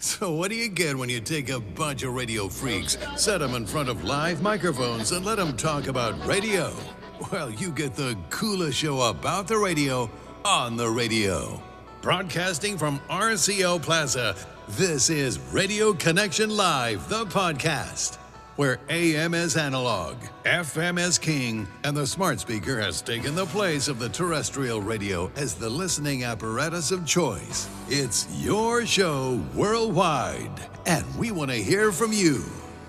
So, what do you get when you take a bunch of radio freaks, set them in front of live microphones, and let them talk about radio? Well, you get the coolest show about the radio on the radio. Broadcasting from RCO Plaza, this is Radio Connection Live, the podcast, where AM is analog, FM is king, and the smart speaker has taken the place of the terrestrial radio as the listening apparatus of choice. It's your show worldwide, and we want to hear from you.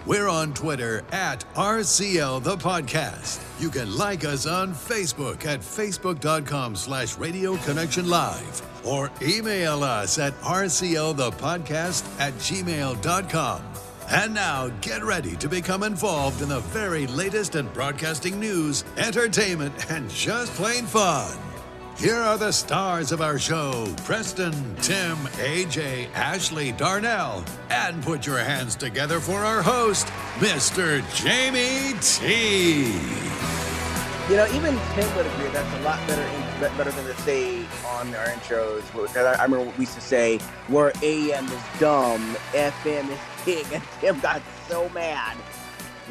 We're on Twitter at RCL the podcast. You can like us on Facebook at facebook.com slash radio connection live or email us at rclthepodcast at gmail.com. And now get ready to become involved in the very latest in broadcasting news, entertainment, and just plain fun. Here are the stars of our show Preston, Tim, AJ, Ashley, Darnell, and put your hands together for our host, Mr. Jamie T. You know, even Tim would agree that's a lot better better than to say on our intros. I remember we used to say, where AM is dumb, FM is And Tim got so mad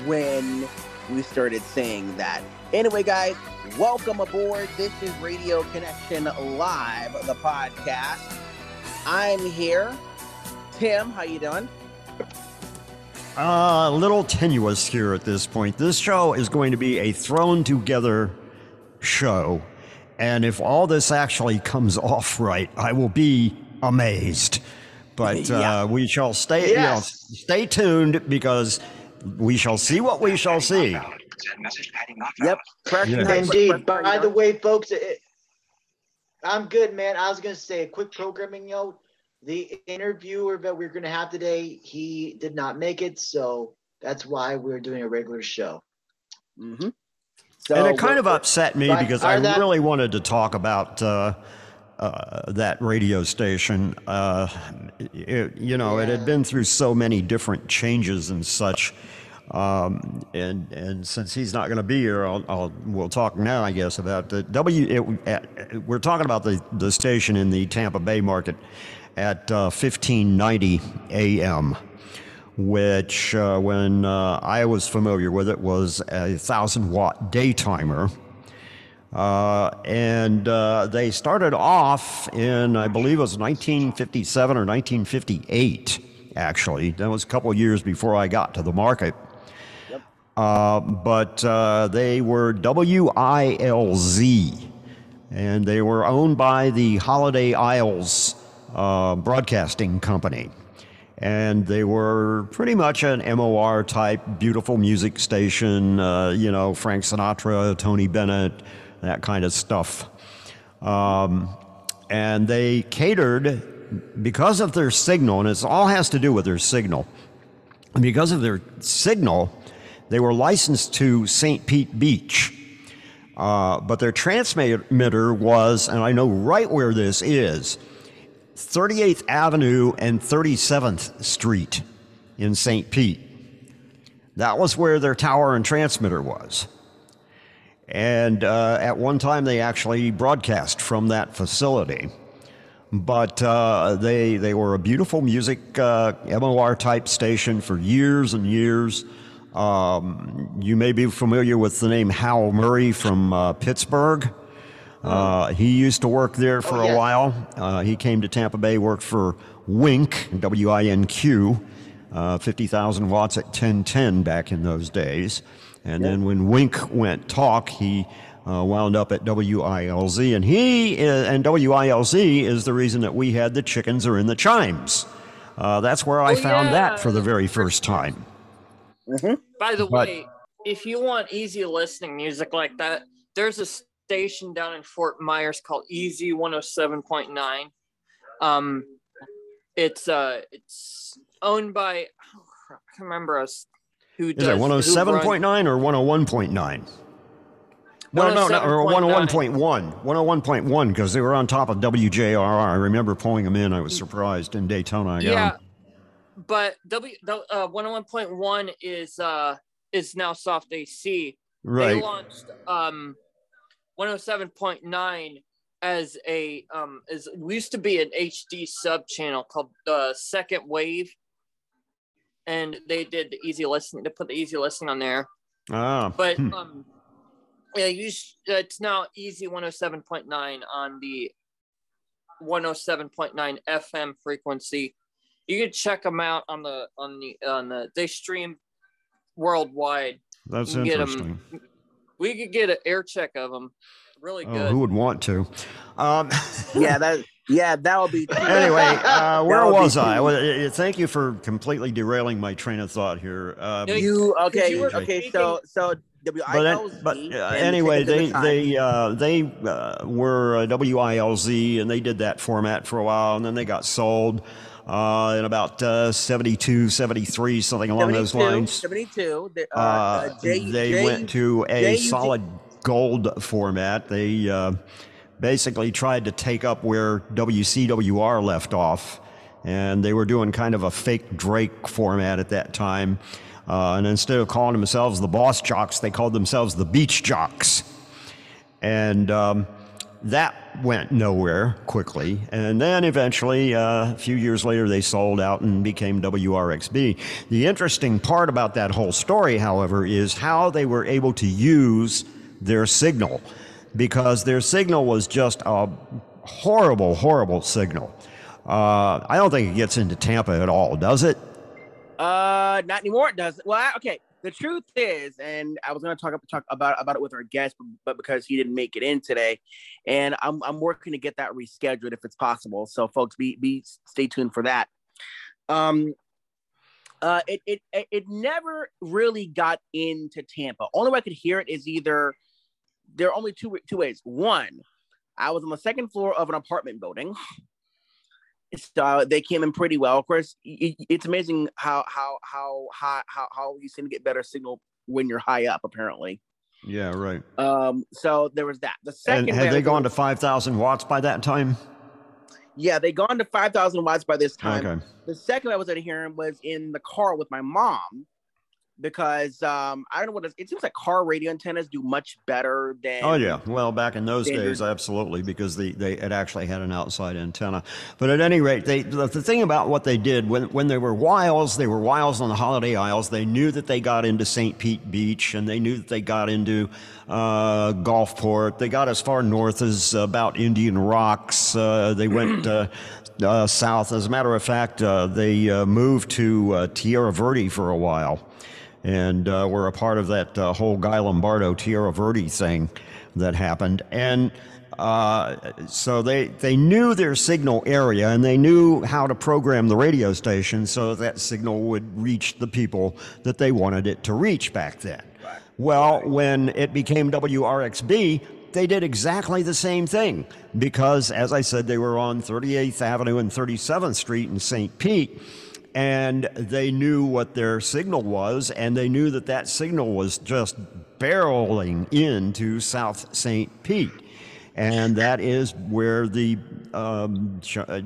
when we started saying that. Anyway, guys, welcome aboard. This is Radio Connection Live, the podcast. I'm here. Tim, how you doing? Uh, a little tenuous here at this point. This show is going to be a thrown together show. And if all this actually comes off right, I will be amazed. But yeah. uh, we shall stay, yes. you know, stay tuned because we shall see what we shall see. Message padding Yep. Yeah. Indeed. By the way, folks, it, I'm good, man. I was going to say a quick programming note. The interviewer that we're going to have today, he did not make it, so that's why we're doing a regular show. Mm-hmm. So, and it kind of upset me because I that, really wanted to talk about uh, uh, that radio station. Uh, it, you know, it had been through so many different changes and such. Um, and and since he's not going to be here, I'll, I'll, we'll talk now, I guess, about the W. It, we're talking about the the station in the Tampa Bay market at 1590 uh, a.m., which uh, when uh, I was familiar with it was a thousand watt day timer. Uh, and uh, they started off in, I believe it was 1957 or 1958, actually. That was a couple years before I got to the market. Uh, but uh, they were WILZ, and they were owned by the Holiday Isles uh, Broadcasting Company. And they were pretty much an MOR type, beautiful music station, uh, you know, Frank Sinatra, Tony Bennett, that kind of stuff. Um, and they catered because of their signal, and it all has to do with their signal. And because of their signal, they were licensed to St. Pete Beach. Uh, but their transmitter was, and I know right where this is, 38th Avenue and 37th Street in St. Pete. That was where their tower and transmitter was. And uh, at one time, they actually broadcast from that facility. But uh, they, they were a beautiful music uh, MOR type station for years and years. Um, you may be familiar with the name Hal Murray from uh, Pittsburgh. Uh, he used to work there for oh, a while. Uh, he came to Tampa Bay, worked for Wink, W I N Q, uh, 50,000 watts at 1010 back in those days. And then when Wink went talk, he uh, wound up at WILZ. And he is, and WILZ is the reason that we had the chickens are in the chimes. Uh, that's where I oh, found yeah. that for the very first time. Mm-hmm. By the but, way, if you want easy listening music like that, there's a station down in Fort Myers called Easy 107.9. Um, it's uh, it's owned by oh, I can't remember us who does. Is it 107.9 or 101.9? No, no, no, or 101.1. 101.1 because they were on top of WJRR. I remember pulling them in. I was surprised in Daytona. I yeah, but W uh, 101.1 is uh is now soft AC. Right. They launched um 107.9 as a um as we used to be an HD sub channel called the uh, Second Wave, and they did the easy listening to put the easy listening on there. Ah, But hmm. um, yeah, you sh- it's now easy 107.9 on the 107.9 FM frequency. You can check them out on the on the on the they stream worldwide. that's you can get 'em- interesting. We could get an air check of them. Really Oh, good. who would want to? Um, Yeah, that yeah, that would be. anyway, uh, where would be was I? Well, uh, uh, thank you for completely derailing my train of thought here. No, You okay? you were okay, so so WILZ. but but uh, anyway, they the they uh, they uh, were uh, WILZ and they did that format for a while, and then they got sold uh, in about uh, 72, 73, something along those lines. 72. the, Uh, Uh, uh, J, they J- went to a solid gold format. They uh, basically tried to take up where WCWR left off, and they were doing kind of a fake Drake format at that time. Uh, and instead of calling themselves the Boss Jocks, they called themselves the Beach Jocks. And um, that went nowhere quickly. And then eventually, uh, a few years later, they sold out and became WRXB. The interesting part about that whole story, however, is how they were able to use their signal because their signal was just a horrible, horrible signal. Uh, I don't think it gets into Tampa at all, does it? Uh, not anymore. It does well. I- Okay. The truth is, and I was going to talk talk about about it with our guest, but, but because he didn't make it in today, and I'm I'm working to get that rescheduled if it's possible. So, folks, be be stay tuned for that. Um, uh, it it it never really got into Tampa. Only way I could hear it is either there are only two two ways. One, I was on the second floor of an apartment building. So they came in pretty well. Of course, it's amazing how how how how how you seem to get better signal when you're high up. Apparently, Yeah, right. um. So there was that. The second, And had they gone to 5,000 watts by that time? Yeah, they gone to five thousand watts by this time. Okay. The second I was at a hearing was in the car with my mom because um I don't know what it, is. it seems like car radio antennas do much better than Oh yeah, well back in those days, absolutely, because they they it actually had an outside antenna. But at any rate, they the, the thing about what they did when when they were wiles, they were wiles on the Holiday Isles. They knew that they got into St. Pete Beach, and they knew that they got into uh, Gulfport. They got as far north as about Indian Rocks. Uh, they went. Uh, uh, south. As a matter of fact, uh, they uh, moved to uh, Tierra Verde for a while and uh, were a part of that uh, whole Guy Lombardo Tierra Verde thing that happened. And uh, so they they knew their signal area and they knew how to program the radio station so that signal would reach the people that they wanted it to reach back then. Well, when it became WRXB, they did exactly the same thing because, as I said, they were on 38th Avenue and 37th Street in St. Pete and they knew what their signal was, and they knew that that signal was just barreling into South St. Pete. And that is where the, um, uh,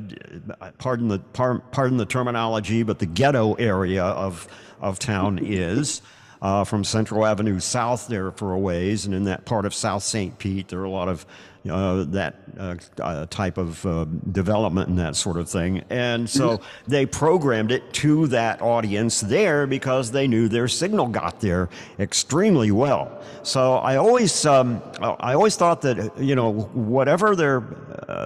pardon the pardon the terminology, but the ghetto area of of town is. Uh, from Central Avenue south there for a ways, and in that part of South St. Pete, there are a lot of uh, that uh, uh, type of uh, development and that sort of thing. And so they programmed it to that audience there because they knew their signal got there extremely well. So I always, um, I always thought that you know whatever their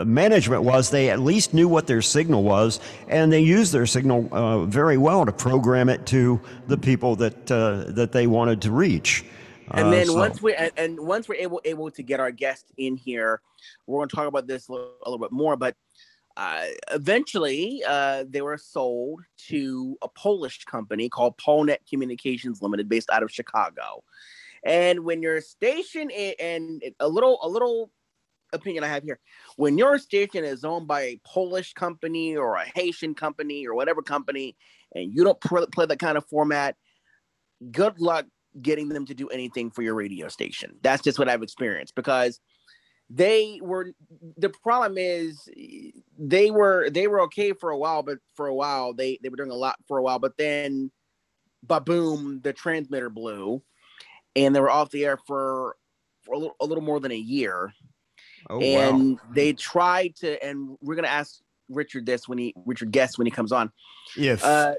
management was, they at least knew what their signal was, and they used their signal very well to program it to the people that that they wanted to reach. And Uh, then so- once we and, and once we're able able to get our guest in here, we're going to talk about this a little, a little bit more. But uh, eventually, uh, they were sold to a Polish company called Polnet Communications Limited, based out of Chicago. And when your station and a little a little opinion I have here, when your station is owned by a Polish company or a Haitian company or whatever company, and you don't pr- play that kind of format, good luck getting them to do anything for your radio station. That's just what I've experienced because they were the problem is they were they were okay for a while, but for a while they they were doing a lot for a while, but then ba boom, the transmitter blew and they were off the air for, for a, little, a little more than a year. Oh, and wow. they tried to. And we're gonna ask Richard this when he Richard guests when he comes on. Yes. Uh,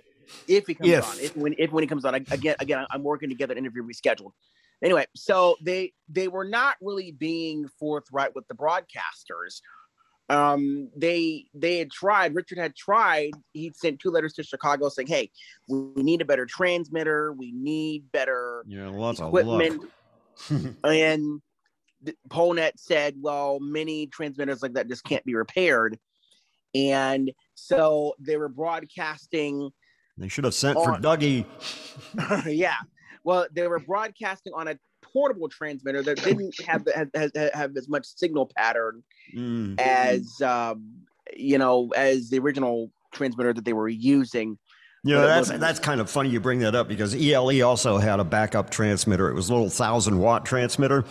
if he comes on, if when if when he comes on, I- again, again, I'm working together an interview rescheduled. Anyway, so they they were not really being forthright with the broadcasters. Um, they they had tried. Richard had tried. He'd sent two letters to Chicago saying, "Hey, we need a better transmitter. We need better yeah, lots of luck. equipment." and the- Polnet said, "Well, many transmitters like that just can't be repaired." And so they were broadcasting They should have sent for On- Dougie. yeah. Well, they were broadcasting on a portable transmitter that didn't have have, have, have as much signal pattern Mm. as um, you know as the original transmitter that they were using. Yeah, that's that's kind of funny you bring that up because ELE also had a backup transmitter. It was a little thousand watt transmitter,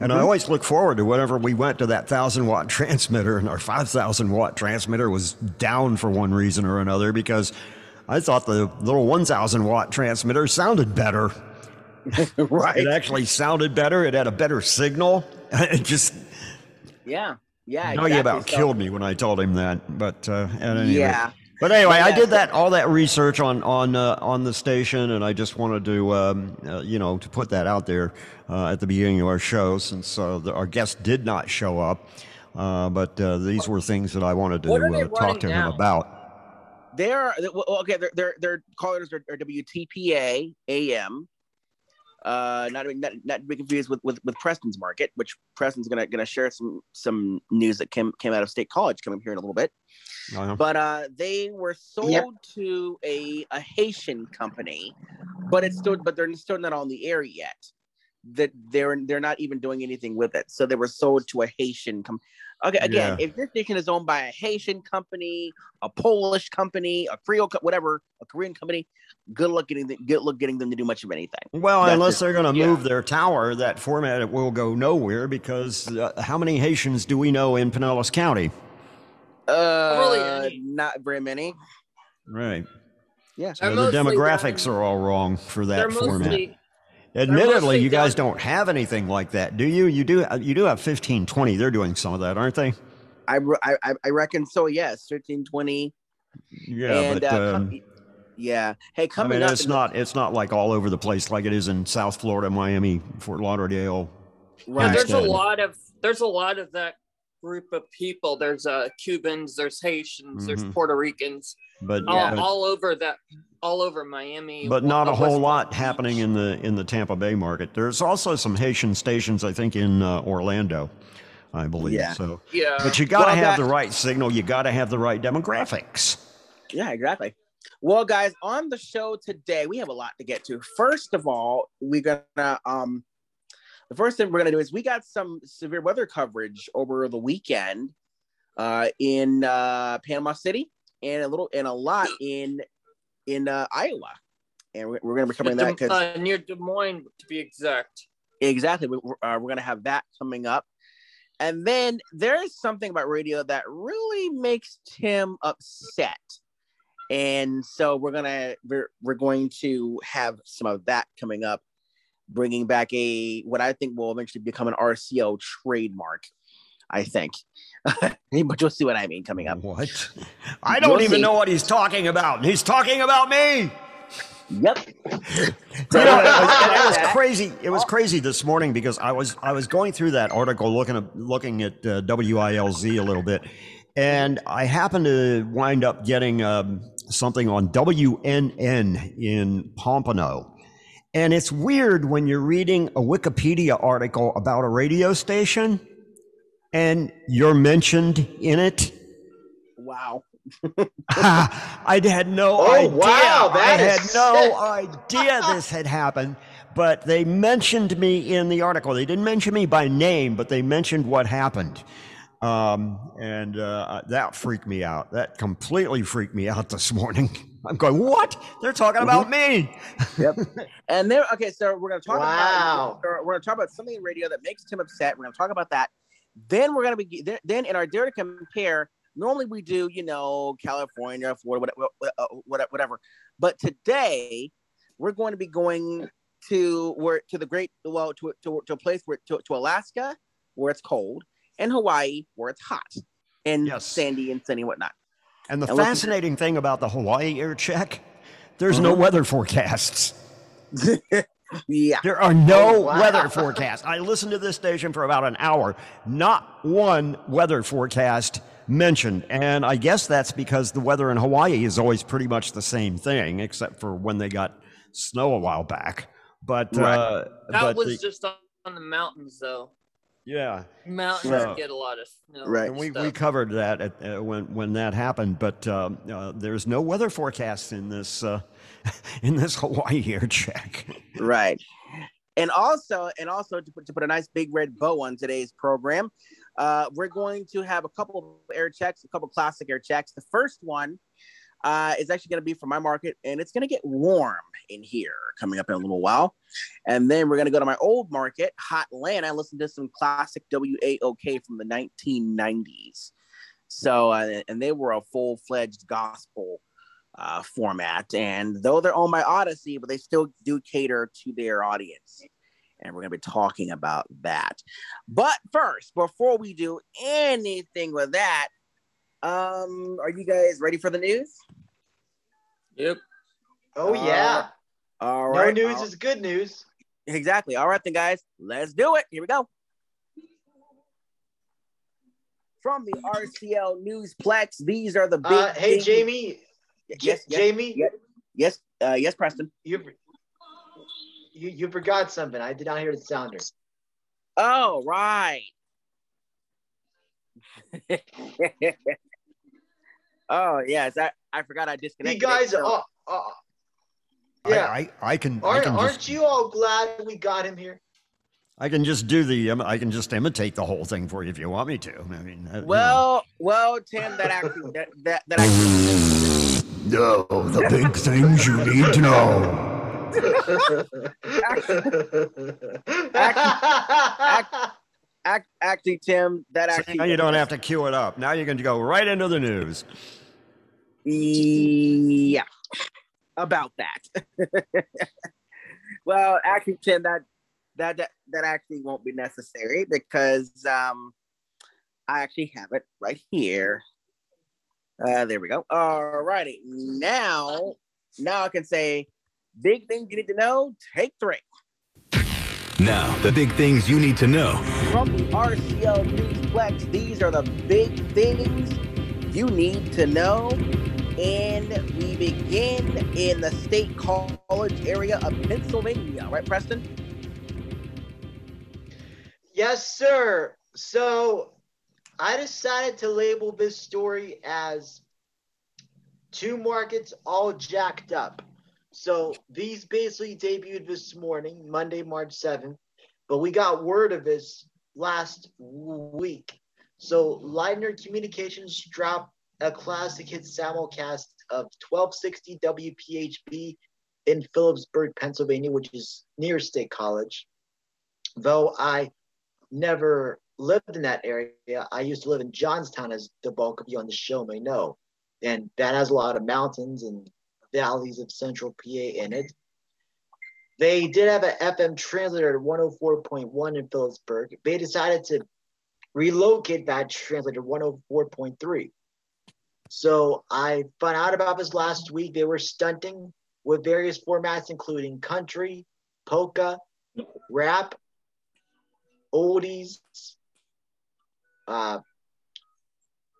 and I Mhm. always look forward to whenever we went to that thousand watt transmitter, and our five thousand watt transmitter was down for one reason or another because I thought the little one thousand watt transmitter sounded better. right. It actually sounded better. It had a better signal. It just Yeah. Yeah. Dougie exactly. about So- killed me when I told him that. But uh, at any rate. Yeah. But anyway, I did that all that research on on uh, on the station, and I just wanted to um, uh, you know to put that out there uh, at the beginning of our show, since uh, the, our guest did not show up. Uh, but uh, these were things that I wanted to What are they uh, talk to him about. They're well, okay. Their their their callers are, are WTPA AM. Uh, not be- not not to be confused with, with with Preston's market, which Preston's gonna gonna share some some news that came came out of State College coming up here in a little bit. Uh, But uh, they were sold Yep. to a a Haitian company, but it's still but they're still not on the air yet. That they're they're not even doing anything with it. So they were sold to a Haitian company. Okay, again, if this station is owned by a Haitian company, a Polish company, a Creole, co- whatever, a Korean company, good luck getting the, good luck getting them to do much of anything. well, That's unless it. they're going to Yeah. move their tower, that format will go nowhere because uh, how many Haitians do we know in Pinellas County? Uh, really not very many. Right. Yeah. So the demographics down- are all wrong for They're that format. mostly Admittedly, you guys down- don't have anything like that, do you? You do. You do have fifteen twenty. They're doing some of that, aren't they? I, I I- I reckon so. Yes, thirteen twenty. Yeah, and but uh, um, yeah. Hey, I coming mean, up. it's in the- not. It's not like all over the place like it is in South Florida, Miami, Fort Lauderdale. Yeah, right. there's a lot of there's a lot of that group of people. There's uh Cubans, there's Haitians, there's Mhm. Puerto Ricans, But all, but, all over that, all over Miami. but not a whole Palm lot Beach. happening in the in the Tampa Bay market. There's also some Haitian stations, I think, in uh, Orlando, I believe. Yeah. So, Yeah, but you got to Well, have that- the right signal. You got to have the right demographics. Yeah, exactly. Well, guys, on the show today, we have a lot to get to. First of all, we're gonna um the first thing we're gonna do is we got some severe weather coverage over the weekend uh in uh Panama City and a little and a lot in in uh Iowa. And we're, we're gonna be covering that because uh, near Des Moines to be exact. Exactly. We- We're, uh, we're going to have that coming up. And then there's something about radio that really makes Tim upset. And so we're going to we're, we're going to have some of that coming up bringing back a what I think will eventually become an RCO trademark. I think. but you'll see what I mean coming up. What? I don't You'll even see. know what he's talking about. He's talking about me. Yep. You know, it was, it was crazy. It was crazy this morning because I was I was going through that article, looking at looking at uh, WILZ a little bit, and I happened to wind up getting um, something on WNN in Pompano, and it's weird when you're reading a Wikipedia article about a radio station, and you're mentioned in it. Wow. I had no Oh, idea. wow, I had is no idea this had happened. But they mentioned me in the article. They didn't mention me by name, but they mentioned what happened. Um, and uh, that freaked me out. That completely freaked me out this morning. I'm going, what? They're talking about me. Yep. and there, okay, so we're gonna talk Wow. about we're gonna talk about something in radio that makes Tim upset. We're gonna talk about that. Then we're gonna be then- then in our dare to compare. Normally we do, you know, California, Florida, whatever, whatever, whatever. But today we're going to be going to where to the great well to to, to a place where to, to Alaska where it's cold, and Hawaii where it's hot and Yes. sandy and sunny and whatnot. And the And fascinating thing about the Hawaii air check, there's no Mm-hmm. weather forecasts. Yeah. There are no Oh, wow. weather forecasts. I listened to this station for about an hour. Not one weather forecast mentioned. And I guess that's because the weather in Hawaii is always pretty much the same thing, except for when they got snow a while back. But, Right. uh, That but was the- just on, on the mountains, though. yeah. Mountains Right. get a lot of snow. Right. and And we, stuff. we covered that at, uh, when when that happened, but um, uh, there's no weather forecast in this uh, in this Hawaii air check. right. And also and also to put, to put a nice big red bow on today's program uh, we're going to have a couple of air checks a couple classic air checks. The first one uh, is actually going to be for my market and it's going to get warm in here coming up in a little while. And then we're going to go to my old market hot land i listened to some classic waok from the 1990s so uh, and they were a full-fledged gospel uh, format. And though they're owned by Audacy, but they still do cater to their audience. And we're going to be talking about that. But first, before we do anything with that, um, are you guys ready for the news? Yep. Oh yeah. All no right. news all- is good news. exactly. All right, then, guys, let's do it. Here we go. From the RCL Newsplex, these are the big. Uh, hey things- Jamie. Yes, yes, Jamie, yes. Yes, uh, yes, Preston. you, you you forgot something. I did not hear the sounder. Oh, right. oh, yes. I, I forgot I disconnected. You guys, it, so- uh, uh, I- yeah. I, I, can aren't, can aren't just you all glad we got him here? I can just do the um, I can just imitate the whole thing for you if you want me to. I mean, uh, you know. well, well, Tim, that actually, that, that, that actually, no, the big things you need to know. act, act, act, actually, Tim, that So actually. now you don't have to cue it up. Now you're going to go right into the news. Yeah, about that. well, actually, Tim, that, that that that actually won't be necessary because um, I actually have it right here. Uh, there we go. All righty. Now, now I can say big things you need to know. Take three. Now, the big things you need to know. From the RCL Newsplex, these are the big things you need to know. And we begin in the State College area of Pennsylvania, right, Preston? Yes, sir. So I decided to label this story as two markets all jacked up. So these basically debuted this morning, Monday, March 7th, but we got word of this last week. So Lightner Communications dropped a classic hit simulcast of 1260 WPHB in Philipsburg, Pennsylvania, which is near State College. Though I never lived in that area. I used to live in Johnstown, as the bulk of you on the show may know. And that has a lot of mountains and valleys of central PA in it. They did have an FM translator at 104.1 in Philipsburg. They decided to relocate that translator to 104.3. So I found out about this last week. They were stunting with various formats, including country, polka, rap, oldies, uh,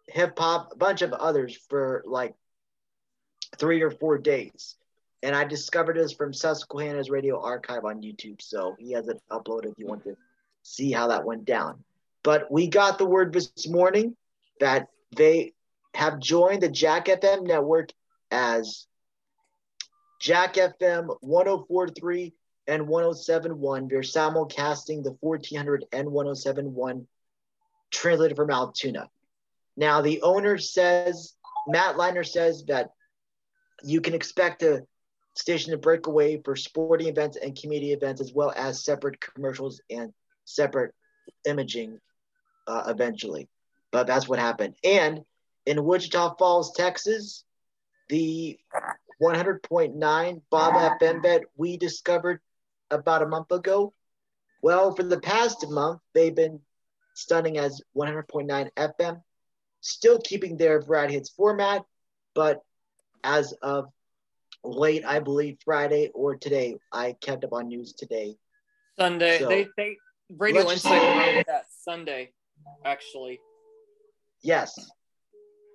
hip hop, a bunch of others for like three or four days. And I discovered this from Susquehanna's Radio Archive on YouTube. So he has it uploaded if you want to see how that went down. But we got the word this morning that they have joined the Jack FM network as Jack FM 1043 and 1071. They're simulcasting the 1400 and 1071 translated from Altoona. Now, the owner says, Matt Lightner says that you can expect a station to break away for sporting events and community events, as well as separate commercials and separate imaging uh, eventually. But that's what happened. And in Wichita Falls, Texas, the 100.9 Bob FM that we discovered about a month ago. Well, for the past month, they've been stunning as 100.9 FM, still keeping their variety hits format, but as of late, I believe Friday or today, I kept up on news today. Sunday, So, they they Radio Insight that Sunday, actually. Yes.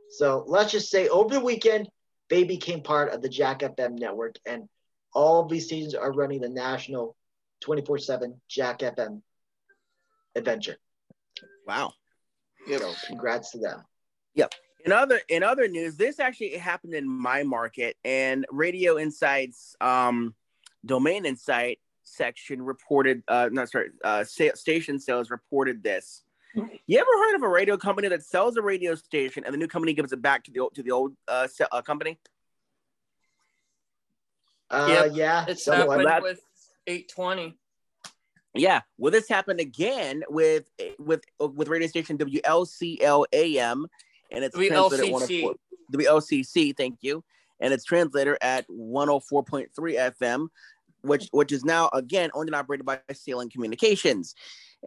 So let's just say over the weekend, they became part of the Jack FM network, and all of these stations are running the national 24 7 Jack FM adventure. Wow. So congrats to them. Yep. In other in other news, this actually happened in my market, and Radio Insights um, domain insight section reported, uh, not sorry, uh, sa- station sales reported this. You ever heard of a radio company that sells a radio station and the new company gives it back to the old, to the old uh, se- uh, company? Uh, Yep. Yeah. It's happened with 820. Yeah, well, this happened again with with uh, with radio station WLCC AM, oh and it's translated at WLCC. 104 WLCC. Thank you, and its translator at 104.3 FM, which which is now again owned and operated by Salem Communications.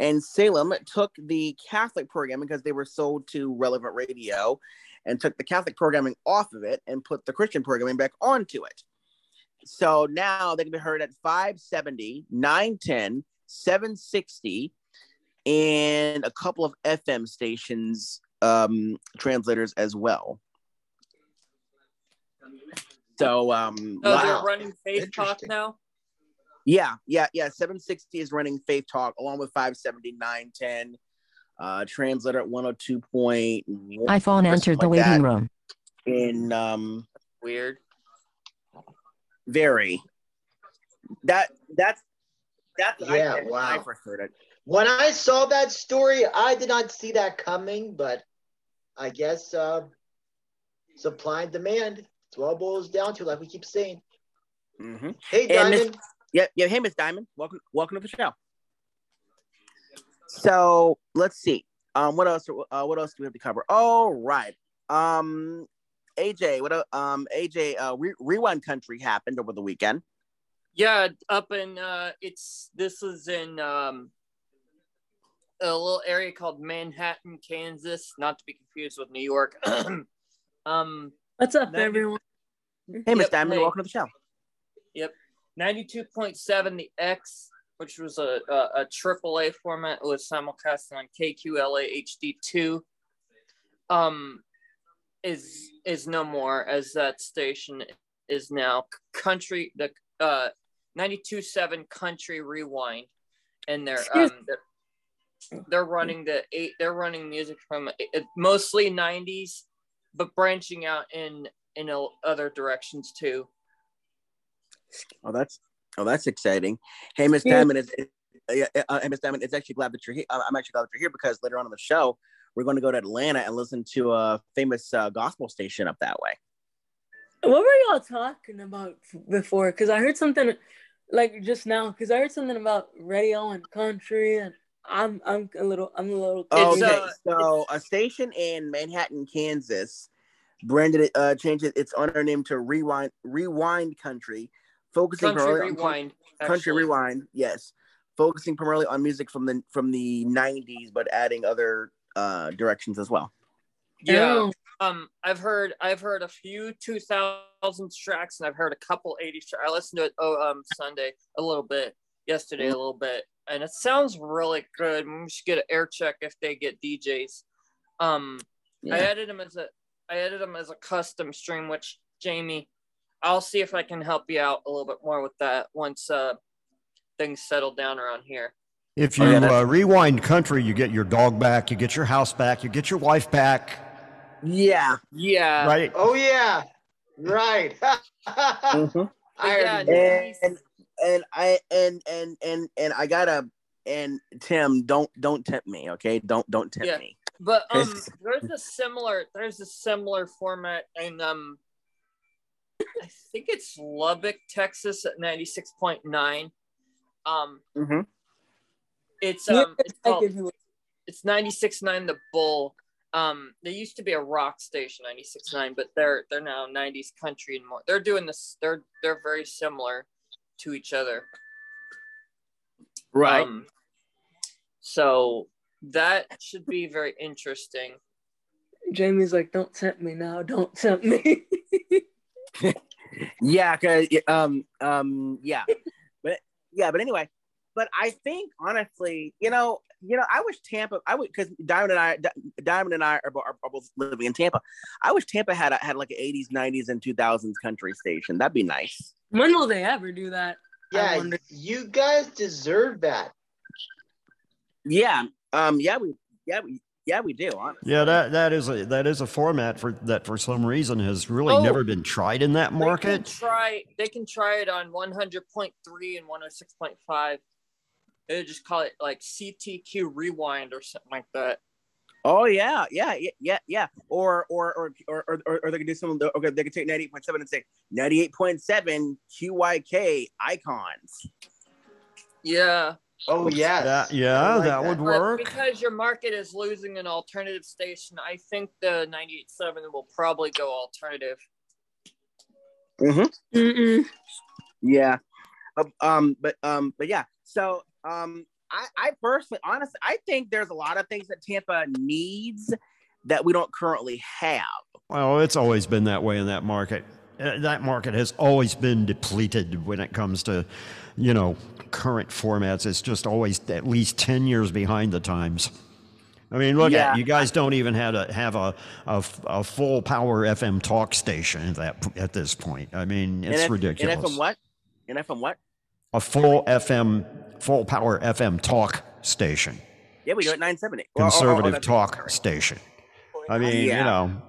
And Salem took the Catholic programming because they were sold to Relevant Radio, and took the Catholic programming off of it and put the Christian programming back onto it. So now they can be heard at 570, 910, 760, and a couple of FM stations um, translators as well. So um, Oh, Wow. they're running Faith Talk now? yeah, yeah, yeah. 760 is running Faith Talk along with 570, 910, uh, translator at 102.1 iPhone or entered the like waiting room. in um, Weird. very. That that's that's I Yeah, I wow. first heard it. When I saw that story, I did not see that coming, but I guess uh, supply and demand. It's what it boils down to, like we keep saying. Mm-hmm. Hey, Diamond. Yeah, yeah. Hey, Miss Diamond, welcome, welcome to the show. So let's see. Um, what else? Uh, what else do we have to cover? All right. Um, AJ, what? el- Um, AJ, uh, Re- Rewind Country happened over the weekend. Yeah, up in uh it's this is in um a little area called Manhattan, Kansas, not to be confused with New York. um What's up, Ninety- everyone? Hey, Miss Yep, Diamond, hey. welcome to the show. Yep, 92.7 the X, which was a a, a AAA format, was simulcast on KQLA HD2. Um is is no more as that station is now country the uh 92.7 country rewind and they're um they're, they're running the eight they're running music from uh, mostly 90s but branching out in in other directions too Oh, that's oh, that's exciting. Hey, Miss Diamond, is uh, yeah, uh, hey, Miss Diamond, it's actually glad that you're here. I'm I'm actually glad that you're here because later on in the show, we're going to go to Atlanta and listen to a famous uh, gospel station up that way. What were y'all talking about before? Because I heard something like just now. Because I heard something about radio and country, and I'm I'm a little I'm a little. Oh, okay, uh, so a station in Manhattan, Kansas, branded it, uh, changed it, its owner name to Rewind Rewind Country, focusing country primarily on rewind country actually. rewind. Yes, focusing primarily on music from the from the '90s, but adding other uh, directions as well. yeah Oh, um i've heard i've heard a few 2000s tracks and i've heard a couple 80s tracks i listened to it oh um sunday a little bit yesterday a little bit and it sounds really good. We should get an air check if they get djs um i added them as a i added them as a custom stream which jamie i'll see if i can help you out a little bit more with that once uh things settle down around here. If Oh, you yeah, uh, rewind country, you get your dog back, you get your house back, you get your wife back, Yeah. yeah right? Oh yeah, right. Mhm. I Yeah, already nice. and and I and and and and I gotta and Tim, don't don't tempt me, okay? Don't don't tempt Yeah. me. But um, there's a similar there's a similar format in um, I think it's Lubbock, Texas at ninety six point nine. Um, Mhm. it's yeah, um, it's I called it's ninety six nine the Bull. Um, they used to be a rock station ninety six nine, but they're they're now nineties country and more. They're doing this. They're they're very similar to each other. Right. Um, so That should be very interesting. Jamie's like, don't tempt me now. Don't tempt me. Yeah, cause um um yeah, but yeah, but anyway, but I think honestly, you know, you know, I wish Tampa. I would because Diamond and I, Diamond and I are, are, are both living in Tampa. I wish Tampa had a, had like an '80s, '90s, and 2000s country station. That'd be nice. when will they ever do that? Yeah, you guys deserve that. Yeah, um, yeah, we, yeah, we, yeah, we do. Honestly. Yeah, that that is a that is a format for that for some reason has really Oh. never been tried in that They can market. try. They can try it on 100.3 and 106.5. They just call it like CTQ Rewind or something like that. Oh yeah, yeah, yeah, yeah, yeah. Or or or or or, or, or they could do some. Okay, they could take 98.7 and say 98.7 QYK icons. Yeah, Oh yeah, That, yeah, like that would but work. because your market is losing an alternative station, I think the 98.7 will probably go alternative. Mm-hmm. Mm-mm. Yeah. Um, but um, but yeah. So um, I, I personally, honestly, I think there's a lot of things that Tampa needs that we don't currently have. Well, it's always been that way in that market. Uh, That market has always been depleted when it comes to, you know, current formats. It's just always at least 10 years behind the times. I mean, look Yeah. at you guys don't even have a have a, a, a full power FM talk station at that at this point. I mean, it's and F- ridiculous. And FM what? And FM what? A full FM, full power FM talk station, Yeah, we do at 970. Well, oh, oh, oh, conservative that's- talk station. I oh, mean, Yeah. you know,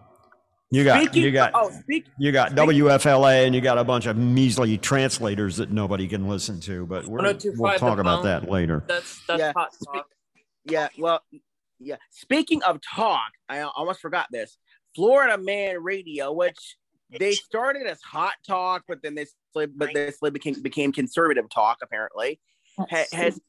you got Speaking, you got oh, speak, You got WFLA and you got a bunch of measly translators that nobody can listen to, but we're, 1025 we'll oh talk about that later. That's that's Yeah. hot talk. yeah, well, yeah. Speaking of talk, I almost forgot this. Florida Man Radio, which they started as hot talk, but then they slid, but this became became conservative talk. Apparently, ha- has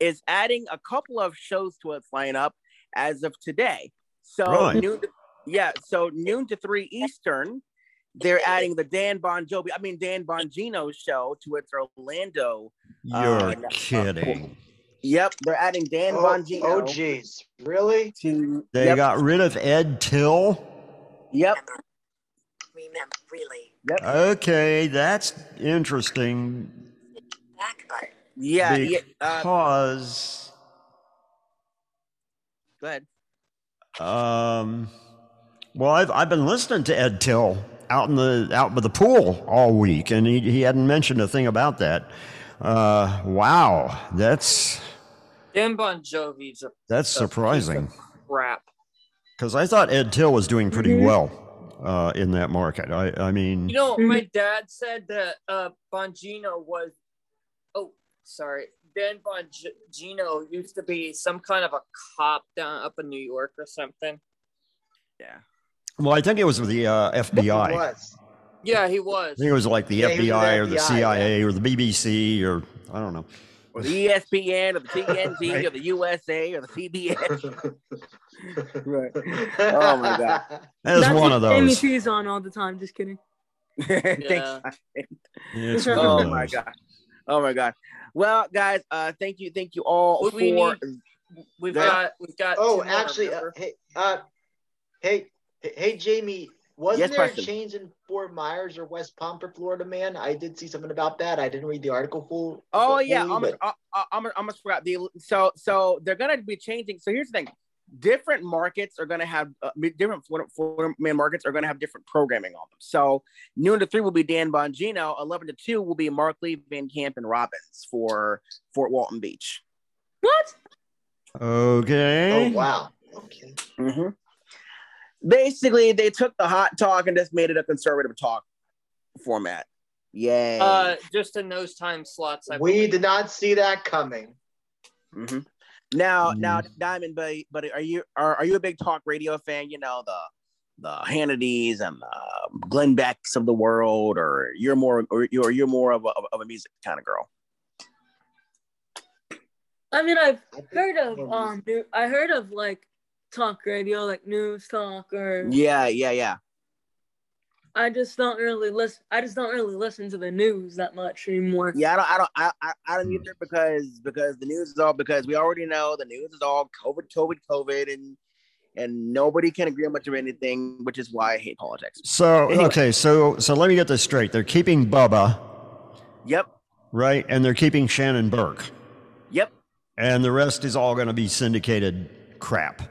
is adding a couple of shows to its lineup as of today. So Really? noon, to, yeah, so noon to three Eastern, they're adding the Dan Bon Jovi, I mean Dan Bongino show to its Orlando. You're Uh, kidding. Yep, they're adding Dan Oh, Bongino oh geez. Really? to. They yep, got rid of Ed Till. Yep. Remember, really. Okay, that's interesting Back button. Yeah, yeah. Uh, because go ahead. um, well, I've I've been listening to Ed Till out in the out by the pool all week, and he he hadn't mentioned a thing about that. Uh, wow, that's Dan Bon Jovi's a that's a piece of surprising. crap. Because I thought Ed Till was doing pretty Mhm. well uh, in that market. I, I mean, You know, my dad said that uh, Bongino was. Oh, sorry. Dan Bongino used to be some kind of a cop down up in New York or something. Yeah. well, I think it was with the uh, FBI. It was. Yeah, he was. I think it was like the Yeah, he was FBI or the the FBI, CIA or the BBC or I don't know. Or the ESPN or the TNT or the USA or the CBS. Right. Oh my god. That is That's one what of Amy those. T's on all the time. Just kidding. Thanks. Yeah. It's Oh my god. Oh my god. Well, guys, uh, thank you, thank you all What we for. We've Yeah. got we've got. Oh, actually, uh, hey, uh, hey, hey, hey, Jamie, wasn't Yes, there Preston. a change in Fort Myers or West Palm for Florida man? I did see something about that. I didn't read the article full. Oh fully, yeah, almost, but- I, I, almost, almost forgot the. So, so they're gonna be changing. So here's the thing: different markets are gonna have uh, different Florida, Florida man markets are gonna have different programming on them. So noon to three will be Dan Bongino. Eleven to two will be Markley, Van Camp, and Robbins for Fort Walton Beach. What? Okay. Oh wow. Okay. hmm Basically, they took the hot talk and just made it a conservative talk format. Yay! Uh, just in those time slots. I We believe. did not see that coming. hmm Now, Mm. now, Diamond, but but are you are, are you a big talk radio fan? You know the the Hannitys and the Glenn Becks of the world, or you're more or you're you're more of a of a music kind of girl. I mean, I've heard of um, I heard of like talk radio, like news talk or Yeah, yeah, yeah. I just don't really listen. I just don't really listen to the news that much anymore. Yeah, I don't, I don't, I, I, I don't either because because the news is all because we already know the news is all COVID, COVID, COVID, and and nobody can agree on much of anything, which is why I hate politics. So Anyway. okay, so so let me get this straight. They're keeping Bubba, Yep, right? And they're keeping Shannon Burke. yep, And the rest is all going to be syndicated crap.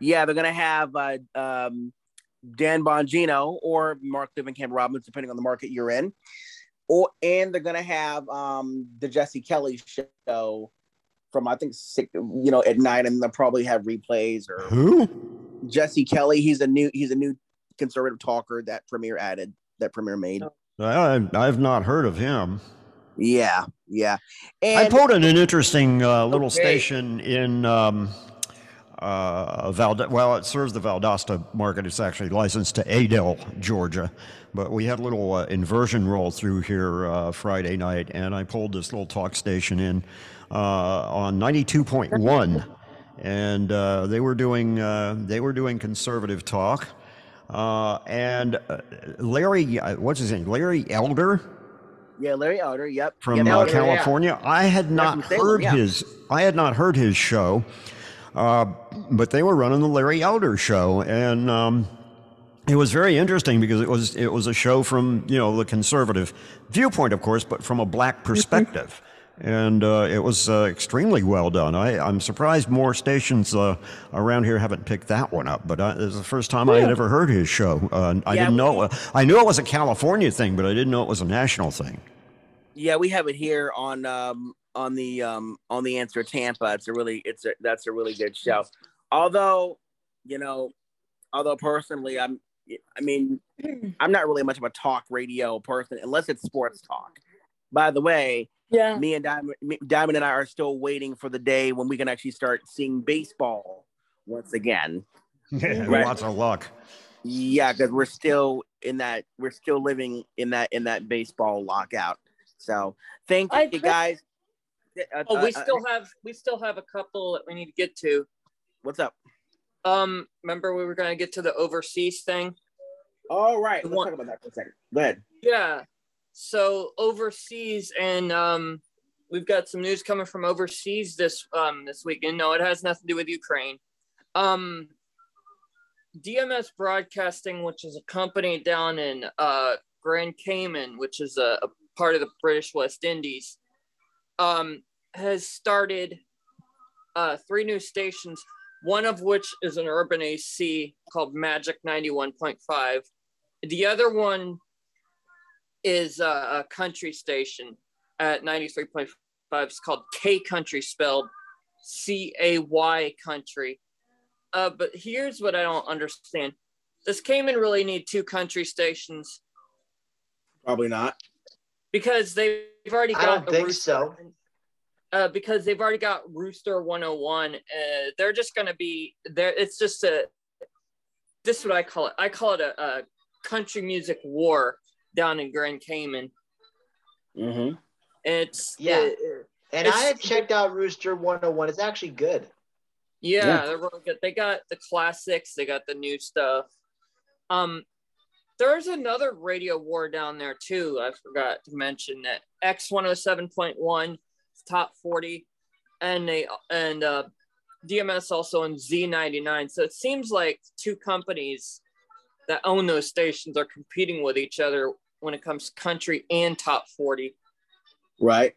yeah. They're gonna have uh, um, Dan Bongino or Mark Livingham Robbins, depending on the market you're in, or and they're gonna have um, the Jesse Kelly show from I think six, you know, at night, and they'll probably have replays or Who? Jesse Kelly. He's a new he's a new conservative talker that Premiere added that Premiere made. I, I've not heard of him. Yeah, yeah. I pulled in an interesting uh, little Okay. station in um, uh, Valda. Well, it serves the Valdosta market. It's actually licensed to Adel, Georgia. But we had a little uh, inversion roll through here uh, Friday night, and I pulled this little talk station in uh, on 92.1, and uh, they were doing uh, they were doing conservative talk. Uh, and Larry, what's his name? Larry Elder yeah, Larry Elder. Yep. from yep, uh, Elder, yeah. California. I had not from Salem, heard yeah. his. I had not heard his show, uh, but they were running the Larry Elder show, and um, it was very interesting because it was it was a show from you know the conservative viewpoint, of course, but from a black perspective. And uh, it was uh, extremely well done. I, I'm surprised more stations uh, around here haven't picked that one up. But I, it was the first time I had ever heard his show. Uh, I Yeah, didn't we- know. I knew it was a California thing, but I didn't know it was a national thing. Yeah, we have it here on um on the um on the answer Tampa. It's a really it's a that's a really good show. Although, you know, although personally I'm I mean, I'm not really much of a talk radio person unless it's sports talk. By the way, Yeah. me and Diamond, me- Diamond and I are still waiting for the day when we can actually start seeing baseball once again. Right. Lots of luck. Yeah, because we're still in that we're still living in that in that baseball lockout. So thank I you guys. Uh, Oh, we uh, still have we still have a couple that we need to get to. what's up? Um, remember we were gonna get to the overseas thing? All right, let's One- talk about that for a second. Go ahead. Yeah. So overseas, and um, we've got some news coming from overseas this um this weekend. No, it has nothing to do with Ukraine. Um, DMS Broadcasting, which is a company down in uh, Grand Cayman, which is a, a part of the British West Indies, um, has started uh, three new stations. One of which is an urban AC called Magic 91.5. The other one is uh, a country station at 93.5. It's called K Country, spelled C A Y Country. Uh, but here's what I don't understand. Does Cayman really need two country stations? Probably not. Because they've already I got don't think Rooster- so. Uh, because they've already got Rooster 101. Uh, they're just going to be there. It's just a, this is what I call it. I call it a, a country music war down in Grand Cayman. Mm-hmm. It's Yeah. it- And It's- I had checked out Rooster 101. It's actually good. Yeah, Yeah. they're really good. They got the classics, they got the new stuff. Um, there's another radio war down there too. I forgot to mention that X107.1 top 40 and they and uh DMS also in Z99. So it seems like two companies that own those stations are competing with each other when it comes to country and top 40. Right.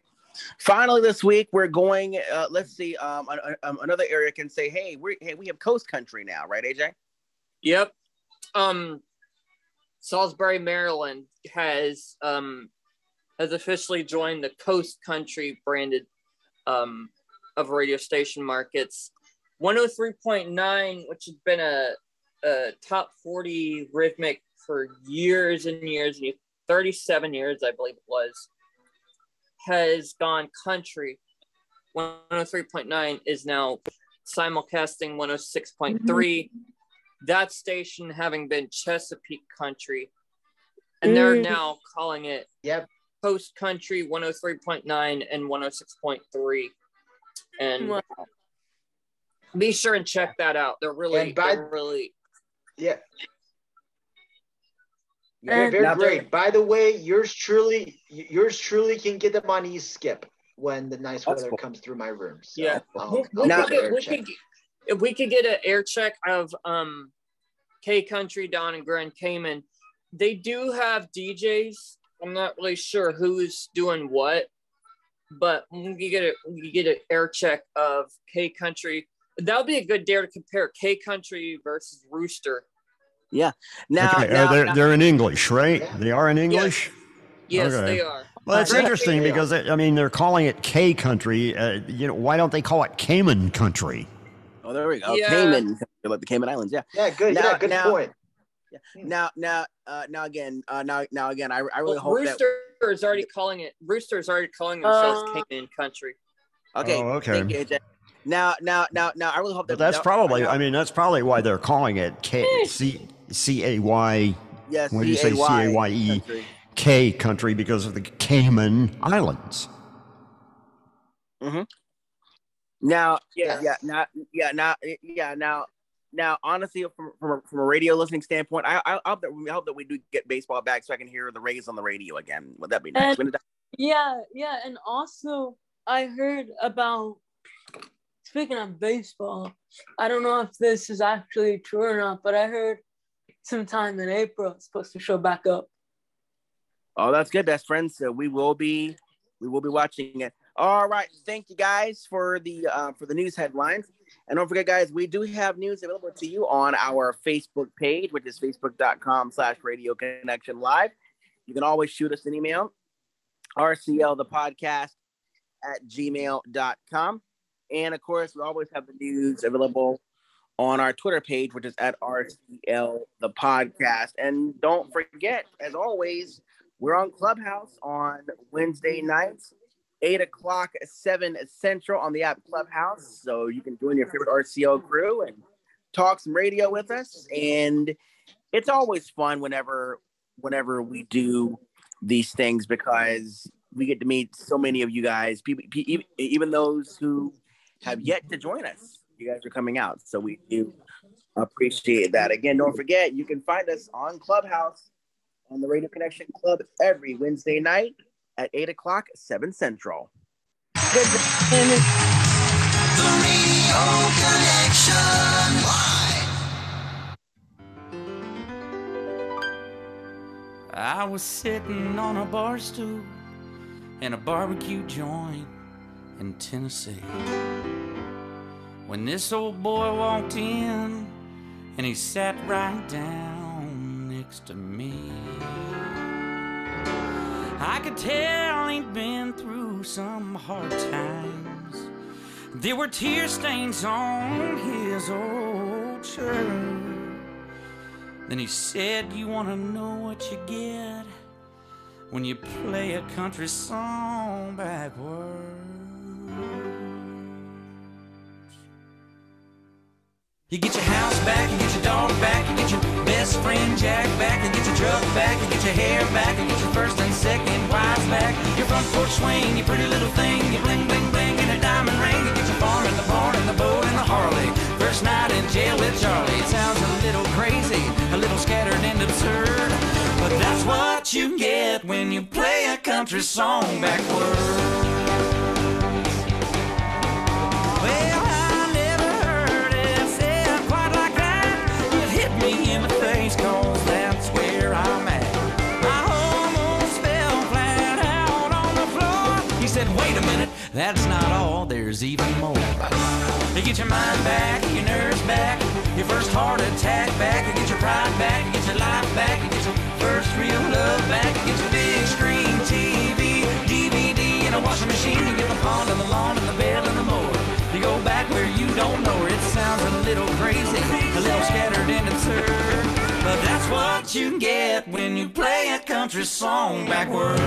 Finally, this week we're going. Uh, let's see. Um, um, another area can say, "Hey, we hey we have Coast Country now, right, AJ?" Yep. Um, Salisbury, Maryland has um has officially joined the Coast Country branded um of radio station markets. 103.9, which has been a, a top 40 rhythmic for years and years and years, 37 years, I believe it was, has gone country. 103.9 is now simulcasting 106.3 that station having been Chesapeake Country, and they're Mm. now calling it Yep. Coast Country 103.9 and 106.3. And Wow. be sure and check that out. They're really, by- they're really, Yeah. Yeah, And- very Now, great. By the way, yours truly, yours truly can get them on e skip when the nice That's weather cool. comes through my room. So Yeah. I'll- I'll we Now- could get, we check. could get- if we could get an air check of um K Country down in Grand Cayman. They do have DJs. I'm not really sure who's doing what, but we could get a we get an air check of K Country. That would be a good dare to compare K Country versus Rooster. Now, okay, now, they're, now- they're in English, right? Yeah. They are in English? Yes, Okay. they are. Well, that's Right. interesting because, I mean, they're calling it K country. Uh, you know, why don't they call it Cayman country? Oh, there we go. Yeah. Cayman, like the Cayman Islands. Yeah. Yeah, good. Now- yeah, good now- point. Now, now, uh, now again, uh, now, now again, I, I really Well, hope that. Rooster is already calling it. Rooster is already calling themselves Uh, Cayman Country. Okay. Oh, okay. Thank you, Now, now, now, now, I really hope that. But that's that- probably, now- I mean, that's probably why they're calling it K C C A Y yes. what do you say, C-A-Y-E? country. Country because of the Cayman Islands. Now, yeah, yeah, now, yeah, now, eh, yeah, now, now, honestly, from from a, from a radio listening standpoint, I, I hope that we I hope that we do get baseball back so I can hear the Rays on the radio again. Would that be nice? And- that- Yeah, yeah, and also I heard about speaking of baseball. I don't know if this is actually true or not, but I heard sometime in April it's supposed to show back up. Oh, that's good, best friends. So we will be we will be watching it. All right, thank you guys for the uh, for the news headlines, and don't forget, guys, we do have news available to you on our Facebook page, which is facebook.com/slash Radio Connection Live. You can always shoot us an email, RCL the podcast at gmail.com. And of course, we always have the news available on our Twitter page, which is at RCL the podcast. And don't forget, as always, we're on Clubhouse on Wednesday nights, 8 o'clock, 7 Central on the app Clubhouse. So you can join your favorite RCL crew and talk some radio with us. And it's always fun whenever whenever we do these things because we get to meet so many of you guys, people, even those who have yet to join us. You guys are coming out. So we do appreciate that. Again, don't forget, you can find us on Clubhouse on the Radio Connection Club every Wednesday night at 8 o'clock, 7 Central. I was sitting on a bar stool in a barbecue joint in Tennessee. When this old boy walked in and he sat right down next to me. I could tell he'd been through some hard times. There were tear stains on his old shirt. Then he said, You want to know what you get when you play a country song backwards? You get your house back, you get your dog back, you get your best friend Jack back, you get your truck back, you get your hair back, you get your first and second wives back, your front porch swing, your pretty little thing, your bling bling bling, and a diamond ring, you get your farm and the barn and the boat and the Harley. First night in jail with Charlie. It sounds a little crazy, a little scattered and absurd, but that's what you get when you play a country song backwards. That's not all, there's even more. You get your mind back, your nerves back, your first heart attack back, you get your pride back, you get your life back, you get your first real love back, you get your big screen TV, DVD, and a washing machine, you get the pond and the lawn and the bed and the mower. You go back where you don't know her. It sounds a little crazy, a little scattered and absurd. But that's what you get when you play a country song backwards.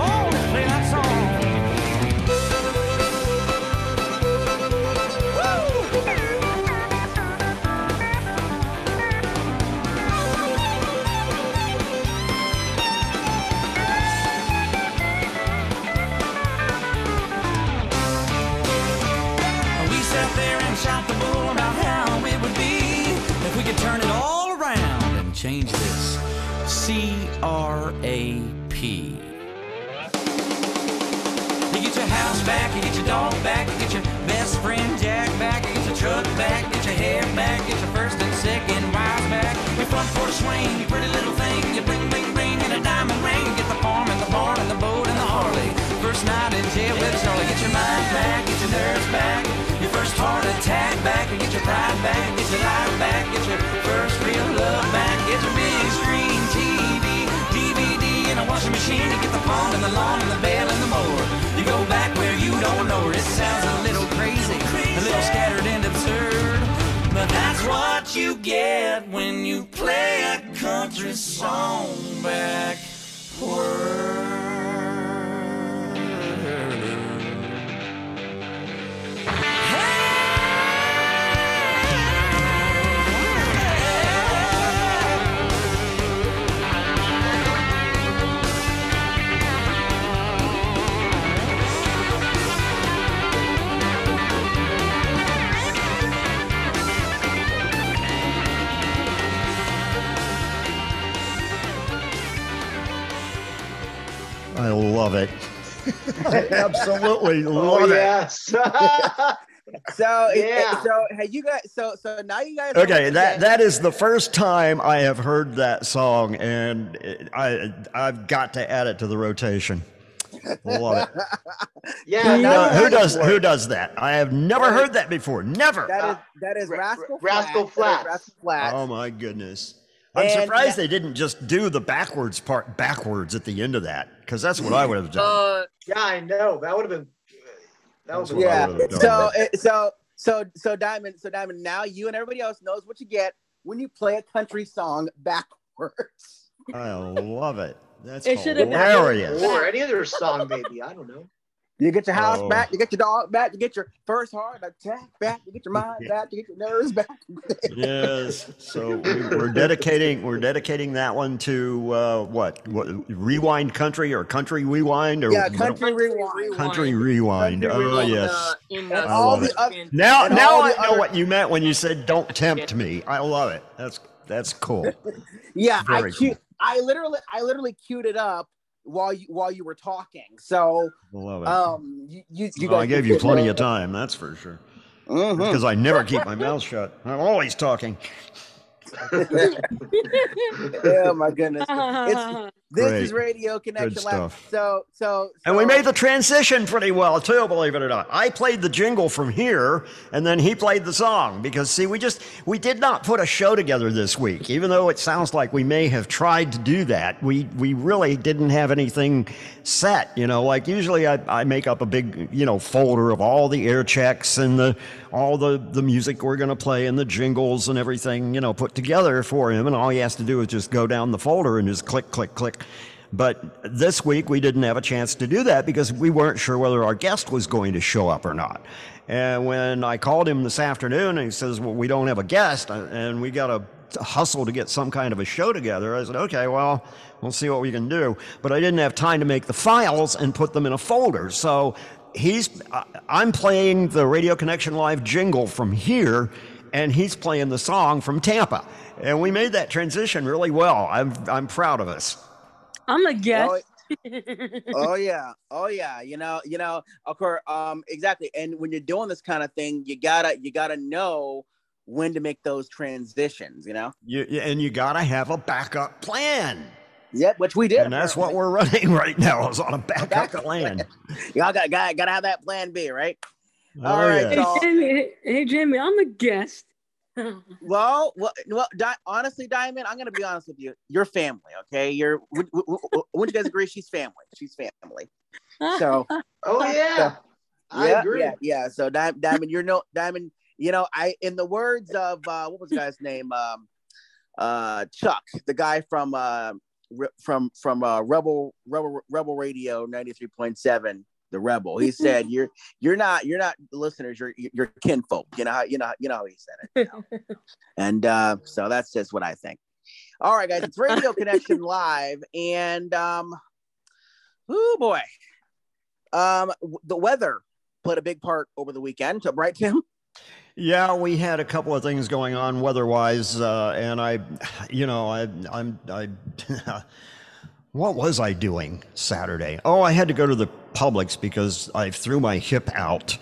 Oh, play that dog back, get your best friend Jack back, get your truck back, get your hair back, get your first and second wives back, your front porch swing, your pretty little thing, your bling bling ring and a diamond ring, get the farm and the barn and the boat and the Harley. First night in jail with a Charlie, get your mind back, get your nerves back, your first heart attack back, get your pride back, get your life back, get your first real love back, get your big screen TV, DVD and a washing machine, you get the pond and the lawn and the bell don't know. It sounds a little crazy, a little scattered and absurd. But that's what you get when you play a country song I love it. I absolutely Oh love it. So Yeah. so hey you guys so so now you guys Okay, that that is the first time I have heard that song, and it- I I've got to add it to the rotation. Love it. yeah. Who, does who does that? I have never heard that before. Never. That is that is Ra- Rascal Ra- Rascal Flatts. That is Flatts. Rascal Flatts. Oh my goodness. I'm And surprised that- they didn't just do the backwards part backwards at the end of that, because that's what I would have done. Uh, yeah, I know. That would have been. That would That's have what been. I yeah. So so so so Diamond so Diamond now you and everybody else knows what you get when you play a country song backwards. I love it. That's It should been- hilarious. Or any other song, maybe. I don't know. You get your house Oh. back, you get your dog back, you get your first heart attack back, you get your mind back, you get your nerves back. yes. So we- we're dedicating we're dedicating that one to uh, what? What rewind country or country rewind or Yeah, what- country rewind. country rewind. Country Oh rewind. yes. in And the all love the it. oth- Now and now I know other- what you meant when you said "Don't tempt me." I love it. That's that's cool. Yeah, I cu- cool. I literally I literally queued it up while you while you were talking. So love it. um you you, you Well, I gave you plenty of time. That's for sure. Mhm. Because I never keep my mouth shut. I'm always talking. oh my goodness. It's, this is Radio Connection Live. stuff. So so And we made the transition pretty well too, believe it or not. I played the jingle from here, and then he played the song because see, we just we did not put a show together this week, even though it sounds like we may have tried to do that. We we really didn't have anything set. You know, like usually I, I make up a big you know folder of all the air checks and the all the the music we're gonna play and the jingles and everything you know put together for him, and all he has to do is just go down the folder and just click click click. But this week we didn't have a chance to do that because we weren't sure whether our guest was going to show up or not. And when I called him this afternoon and he says, Well, we don't have a guest and we got to hustle to get some kind of a show together, I said, Okay, well, we'll see what we can do. But I didn't have time to make the files and put them in a folder. So he's, I'm playing the Radio Connection Live jingle from here and he's playing the song from Tampa. And we made that transition really well. I'm, I'm proud of us. I'm a guest. oh yeah oh yeah you know you know of course um exactly and when you're doing this kind of thing you gotta you gotta know when to make those transitions you know You, you- and you got to have a backup plan. yep which we did And that's what we're running right now is on a backup Backup plan. y'all got gotta, gotta have that plan b right Oh, All right, yeah. Hey Jamie, hey, hey Jamie, I'm a guest. well well, well Di- honestly diamond i'm gonna be honest with you you're family okay you're would, would, would- wouldn't you guys agree she's family she's family so Oh yeah. I yeah, agree. Yeah, yeah. So Di- Diamond, you're no Diamond. You know, I in the words of uh, what was the guy's name? Um, uh, Chuck, the guy from uh, re- from from uh, Rebel Rebel Rebel Radio ninety three point seven. The rebel. He said, "You're you're not you're not listeners. You're you're kinfolk. You know how you know you know how he said it. you know? and uh, so that's just what I think. All right, guys, it's Radio Connection Live, and um, oh boy, um, w- the weather played a big part over the weekend, right, Tim? Yeah, we had a couple of things going on weather-wise, uh, and I, you know, I, I'm, I, what was I doing Saturday? Oh, I had to go to the Publix because I threw my hip out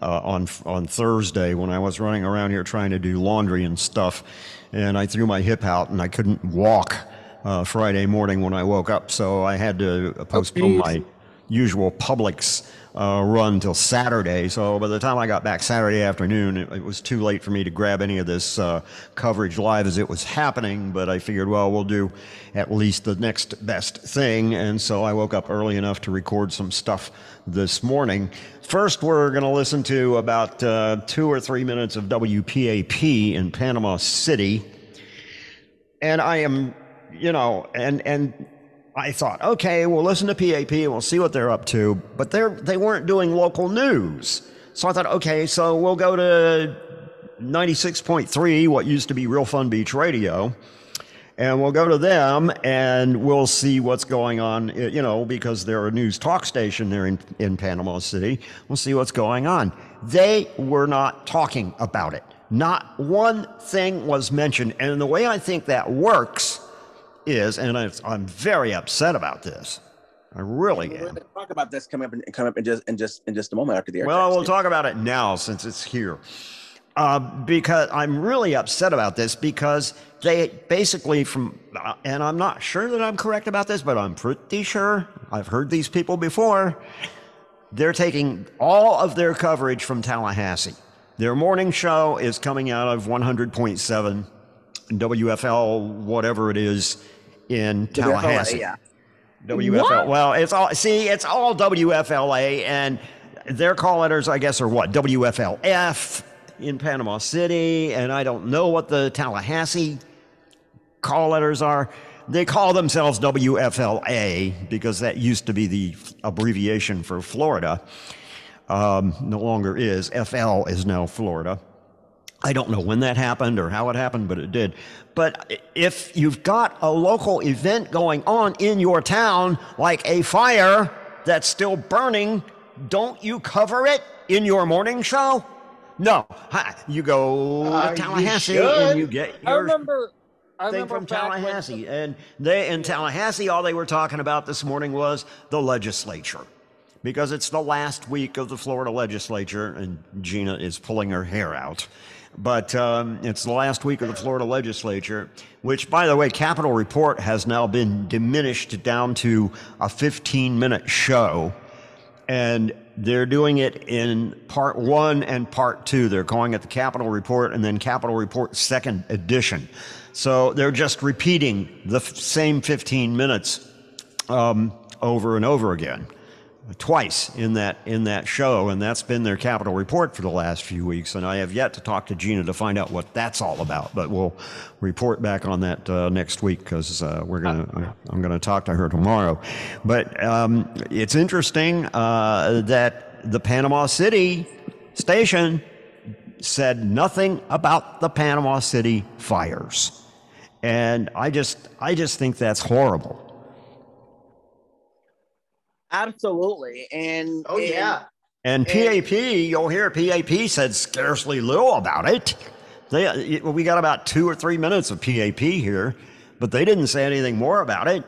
uh, on on Thursday when I was running around here trying to do laundry and stuff, and I threw my hip out and I couldn't walk uh, Friday morning when I woke up, so I had to postpone my usual Publix uh, run till Saturday. So by the time I got back Saturday afternoon, it, it was too late for me to grab any of this uh, coverage live as it was happening. But I figured, well, we'll do at least the next best thing. And so I woke up early enough to record some stuff this morning. First, we're going to listen to about uh, two or three minutes of WPAP in Panama City. And I am, you know, and, and, I thought, okay, we'll listen to PAP and we'll see what they're up to. But they're, they weren't doing local news. So I thought, okay, so we'll go to 96.3, what used to be Real Fun Beach Radio, and we'll go to them and we'll see what's going on, eh, you know, because they're a news talk station there in, in Panama City. We'll see what's going on. They were not talking about it. Not one thing was mentioned. And the way I think that works is, and I'm very upset about this. I really We're am. going to talk about this coming up in, coming up in just in just in just a moment after the air. Well, we'll talk about it now since it's here. Uh, because I'm really upset about this because they basically from, uh, and I'm not sure that I'm correct about this, but I'm pretty sure I've heard these people before. They're taking all of their coverage from Tallahassee. Their morning show is coming out of 100.7 WFL, whatever it is, in Tallahassee. yeah. WFL. Well, it's all see, it's all WFLA, and their call letters, I guess, are what WFLF in Panama City, and I don't know what the Tallahassee call letters are. They call themselves WFLA because that used to be the abbreviation for Florida. Um, no longer is. FL is now Florida. I don't know when that happened or how it happened, but it did. But if you've got a local event going on in your town, like a fire that's still burning, don't you cover it in your morning show? No. You go Uh, to you Tallahassee should. and you get I your remember. I thing from back when- Tallahassee. And they in Tallahassee, all they were talking about this morning was the legislature. Because it's the last week of the Florida legislature, and Gina is pulling her hair out. But um, it's the last week of the Florida legislature, which, by the way, Capitol Report has now been diminished down to a 15 minute show and they're doing it in part one and part two. They're calling it the Capitol Report and then Capitol Report Second Edition. So they're just repeating the f- same 15 minutes um, over and over again, twice in that in that show, and that's been their Capitol Report for the last few weeks. And I have yet to talk to Gina to find out what that's all about, but we'll report back on that uh, next week because uh, we're gonna I'm gonna talk to her tomorrow. But um, it's interesting uh, that the Panama City station said nothing about the Panama City fires. And I just I just think that's horrible. Absolutely. And Oh and- yeah. And PAP, you'll hear PAP said scarcely little about it. They, we got about two or three minutes of PAP here, but they didn't say anything more about it.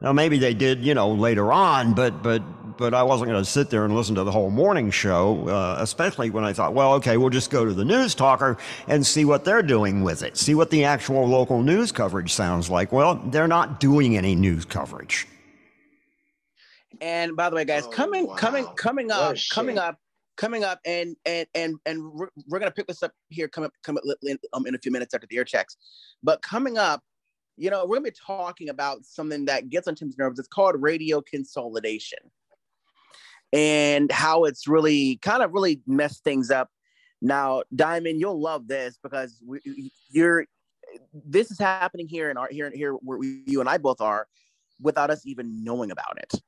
Now maybe they did, you know, later on, but but but I wasn't going to sit there and listen to the whole morning show, uh, especially when I thought, well, okay, we'll just go to the news talker and see what they're doing with it, see what the actual local news coverage sounds like. Well, they're not doing any news coverage. And by the way, guys, Oh, coming, wow. coming, coming What a up, coming up, coming up, and and and and we're, we're gonna pick this up here, come up, come up in, um, in a few minutes after the air checks. But coming up, you know, we're gonna be talking about something that gets on Tim's nerves. It's called radio consolidation, and how it's really kind of really messed things up. Now, Diamond, you'll love this because we, you're. This is happening here in our here here where we, you and I both are, without us even knowing about it.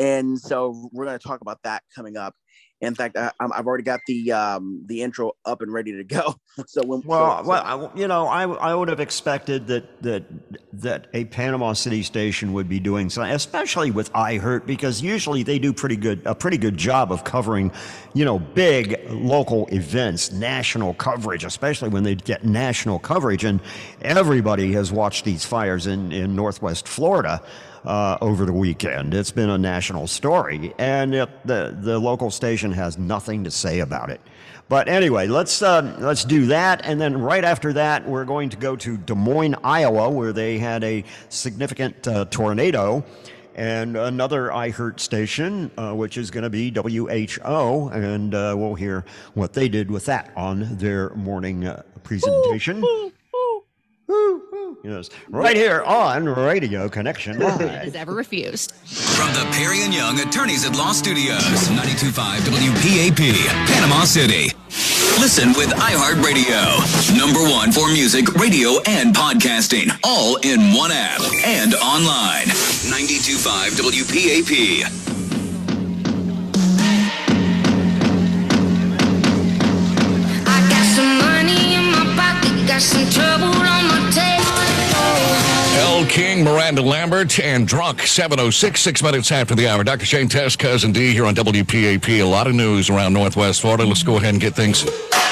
And so we're going to talk about that coming up. In fact, I, I've already got the um, the intro up and ready to go. So when Well, so- well, I, you know, I, I would have expected that that that a Panama City station would be doing something, especially with iHeart, because usually they do pretty good a pretty good job of covering, you know, big local events, national coverage, especially when they get national coverage. And everybody has watched these fires in in Northwest Florida. Uh, over the weekend, it's been a national story, and it, the the local station has nothing to say about it. But anyway, let's uh, let's do that, and then right after that, we're going to go to Des Moines, Iowa, where they had a significant uh, tornado, and another I iHeart station, uh, which is going to be WHO, and uh, we'll hear what they did with that on their morning uh, presentation. Yes, right here on Radio Connection Live. has ever refused. From the Perry and Young Attorneys at Law Studios, 92.5 WPAP, Panama City. Listen with iHeartRadio. Number one for music, radio, and podcasting. All in one app and online. 92.5 WPAP. King, Miranda Lambert, and Drunk 706, six minutes after the hour. Dr. Shane Tess, Cousin D here on WPAP. A lot of news around Northwest Florida. Let's go ahead and get things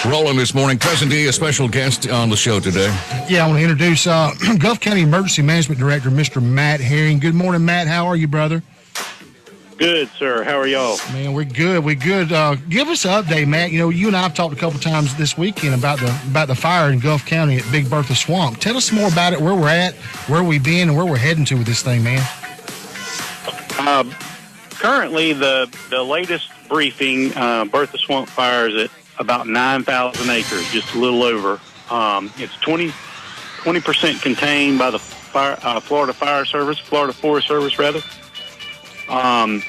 rolling this morning. Cousin D, a special guest on the show today. Yeah, I want to introduce uh, Gulf County Emergency Management Director, Mr. Matt Herring. Good morning, Matt. How are you, brother? Good, sir. How are y'all? Man, we're good. We're good. Uh, give us an update, Matt. You know, you and I have talked a couple times this weekend about the about the fire in Gulf County at Big Bertha Swamp. Tell us more about it, where we're at, where we've been, and where we're heading to with this thing, man. Um, currently, the the latest briefing, uh, Bertha Swamp Fire is at about 9,000 acres, just a little over. Um, it's 20 percent contained by the fire, uh, Florida Fire Service, Florida Forest Service, rather. Um,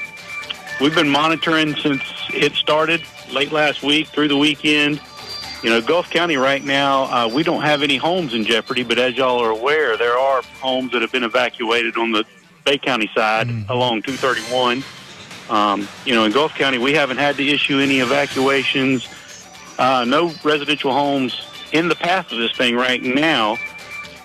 we've been monitoring since it started late last week through the weekend. You know, Gulf County right now, uh, we don't have any homes in jeopardy, but as y'all are aware, there are homes that have been evacuated on the Bay County side along 231. Um, you know, in Gulf County, we haven't had to issue any evacuations. Uh, no residential homes in the path of this thing right now.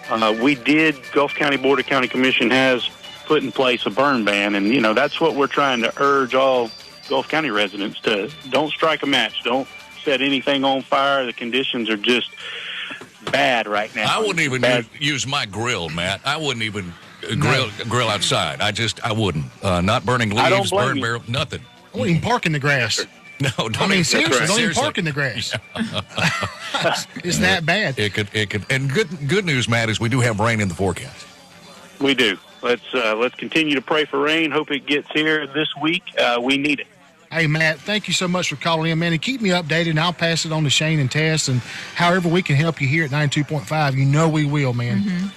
Uh, we did, Gulf County Board of County Commission has put in place a burn ban, and, you know, that's what we're trying to urge all Gulf County residents to don't strike a match. Don't set anything on fire. The conditions are just bad right now. I wouldn't even Bad. use, use my grill, Matt. I wouldn't even grill grill outside. I just I wouldn't. Uh, not burning leaves, blame burn you. barrel, nothing. I wouldn't even park in the grass. No, don't I mean, even- seriously, don't even Seriously. park in the grass. it's that bad. It could it could. And good good news, Matt, is we do have rain in the forecast. We do. Let's uh, let's continue to pray for rain. Hope it gets here this week. Uh, we need it. Hey, Matt, thank you so much for calling in, man. And keep me updated, and I'll pass it on to Shane and Tess. And however we can help you here at 92.5, you know we will, man.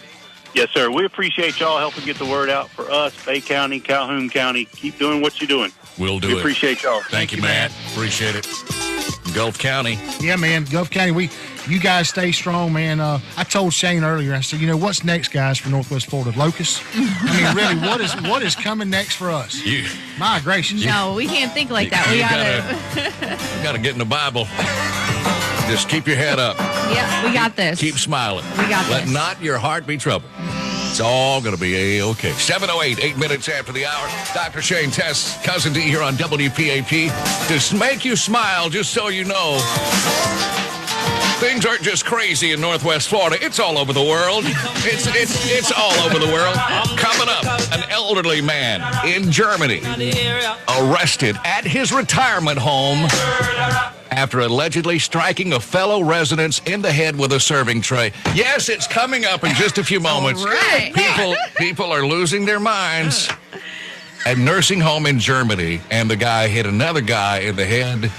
Yes, sir. We appreciate y'all helping get the word out for us, Bay County, Calhoun County. Keep doing what you're doing. We'll do we it. appreciate y'all. Thank, you, Matt. Appreciate it. Gulf County. Yeah, man. Gulf County, we you guys stay strong, man. Uh, I told Shane earlier, I said, you know, what's next, guys, for Northwest Florida? Locusts? I mean, really, what is what is coming next for us? You My gracious. No, we can't think like that. You We gotta. you gotta get in the Bible. Just keep your head up. Yep, we got this. Keep smiling. We got Let this. not your heart be troubled. It's all going to be A-OK. 708, eight minutes after the hour. Dr. Shane Tess, Cousin D here on WPAP. To make you smile, just so you know, things aren't just crazy in Northwest Florida. It's all over the world. It's, it's, it's all over the world. Coming up, an elderly man in Germany arrested at his retirement home after allegedly striking a fellow resident in the head with a serving tray. Yes, it's coming up in just a few moments. right. People people are losing their minds. A nursing home in Germany, and the guy hit another guy in the head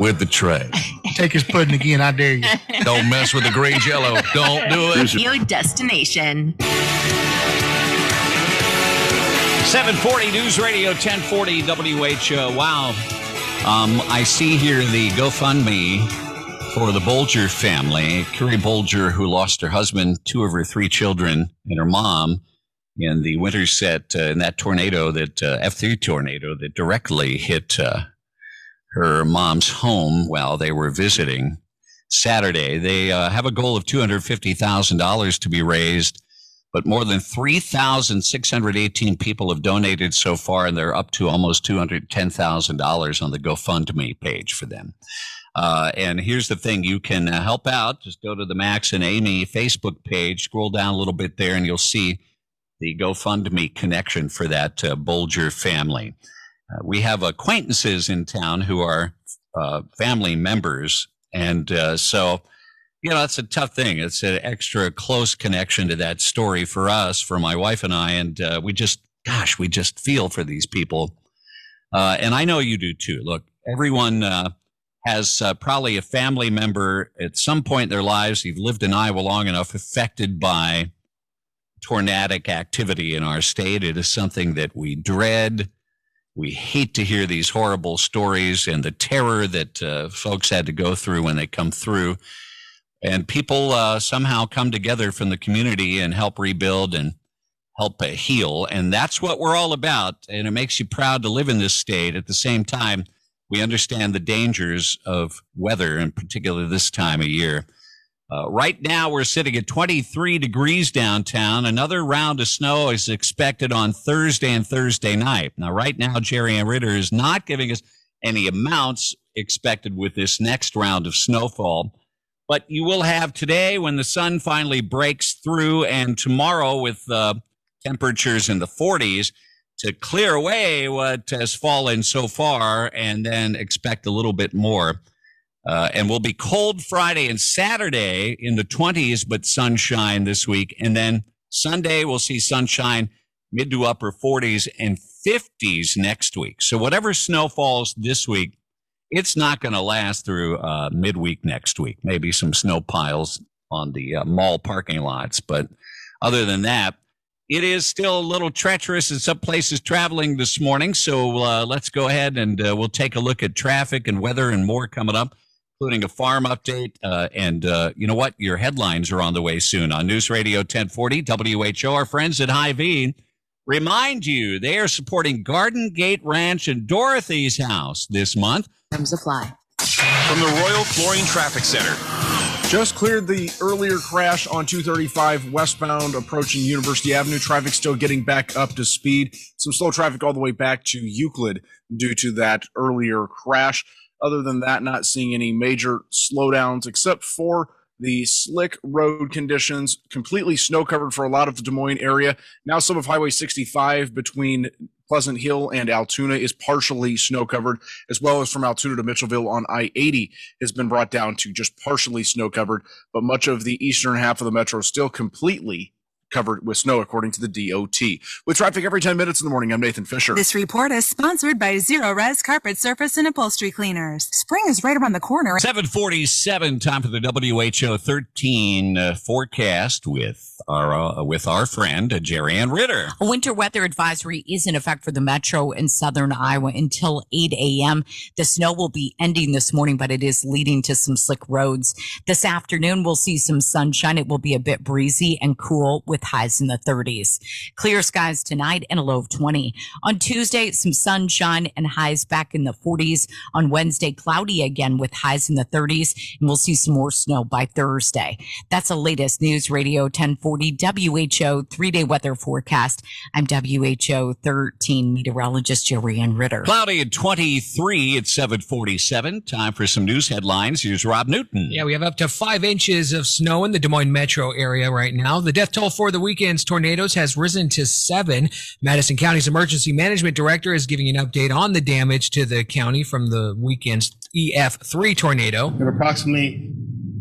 with the tray. Take his pudding again, I dare you. Don't mess with the green jello. Don't do it. Your destination. 740 News Radio 1040 WHO. Wow. Um, I see here the GoFundMe for the Bolger family. Carrie Bolger, who lost her husband, two of her three children, and her mom in the Winterset, uh, in that tornado, that uh, F3 tornado that directly hit uh, her mom's home while they were visiting Saturday. They uh, have a goal of $250,000 to be raised, but more than 3,618 people have donated so far, and they're up to almost $210,000 on the GoFundMe page for them. Uh, and here's the thing you can uh, help out. Just go to the Max and Amy Facebook page, scroll down a little bit there, and you'll see the GoFundMe connection for that uh, Bolger family. Uh, we have acquaintances in town who are uh, family members. And uh, so, you know, it's a tough thing. It's an extra close connection to that story for us, for my wife and I. And uh, we just, gosh, we just feel for these people. Uh, and I know you do too. Look, everyone uh, has uh, probably a family member at some point in their lives, you've lived in Iowa long enough, affected by tornadic activity in our state. It is something that we dread. We hate to hear these horrible stories and the terror that uh, folks had to go through when they come through. And people uh, somehow come together from the community and help rebuild and help uh, heal. And that's what we're all about. And it makes you proud to live in this state. At the same time, we understand the dangers of weather, in particular this time of year. Uh, right now, we're sitting at 23 degrees downtown. Another round of snow is expected on Thursday and Thursday night. Now, right now, Jerry Ann Ritter is not giving us any amounts expected with this next round of snowfall. But you will have today when the sun finally breaks through, and tomorrow with uh, temperatures in the 40s to clear away what has fallen so far, and then expect a little bit more. Uh, and we'll be cold Friday and Saturday in the 20s, but sunshine this week. And then Sunday, we'll see sunshine mid to upper 40s and 50s next week. So whatever snow falls this week, it's not going to last through uh, midweek next week. Maybe some snow piles on the uh, mall parking lots. But other than that, it is still a little treacherous in some places traveling this morning. So uh, let's go ahead and uh, we'll take a look at traffic and weather and more coming up including a farm update. Uh, and uh, you know what? Your headlines are on the way soon on News Radio 1040 WHO. Our friends at Hy-Vee remind you they are supporting Garden Gate Ranch and Dorothy's house this month. Terms apply. From the Royal Flooring Traffic Center. Just cleared the earlier crash on 235 westbound approaching University Avenue. Traffic still getting back up to speed. Some slow traffic all the way back to Euclid due to that earlier crash. Other than that, not seeing any major slowdowns except for the slick road conditions, completely snow covered for a lot of the Des Moines area. Now, some of Highway 65 between Pleasant Hill and Altoona is partially snow covered, as well as from Altoona to Mitchellville on I 80 has been brought down to just partially snow covered. But much of the eastern half of the metro is still completely covered with snow, according to the DOT. With traffic every 10 minutes in the morning, I'm Nathan Fisher. This report is sponsored by Zerorez Carpet Surface and Upholstery Cleaners. Spring is right around the corner. 747, time for the WHO 13 uh, forecast with our uh, with our friend uh, Jerry Ann Ritter. A winter weather advisory is in effect for the metro and southern Iowa until 8 a.m. The snow will be ending this morning, but it is leading to some slick roads. This afternoon, we'll see some sunshine. It will be a bit breezy and cool with highs in the 30s. Clear skies tonight and a low of 20. On Tuesday, some sunshine and highs back in the 40s. On Wednesday, cloudy again with highs in the 30s, and we'll see some more snow by Thursday. That's the latest News Radio 1040 WHO three day weather forecast. I'm WHO 13 meteorologist Jerry Ritter. Cloudy at 23 at 747. Time for some news headlines. Here's Rob Newton. Yeah, we have up to five inches of snow in the Des Moines metro area right now. The death toll for the weekend's tornadoes has risen to seven. Madison County's emergency management director is giving an update on the damage to the county from the weekend's EF3 tornado. There were approximately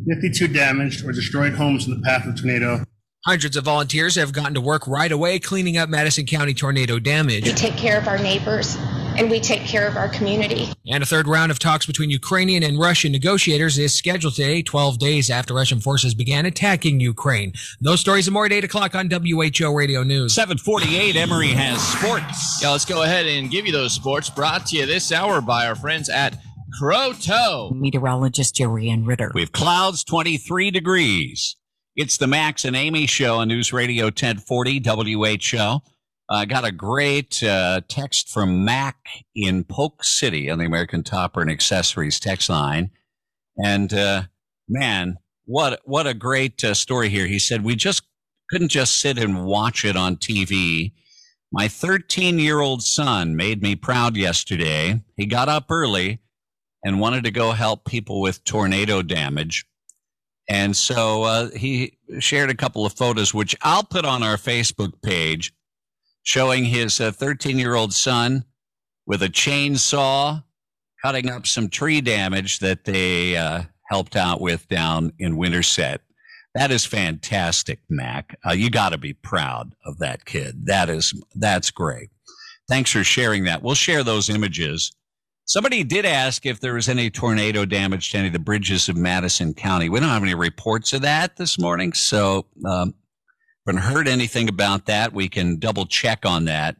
52 damaged or destroyed homes in the path of the tornado. Hundreds of volunteers have gotten to work right away cleaning up Madison County tornado damage. We take care of our neighbors and we take care of our community. And a third round of talks between Ukrainian and Russian negotiators is scheduled today, 12 days after Russian forces began attacking Ukraine. Those stories and more at 8 o'clock on WHO Radio News. 748, Emory has sports. Yeah, let's go ahead and give you those sports brought to you this hour by our friends at Croto. Meteorologist Jerry Ann Ritter. We have clouds 23 degrees. It's the Max and Amy show on News Radio 1040 WHO. I got a great uh, text from Mac in Polk City on the American Topper and Accessories text line. And uh, man, what what a great uh, story here. He said we just couldn't just sit and watch it on TV. My 13 year old son made me proud yesterday. He got up early and wanted to go help people with tornado damage. And so uh, he shared a couple of photos, which I'll put on our Facebook page, showing his 13 year old son with a chainsaw cutting up some tree damage that they uh, helped out with down in Winterset. That is fantastic, Mac. Uh, you got to be proud of that kid. That is that's great. Thanks for sharing that. We'll share those images. Somebody did ask if there was any tornado damage to any of the bridges of Madison County. We don't have any reports of that this morning, so um, haven't heard anything about that. We can double check on that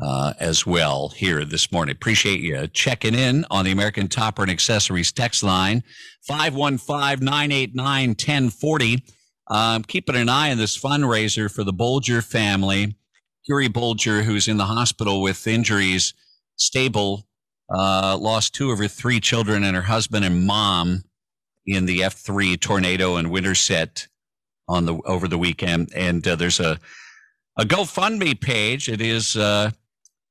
uh, as well here this morning. Appreciate you checking in on the American Topper and Accessories text line 515 989 1040. Um, keeping an eye on this fundraiser for the Bolger family. Curie Bolger, who's in the hospital with injuries, stable, uh, lost two of her three children and her husband and mom in the F3 tornado in Winterset on the over the weekend. And uh, there's a a GoFundMe page. It is uh,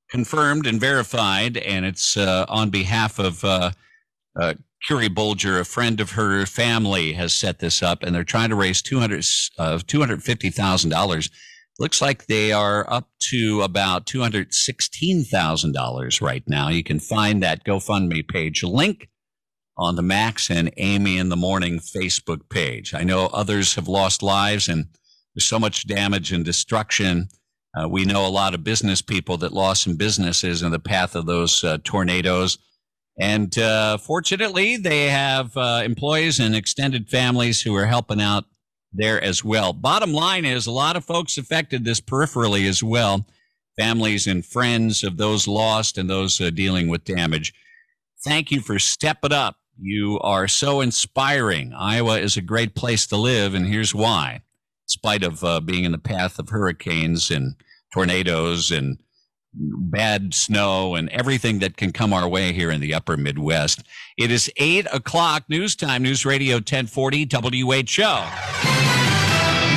confirmed and verified, and it's uh, on behalf of uh, uh, Curie Bolger, a friend of her family, has set this up, and they're trying to raise 200 uh, $250,000. Looks like they are up to about $216,000 right now. You can find that GoFundMe page link on the Max and Amy in the Morning Facebook page. I know others have lost lives, and there's so much damage and destruction. Uh, we know a lot of business people that lost some businesses in the path of those uh, tornadoes. And uh, fortunately, they have uh, employees and extended families who are helping out there as well. Bottom line is a lot of folks affected this peripherally as well families and friends of those lost and those uh, dealing with damage. Thank you for stepping up. You are so inspiring. Iowa is a great place to live, and here's why. In spite of uh, being in the path of hurricanes and tornadoes and bad snow and everything that can come our way here in the upper Midwest. It is 8 o'clock news time, News Radio 1040 WHO.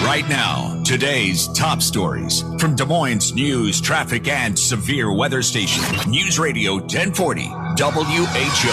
Right now, today's top stories from Des Moines News, Traffic, and Severe Weather Station. News Radio 1040 WHO.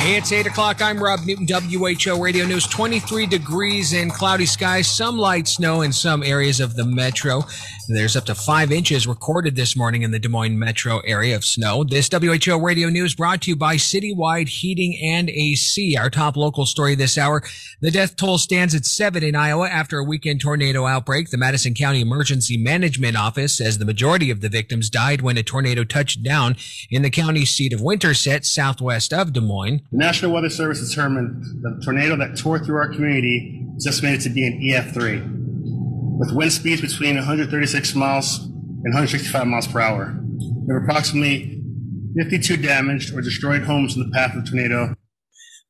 Hey, it's 8 o'clock. I'm Rob Newton, WHO Radio News. 23 degrees and cloudy skies, some light snow in some areas of the metro. There's up to five inches recorded this morning in the Des Moines metro area of snow. This WHO Radio News brought to you by Citywide Heating and AC. Our top local story this hour. The death toll stands at seven in Iowa after a weekend tornado outbreak. The Madison County Emergency Management Office says the majority of the victims died when a tornado touched down in the county seat of Winterset, southwest of Des Moines. The National Weather Service determined the tornado that tore through our community is estimated to be an EF3, with wind speeds between 136 miles and 165 miles per hour. There were approximately 52 damaged or destroyed homes in the path of the tornado.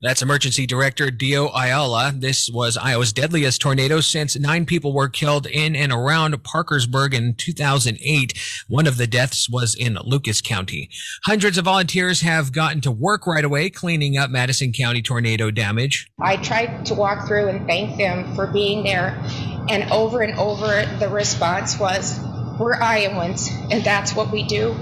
That's Emergency Director Dio Ayala. This was Iowa's deadliest tornado since nine people were killed in and around Parkersburg in 2008. One of the deaths was in Lucas County. Hundreds of volunteers have gotten to work right away cleaning up Madison County tornado damage. I tried to walk through and thank them for being there. And over and over, the response was, We're Iowans, and that's what we do.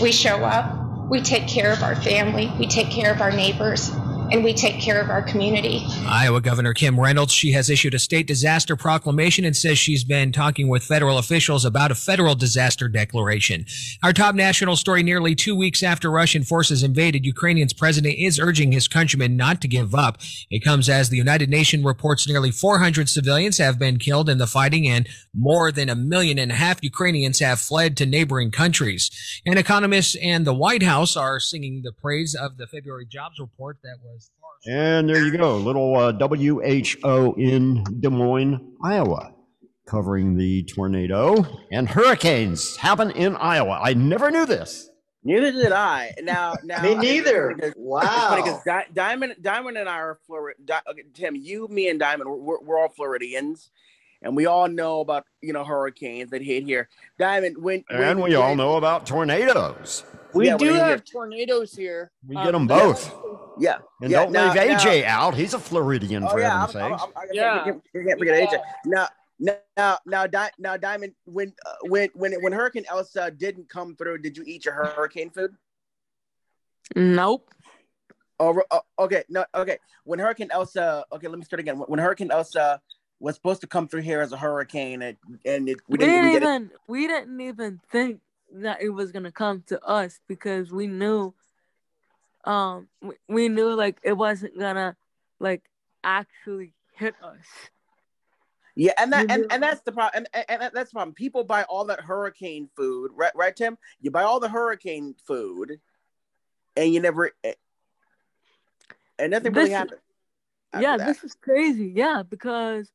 We show up, we take care of our family, we take care of our neighbors, and we take care of our community. Iowa Governor Kim Reynolds, she has issued a state disaster proclamation and says she's been talking with federal officials about a federal disaster declaration. Our top national story nearly two weeks after Russian forces invaded, Ukrainian's president is urging his countrymen not to give up. It comes as the United Nations reports nearly 400 civilians have been killed in the fighting and more than a million and a half Ukrainians have fled to neighboring countries. And economists and the White House are singing the praise of the February jobs report that was And there you go, little uh, WHO in Des Moines, Iowa, covering the tornado and hurricanes happen in Iowa. I never knew this. Neither did I. Now, now Me neither. It's Wow. It's funny 'cause Di- Diamond, Diamond, and I are Florida. Di- okay, Tim, you, me, and Diamond, we're, we're all Floridians, and we all know about you know hurricanes that hit here. Diamond, when, when And we all know about tornadoes. We Yeah, do have get- tornadoes here. We Um, get them both. Yeah, And yeah, don't now- leave AJ now- out. He's a Floridian, Oh for yeah, heaven's I'm, I'm, sakes. I'm, I Yeah. can't, can't forget AJ. Now, now, now, Di- now, Diamond, when uh, when when when Hurricane Elsa didn't come through, did you eat your hurricane food? Nope. Oh, re- oh, okay, no, okay. When Hurricane Elsa, okay, let me start again. When, when Hurricane Elsa was supposed to come through here as a hurricane, and, and it, we We didn't, didn't even get it. even we didn't even think that it was gonna come to us because we knew um we, we knew like it wasn't gonna like actually hit us. Yeah, and that and, and that's the problem. And, and, and that's the problem. People buy all that hurricane food, right? Right, Tim? You buy all the hurricane food, and you never, and nothing really This- happened. yeah, that. this is crazy. Yeah, because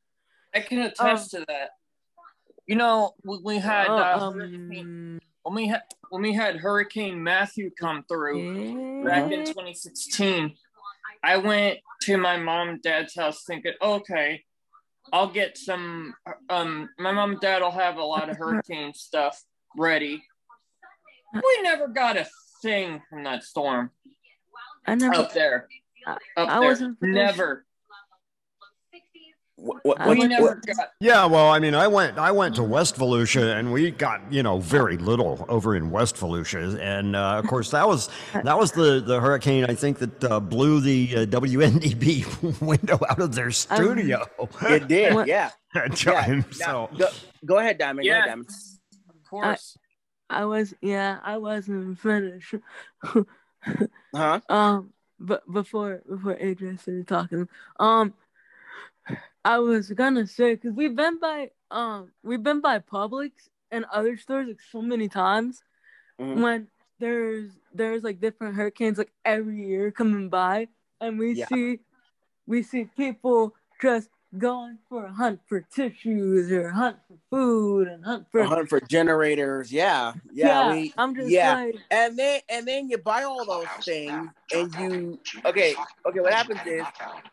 I can attest to that. You know, when we had Uh, uh, um, hurricane, when we had when we had Hurricane Matthew come through back in 2016, I went to my mom and dad's house thinking, okay, I'll get some. Um, my mom and dad will have a lot of hurricane stuff ready. We never got a thing from that storm I never up there. I, Up I there, wasn't never. What, what, we wasn't never finished. got. Yeah, well, I mean, I went, I went to West Volusia, and we got, you know, very little over in West Volusia, and uh, of course, that was that was the the hurricane I think that uh, blew the uh, WNDB window out of their studio. It did, yeah. That time, Yeah. Now, so go, go ahead, Diamond. Go Yeah. ahead, Diamond. Of course. I was yeah, I wasn't finished. Huh? um but before before AJ started talking, um I was gonna say because we've been by um we've been by Publix and other stores like so many times Mhm. when there's there's like different hurricanes like every year coming by and we Yeah. see we see people just going for a hunt for tissues or hunt for food and hunt for A hunt for generators. Yeah, yeah. Yeah, we, I'm just yeah. like- and then and then you buy all those things, and you okay, okay. What happens is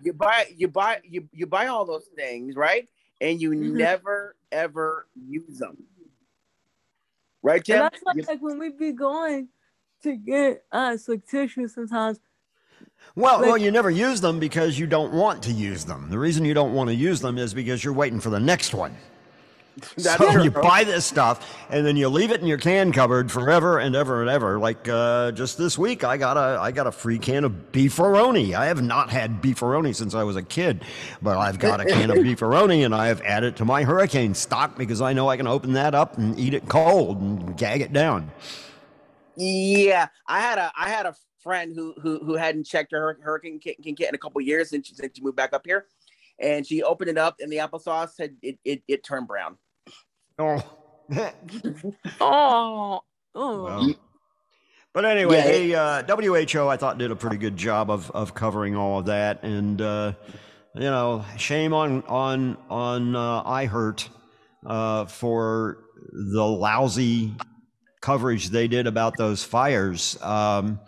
you buy you buy you you buy all those things, right? And you Mhm. never ever use them, right, And that's why, You- like when we be going to get us like tissues sometimes. Well, Like- well, you never use them because you don't want to use them. The reason you don't want to use them is because you're waiting for the next one. That's so true. you buy this stuff and then you leave it in your can cupboard forever and ever and ever. Like uh, just this week, I got a I got a free can of beefaroni. I have not had beefaroni since I was a kid, but I've got a can of beefaroni and I have added to my hurricane stock because I know I can open that up and eat it cold and gag it down. Yeah, I had a I had a friend who who who hadn't checked her hur- hurricane kit, kit in a couple years since she, since she moved back up here, and she opened it up and the applesauce had it it, it turned brown. Oh. Oh, oh. Well, but anyway, Yeah, hey, uh, WHO, I thought did a pretty good job of, of covering all of that, and uh, you know, shame on on on uh, iHeart uh, for the lousy coverage they did about those fires. Um,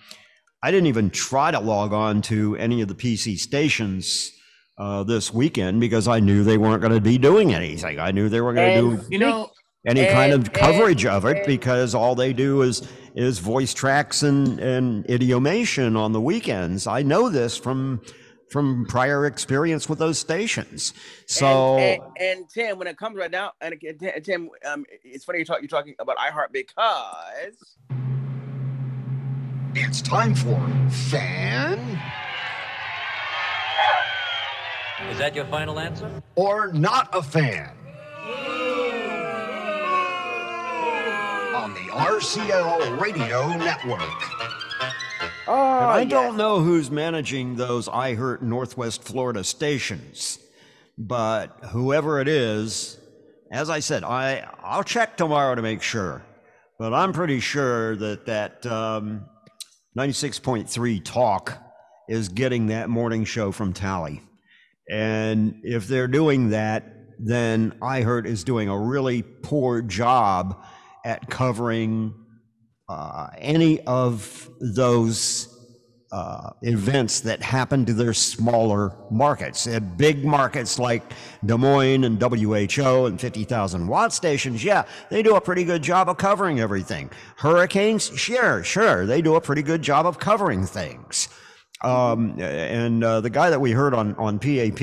I didn't even try to log on to any of the PC stations uh, this weekend because I knew they weren't going to be doing anything. I knew they were going to do You know, any kind of coverage and- of it and- because all they do is is voice tracks and and idiomation on the weekends. I know this from from prior experience with those stations. So and, and, and Tim, when it comes right now, and again, Tim- Tim, um, it's funny you're, talk, you're talking about iHeart because it's time for fan Is that your final answer? or not a fan on the RCL Radio Network. Oh, And I yeah. don't know who's managing those iHeart Northwest Florida stations, but whoever it is, as I said, I I'll check tomorrow to make sure, but I'm pretty sure that that um, 96.3 Talk is getting that morning show from Tally, and if they're doing that, then iHeart is doing a really poor job at covering uh, any of those uh, events that happen to their smaller markets. At big markets like Des Moines and WHO and 50,000 watt stations, yeah, they do a pretty good job of covering everything. Hurricanes, sure, sure, they do a pretty good job of covering things. Um, and uh, the guy that we heard on on PAP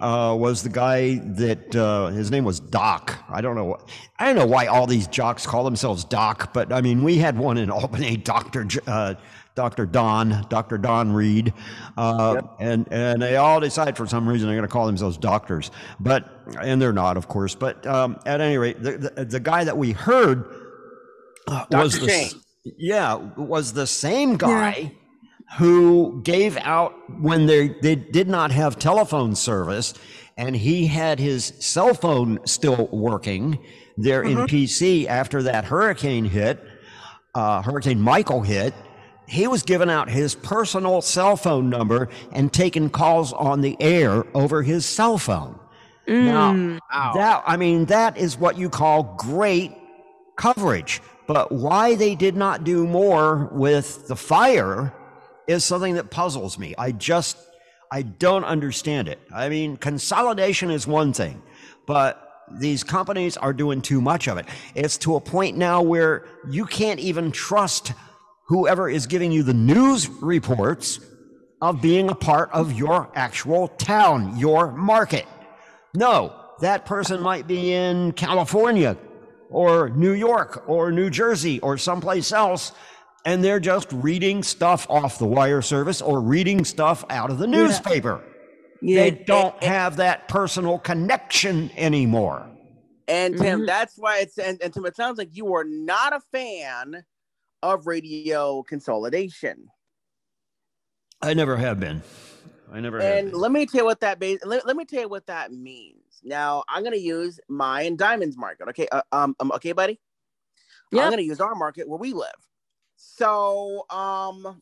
uh, was the guy that uh, his name was Doc. I don't know. What, I don't know why all these jocks call themselves Doc, but I mean, we had one in Albany, Doctor uh, Doctor Don, Doctor Don Reed, uh, yep. and and they all decide for some reason they're going to call themselves doctors, but and they're not, of course. But um, at any rate, the, the, the guy that we heard uh, was the, yeah was the same guy. Yeah who gave out when they, they did not have telephone service and he had his cell phone still working there in mm-hmm. PC after that hurricane hit, uh, Hurricane Michael hit. He was giving out his personal cell phone number and taking calls on the air over his cell phone. Mm. Now, wow. that I mean, that is what you call great coverage. But why they did not do more with the fire is something that puzzles me. I just, I don't understand it. I mean, consolidation is one thing, but these companies are doing too much of it. It's to a point now where you can't even trust whoever is giving you the news reports of being a part of your actual town, your market. No, that person might be in California or New York or New Jersey or someplace else and they're just reading stuff off the wire service or reading stuff out of the newspaper. Yeah. They don't have that personal connection anymore. And Tim, mm-hmm. that's why it's and, and Tim, it sounds like you are not a fan of radio consolidation. I never have been. I never and let me tell you what that base, let, let me tell you what that means. Now I'm gonna use my and Diamonds market. Okay, uh, um, um, okay, buddy. Yeah. I'm gonna use our market where we live. So, um,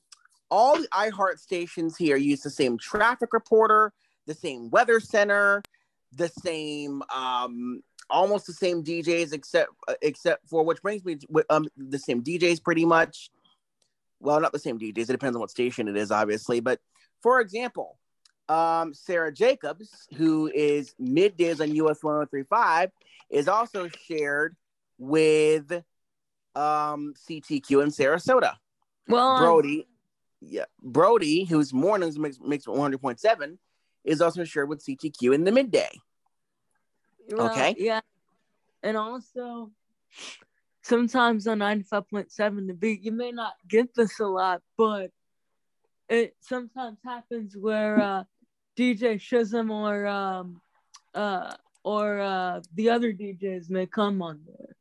all the iHeart stations here use the same traffic reporter, the same weather center, the same, um, almost the same DJs, except uh, except for which brings me to, um the same DJs pretty much. Well, not the same DJs. It depends on what station it is, obviously. But for example, um, Sarah Jacobs, who is middays on US 1035, is also shared with um, CTQ in Sarasota. Well, Brody, yeah, Brody, who's mornings makes Mix one hundred point seven, is also shared with CTQ in the midday. Well, okay. Yeah, and also sometimes on ninety five point seven, the beat you may not get this a lot, but it sometimes happens where uh, DJ Shizm or um, uh, or uh, the other DJs may come on there.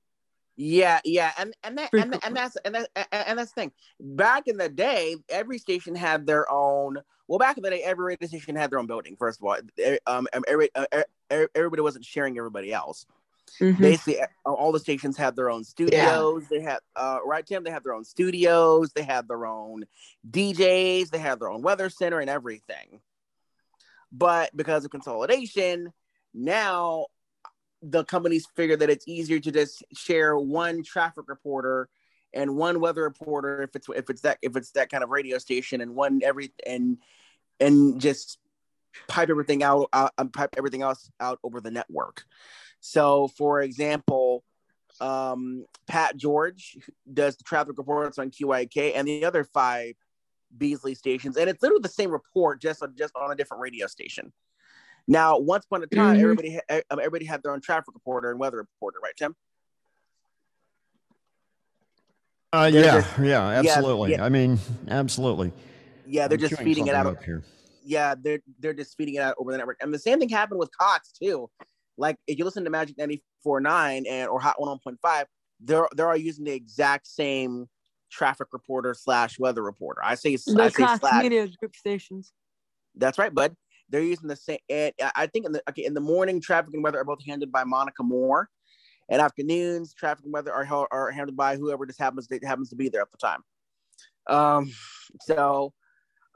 Yeah, yeah, and and that and, and that's and that and that's the thing. Back in the day, every station had their own. Well, back in the day, every radio station had their own building. First of all, um, every, uh, everybody wasn't sharing everybody else. Mm-hmm. Basically, all the stations had their own studios. Yeah. They had, uh, right, Tim? They had their own studios. They had their own DJs. They had their own weather center and everything. But because of consolidation, now the companies figure that it's easier to just share one traffic reporter and one weather reporter if it's if it's that if it's that kind of radio station and one every and and just pipe everything out uh, pipe everything else out over the network. So for example um, pat george does the traffic reports on QYK and the other five beasley stations and it's literally the same report just just on a different radio station now, once upon a time, mm-hmm. everybody ha- um, everybody had their own traffic reporter and weather reporter, right, Tim? Uh, yeah, just, yeah, absolutely. Yeah, yeah. I mean, absolutely. Yeah, they're I'm just feeding it out up here. Yeah, they're they're just feeding it out over the network, and the same thing happened with Cox too. Like if you listen to Magic 94.9 and or Hot 101.5, they're they're all using the exact same traffic reporter slash weather reporter. I say the I Cox say Media group stations. That's right, bud. They're using the same. I think in the okay in the morning, traffic and weather are both handled by Monica Moore, and afternoons, traffic and weather are are handled by whoever just happens to happens to be there at the time. Um, so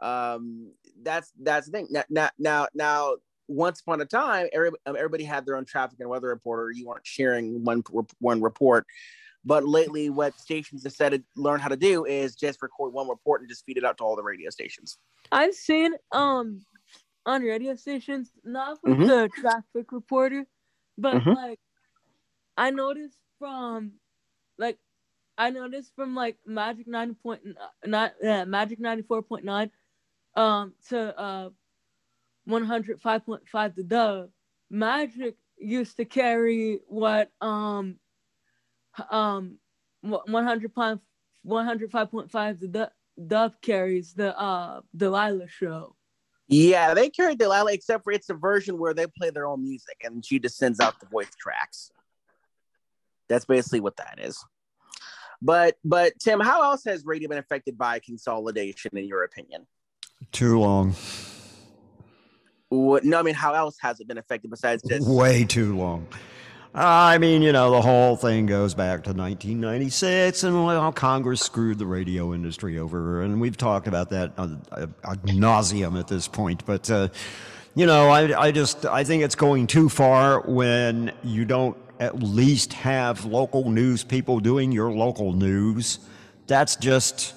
um, that's that's the thing. Now now now, once upon a time, everybody, um, everybody had their own traffic and weather reporter. You weren't sharing one one report. But lately, what stations have said to learn how to do is just record one report and just feed it out to all the radio stations. I've seen um on radio stations, not with Mhm. the traffic reporter, but Mhm. like I noticed from like I noticed from like Magic ninety point nine, uh, Magic ninety four point nine, um to uh one hundred five point five the dove. Magic used to carry what um um one hundred point one hundred five point five the dove, dove carries the uh Delilah show. Yeah, they carry Delilah, except for it's a version where they play their own music and she just sends out the voice tracks. That's basically what that is. But but Tim, how else has radio been affected by consolidation in your opinion? Too long. What, no, I mean, how else has it been affected besides just Way too long. I mean, you know, the whole thing goes back to 1996, and well, Congress screwed the radio industry over, and we've talked about that ad ad nauseum at this point. But uh, you know, I, I just I think it's going too far when you don't at least have local news people doing your local news. That's just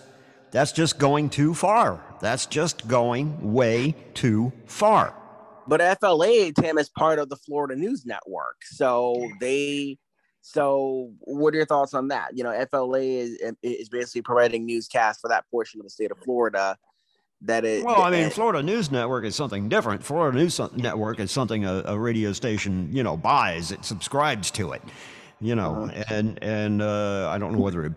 that's just going too far. That's just going way too far. But FLA, Tim, is part of the Florida News Network. So they, so what are your thoughts on that? You know, FLA is is basically providing newscasts for that portion of the state of Florida. That it. Well, I mean, Florida News Network is something different. Florida News Network is something a, a radio station, you know, buys. It subscribes to it, you know, and and uh, I don't know whether it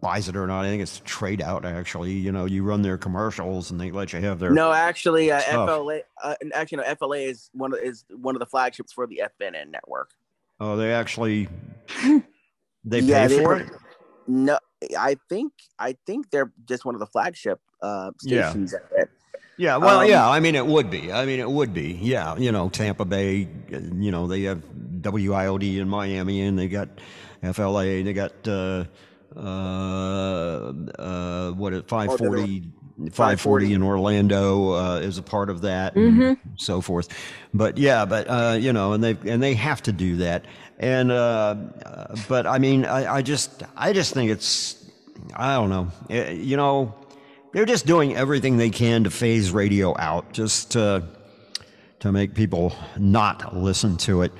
buys it or not. I think it's trade out. Actually, you know, you run their commercials and they let you have their. No, actually, uh. FLA. Uh, and actually, no, FLA is one of is one of the flagships for the FNN network. Oh, they actually they Yeah, pay they for it. No, I think I think they're just one of the flagship uh, Yeah. stations. it. Yeah, well, Um, yeah. I mean, it would be. I mean, it would be. Yeah, you know, Tampa Bay. You know, they have WIOD in Miami, and they got FLA. They got uh, uh, uh, what it 540, 540 in Orlando uh, is a part of that, Mhm. and so forth. But yeah, but uh, you know, and they and they have to do that. And uh, uh, but I mean, I, I just I just think it's I don't know. Eh, You know, they're just doing everything they can to phase radio out, just to to make people not listen to it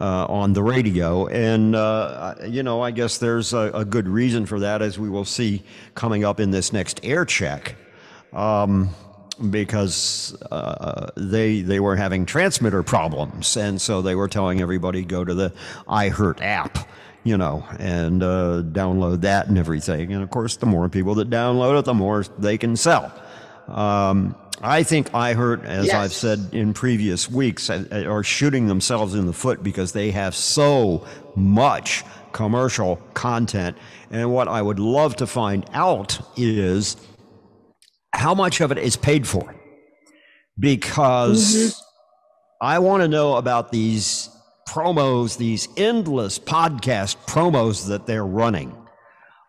uh, on the radio. And uh, you know, I guess there's a, a good reason for that, as we will see coming up in this next air check. Um, because uh, they they were having transmitter problems, and so they were telling everybody go to the iHeart app, you know, and uh, download that and everything. And of course, the more people that download it, the more they can sell. Um, I think iHeart, as Yes. I've said in previous weeks, uh, are shooting themselves in the foot because they have so much commercial content. And what I would love to find out is how much of it is paid for. Because I want to know about these promos, these endless podcast promos that they're running.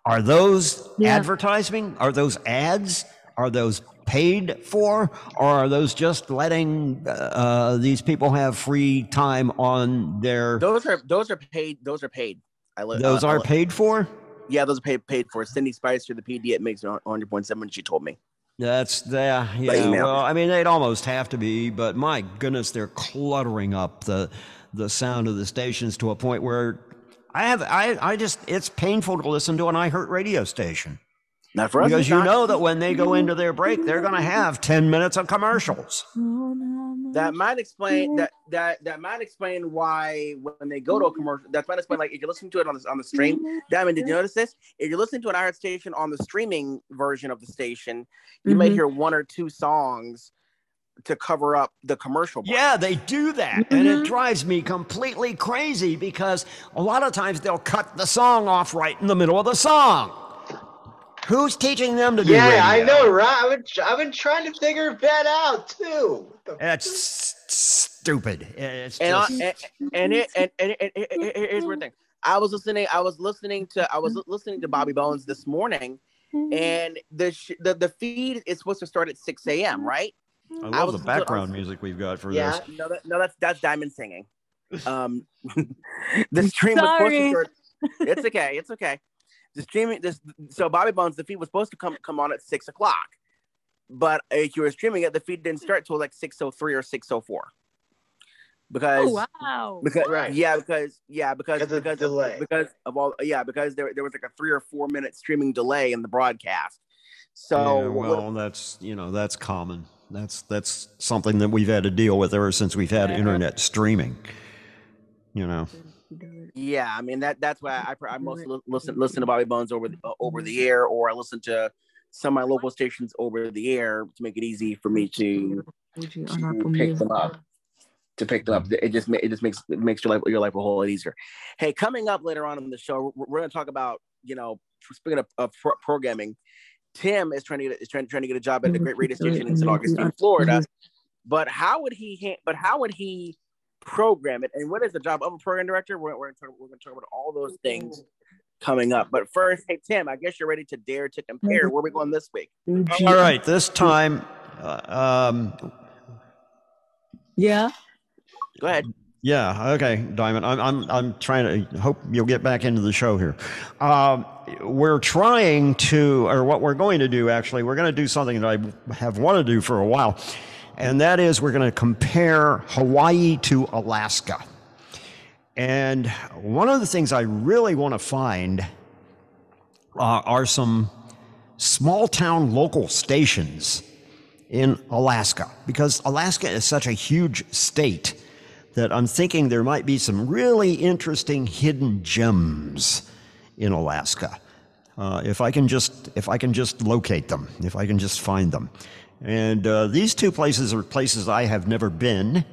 Are those advertising? Are those ads? Are those paid for? Or are those just letting uh, these people have free time on their. Those are those are paid. Those are paid. I li- Those uh, are li- paid for? Yeah, those are paid paid for. Cindy Spicer, the PD at Mix 100.7, she told me. That's yeah, yeah. Well, I mean, they'd almost have to be, but my goodness, they're cluttering up the the sound of the stations to a point where I have I I just it's painful to listen to an I iHeart radio station. Not for us. because you not. know that when they go into their break, they're going to have ten minutes of commercials. that might explain that that that might explain why when they go to a commercial that might explain like if you're listening to it on the on the stream Diamond did you notice this if you're listening to an iHeart station on the streaming version of the station you may Mhm. hear one or two songs to cover up the commercial break. Yeah, they do that. And it drives me completely crazy because a lot of times they'll cut the song off right in the middle of the song. Who's teaching them to do that? Yeah, radio? I know, right? I've been, I've been trying to figure that out too. That's stupid. It's and, I, and and it and, and, and, and- and- and here's the thing. I was listening. I was listening to. I was listening to Bobby Bones this morning, and the sh- the the feed is supposed to start at six a.m. Right? I I love was the listening to it background music we've got for Yeah. this. No, that, no, that's that's Diamond singing. Um, the stream was supposed to start. it's okay. It's okay. The streaming this so Bobby Bones the feed was supposed to come come on at six o'clock, but if you were streaming it, the feed didn't start till like six oh three or six oh four. Because Oh, wow. because Right. yeah because yeah because Because of because delay. of, because of all yeah because there there was like a three or four minute streaming delay in the broadcast. So Yeah, what- well, that's you know that's common. That's that's something that we've had to deal with ever since we've had internet streaming. You know. Yeah, I mean that that's why I I mostly li- listen listen to Bobby Bones over the, uh, over the air, or I listen to some of my local stations over the air to make it easy for me to, to pick them up. To pick them up, it just it just makes it makes your life your life a whole lot easier. Hey, coming up later on in the show, we're, we're going to talk about you know speaking of, of pro- programming, Tim is trying to get is trying, trying to get a job at a great radio station in St. Augustine, Florida. But how would he ha- but how would he program it? And what is the job of a program director? We're, we're, gonna talk, we're going to talk about all those things coming up. But first, hey Tim, I guess you're ready to dare to compare. Where are we going this week? All right, this time, uh, um, Yeah. Go ahead. Yeah. Okay, Diamond. I'm I'm I'm trying to hope you'll get back into the show here. Um, we're trying to, or what we're going to do actually, we're going to do something that I have wanted to do for a while, and that is we're going to compare Hawaii to Alaska. And one of the things I really want to find uh, are some small town local stations in Alaska because Alaska is such a huge state that I'm thinking there might be some really interesting hidden gems in Alaska. Uh, if I can just if I can just locate them, if I can just find them, and uh, these two places are places I have never been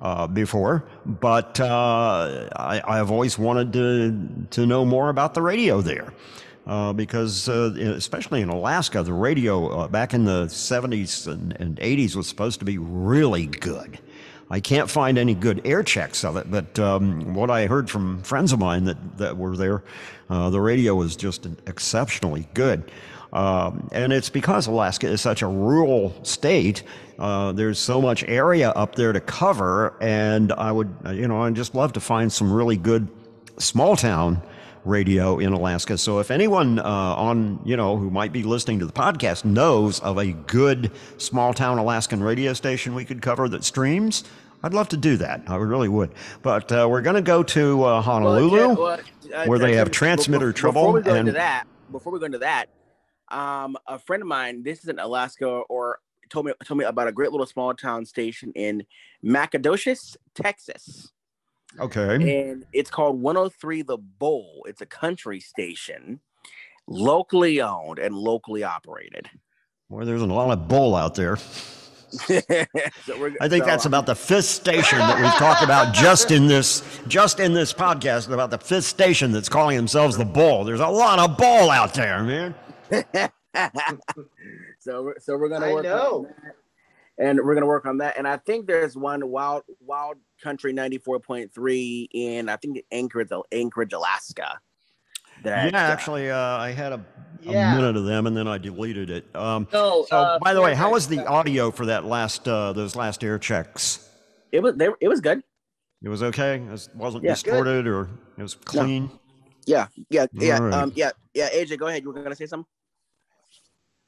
uh, before, but uh, I, have always wanted to to know more about the radio there. Uh, because uh, especially in Alaska, the radio uh, back in the 70s and, and 80s was supposed to be really good. I can't find any good air checks of it, but um, what I heard from friends of mine that, that were there, the radio was just exceptionally good. Um, and it's because Alaska is such a rural state. Uh, there's so much area up there to cover, and I would, you know, I'd just love to find some really good small town radio in Alaska. So if anyone uh, on, you know, who might be listening to the podcast knows of a good small town Alaskan radio station we could cover that streams, I'd love to do that. I really would. But uh, we're going to go to uh, Honolulu, Well, yeah, well, where they have transmitter before- trouble. Before we go and into that, before we go into that, um, a friend of mine, this is in Alaska, or told me told me about a great little small town station in Nacogdoches, Texas. okay. and it's called 103 The Bull. It's a country station, locally owned and locally operated. Well, there's a lot of bull out there. so we're, I think so, that's um, about the fifth station that we've talked about just in this just in this podcast about the fifth station that's calling themselves the Bull. There's a lot of bull out there, man. so we're, so we're gonna I work know. on that, and we're gonna work on that. And I think there's one wild wild country 94.3 in I think Anchorage, Anchorage, Alaska. That yeah, uh, actually, uh, I had a, a minute of them and then I deleted it. Um, No, so, uh, by the way, how was the audio for that last uh, those last air checks? it was they, it was good. It was okay. It was- wasn't Yeah. distorted or it was clean. Yeah, yeah, yeah, All right. um, yeah, yeah. AJ, go ahead. You were gonna say something?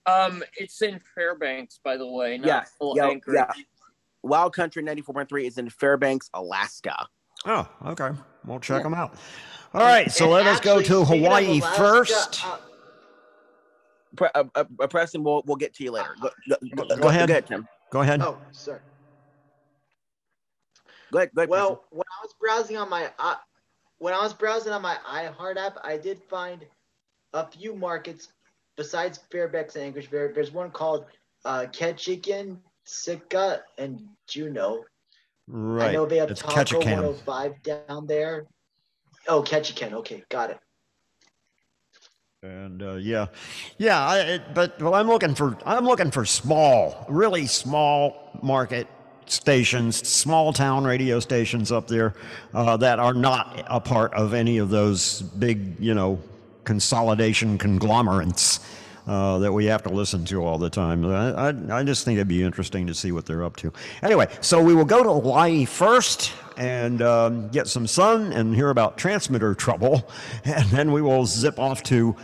Um, it's in Fairbanks, by the way. Not yeah, full yeah, Anchorage. yeah. Wild Country 94.3 is in Fairbanks, Alaska. Oh, okay. We'll check them out. All right, so let us go to Hawaii Alaska, first. uh, Pre- uh, uh, uh, Preston, we'll, we'll get to you later. Go, go, go, Go ahead. Go ahead, Tim. Go ahead. Oh, sorry. Go ahead. Go ahead. Well, when I was browsing on my uh, when I was browsing on my iHeart app, I did find a few markets besides Fairbanks and Anchorage. There, there's one called uh, Ketchikan, Sitka, and Juneau. Right. I know they have it's Taco Ketchikan. 105 down there. Oh, Ketchikan. Okay, got it. And uh, yeah, yeah. I, it, but well, I'm looking for I'm looking for small, really small market stations, small town radio stations up there uh, that are not a part of any of those big, you know, consolidation conglomerates. uh, that we have to listen to all the time. I, I, I just think it'd be interesting to see what they're up to. Anyway, so we will go to Hawaii first and um, get some sun and hear about transmitter trouble, and then we will zip off to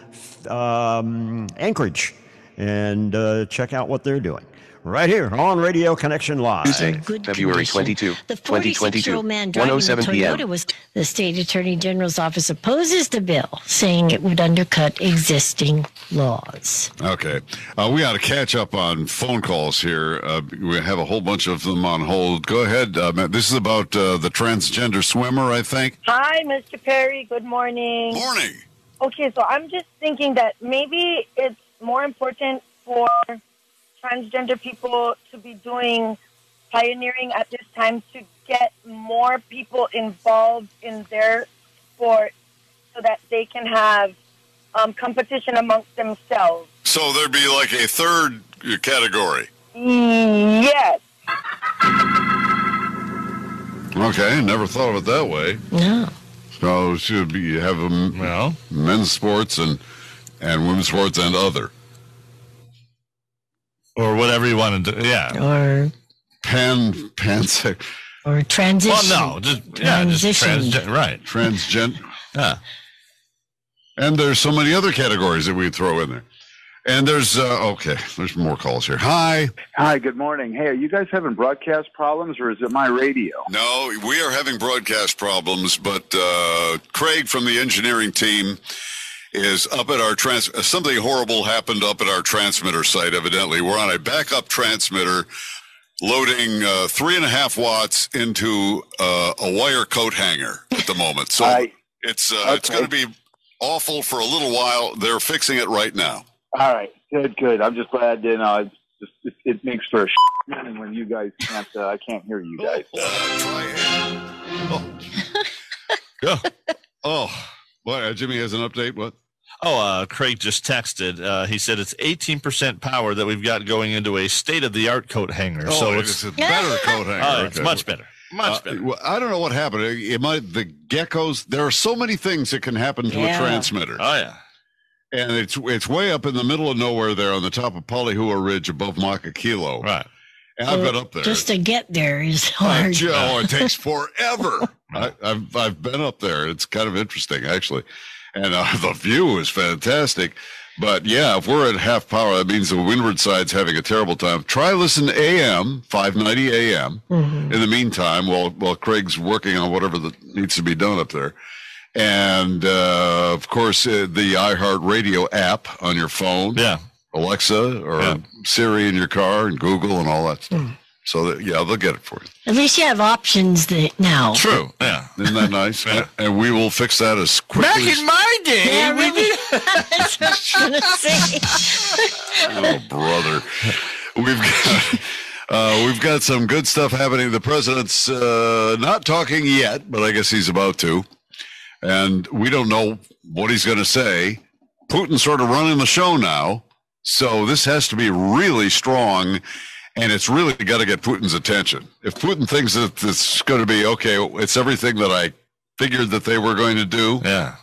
um, Anchorage and uh, check out what they're doing. Right here on Radio Connection Live. Tuesday, February 22, The 2022, 46-year-old man driving the Toyota p.m. was the state attorney general's office opposes the bill, saying it would undercut existing laws. Okay. Uh, we got to catch up on phone calls here. Uh, we have a whole bunch of them on hold. Go ahead. Uh, Matt. this is about uh, the transgender swimmer, I think. Hi, Mr. Perry. Good morning. Morning. Okay, so I'm just thinking that maybe it's more important for transgender people to be doing pioneering at this time to get more people involved in their sport so that they can have um, competition amongst themselves. So there'd be like a third category. Yes. Okay, never thought of it that way. No. So should be you have um, well men's sports and and women's sports and other or whatever you want to do. Yeah. Or pan pansec or transition. Well, no, just yeah, just Transitioned. transgen- right. transgen. Yeah. And there's so many other categories that we throw in there. And there's uh, okay, there's more calls here. Hi. Hi, good morning. Hey, are you guys having broadcast problems or is it my radio? No, we are having broadcast problems, but uh, Craig from the engineering team is up at our trans. uh, Something horrible happened up at our transmitter site. Evidently, we're on a backup transmitter, loading uh, three and a half watts into uh, a wire coat hanger at the moment. So it's uh, it's going to be awful for a little while. They're fixing it right now. All right, good, good. I'm just glad, you know, it's just, it, it makes for a morning when you guys can't, uh, I can't hear you guys. Yeah. oh, what? uh, Jimmy has an update. What? Oh, uh, Craig just texted. Uh, he said it's 18% power that we've got going into a state of the art coat hanger. Oh, so it's it's, a better coat hanger. Oh, it's Okay. much better. Much Uh, better. well, I don't know what happened. It, it might the geckos. There are so many things that can happen to Yeah. a transmitter. Oh yeah, and it's it's way up in the middle of nowhere there on the top of Palehua Ridge above Makakilo. Right. And I've So been up there. Just to get there is Uh, hard. Joe, it takes forever. I, I've I've been up there. It's kind of interesting actually, and uh, the view is fantastic. But yeah, if we're at half power, that means the windward side's having a terrible time. Try listen AM 590 AM. Mm-hmm. In the meantime, while while Craig's working on whatever that needs to be done up there, and uh, of course uh, the iHeartRadio app on your phone. Yeah. Alexa or Siri in your car and Google and all that stuff. Hmm. So that yeah, they'll get it for you. At least you have options that now. True. Yeah. Isn't that nice? and, and we will fix that as quickly. Back as- in my day, Yeah, we really. That's what I was gonna say. oh, brother, we've got. Uh, we've got some good stuff happening. The president's uh, not talking yet, but I guess he's about to. And we don't know what he's going to say. Putin's sort of running the show now. So this has to be really strong. And it's really got to get Putin's attention. If Putin thinks that it's going to be okay, it's everything that I figured that they were going to do. Yeah.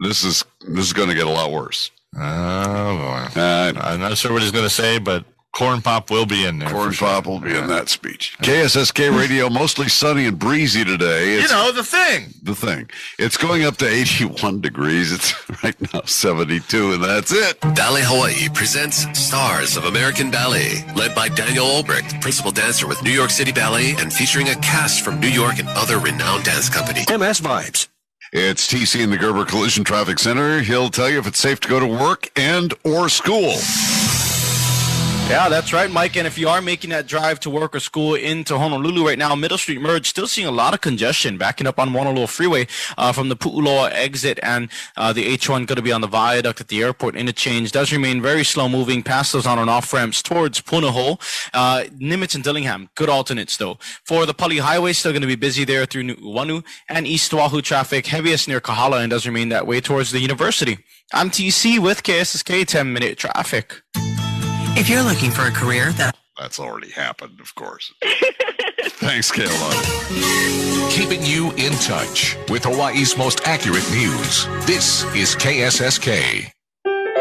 This is this is going to get a lot worse. Oh boy. Uh, I'm not sure what he's going to say, but corn pop will be in there. Corn Pop will be in that speech. KSSK radio, mostly sunny and breezy today. You know the thing. the thing. It's going up to 81 degrees. It's right now 72, and that's it. Ballet Hawaii presents Stars of American Ballet, led by Daniel Ulbricht, principal dancer with New York City Ballet, and featuring a cast from New York and other renowned dance companies. MS Vibes. It's TC in the Gerber Collision Traffic Center. He'll tell you if it's safe to go to work and or school. Yeah, that's right, Mike. And if you are making that drive to work or school into Honolulu right now, Middle Street Merge still seeing a lot of congestion backing up on Honolulu Freeway uh, from the Pu'uloa exit and uh, the H1 going to be on the viaduct at the airport interchange. Does remain very slow moving past those on and off ramps towards Punahou. Uh, Nimitz and Dillingham, good alternates though. For the Pali Highway, still going to be busy there through Nu'uanu and East Oahu traffic, heaviest near Kahala and does remain that way towards the university. I'm TC with KSSK 10 minute traffic. If you're looking for a career that That's already happened, of course. Thanks, Kayla. Keeping you in touch with Hawaii's most accurate news. This is KSSK.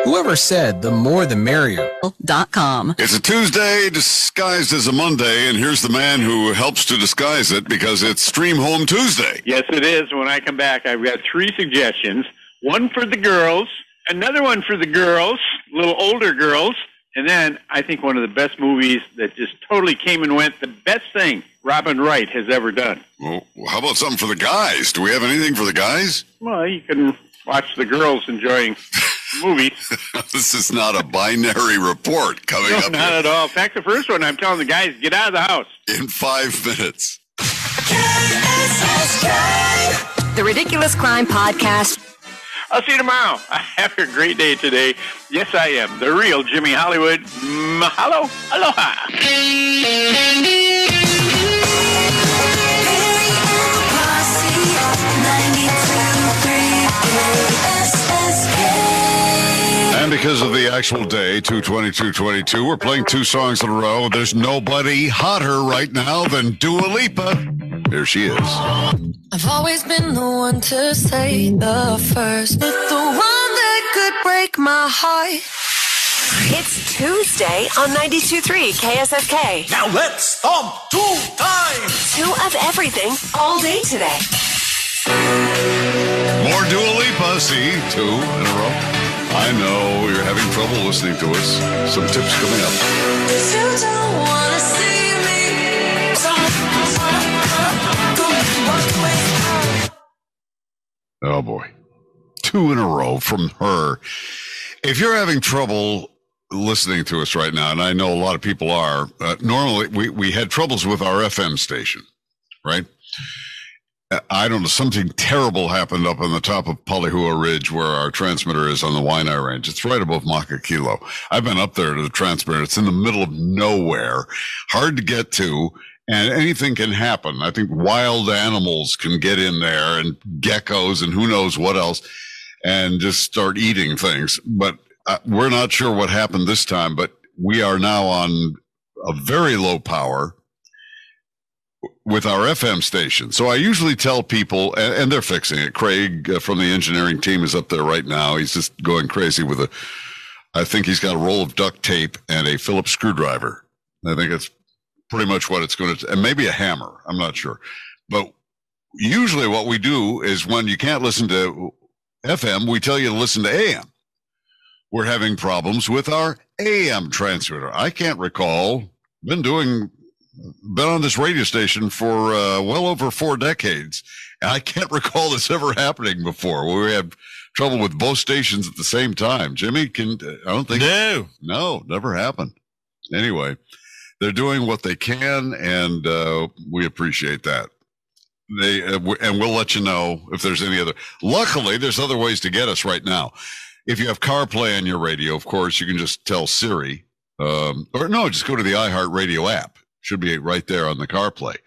Whoever said the more the merrier? Dot com. It's a Tuesday disguised as a Monday, and here's the man who helps to disguise it because it's Stream Home Tuesday. Yes, it is. When I come back, I've got three suggestions. One for the girls, another one for the girls, little older girls, and then I think one of the best movies that just totally came and went, the best thing Robin Wright has ever done. Well, how about something for the guys? Do we have anything for the guys? Well, you can watch the girls enjoying movies. this is not a binary report coming No, up not here at all. In fact, the first one, I'm telling the guys, get out of the house. in five minutes. The Ridiculous Crime Podcast. I'll see you tomorrow. Have a great day today. Yes, I am. The real Jimmy Hollywood. Mahalo. Aloha. Because of the actual day, 22222, we're playing two songs in a row. There's nobody hotter right now than Dua Lipa. Here she is. I've always been the one to say the first, but the one that could break my heart. It's Tuesday on 92.3 KSSK. Now let's stomp two times. Two of everything all day today. More Dua Lipa. See, two in a row. I know you're having trouble listening to us. Some tips coming up. You don't wanna see me. Oh boy. Two in a row from her. If you're having trouble listening to us right now, and I know a lot of people are, uh, normally we, we had troubles with our FM station, right? I don't know, something terrible happened up on the top of Palehua Ridge where our transmitter is on the Waianae Range. It's right above Makakilo. I've been up there to the transmitter. It's in the middle of nowhere, hard to get to, and anything can happen. I think wild animals can get in there and geckos and who knows what else and just start eating things. But uh, we're not sure what happened this time, but we are now on a very low power with our FM station. So I usually tell people, and, and they're fixing it. Craig uh, from the engineering team is up there right now. He's just going crazy with a, I think he's got a roll of duct tape and a Phillips screwdriver. I think it's pretty much what it's going to, and maybe a hammer. I'm not sure. But usually what we do is when you can't listen to FM, we tell you to listen to AM. We're having problems with our AM transmitter. I can't recall, been doing been on this radio station for uh, well over four decades. And I can't recall this ever happening before. We have trouble with both stations at the same time. Jimmy, can I don't think no, no, never happened. Anyway, they're doing what they can, and uh, we appreciate that. They uh, w- and we'll let you know if there's any other. Luckily, there's other ways to get us right now. If you have CarPlay on your radio, of course, you can just tell Siri, um, or no, just go to the iHeartRadio app. Should be right there on the CarPlay.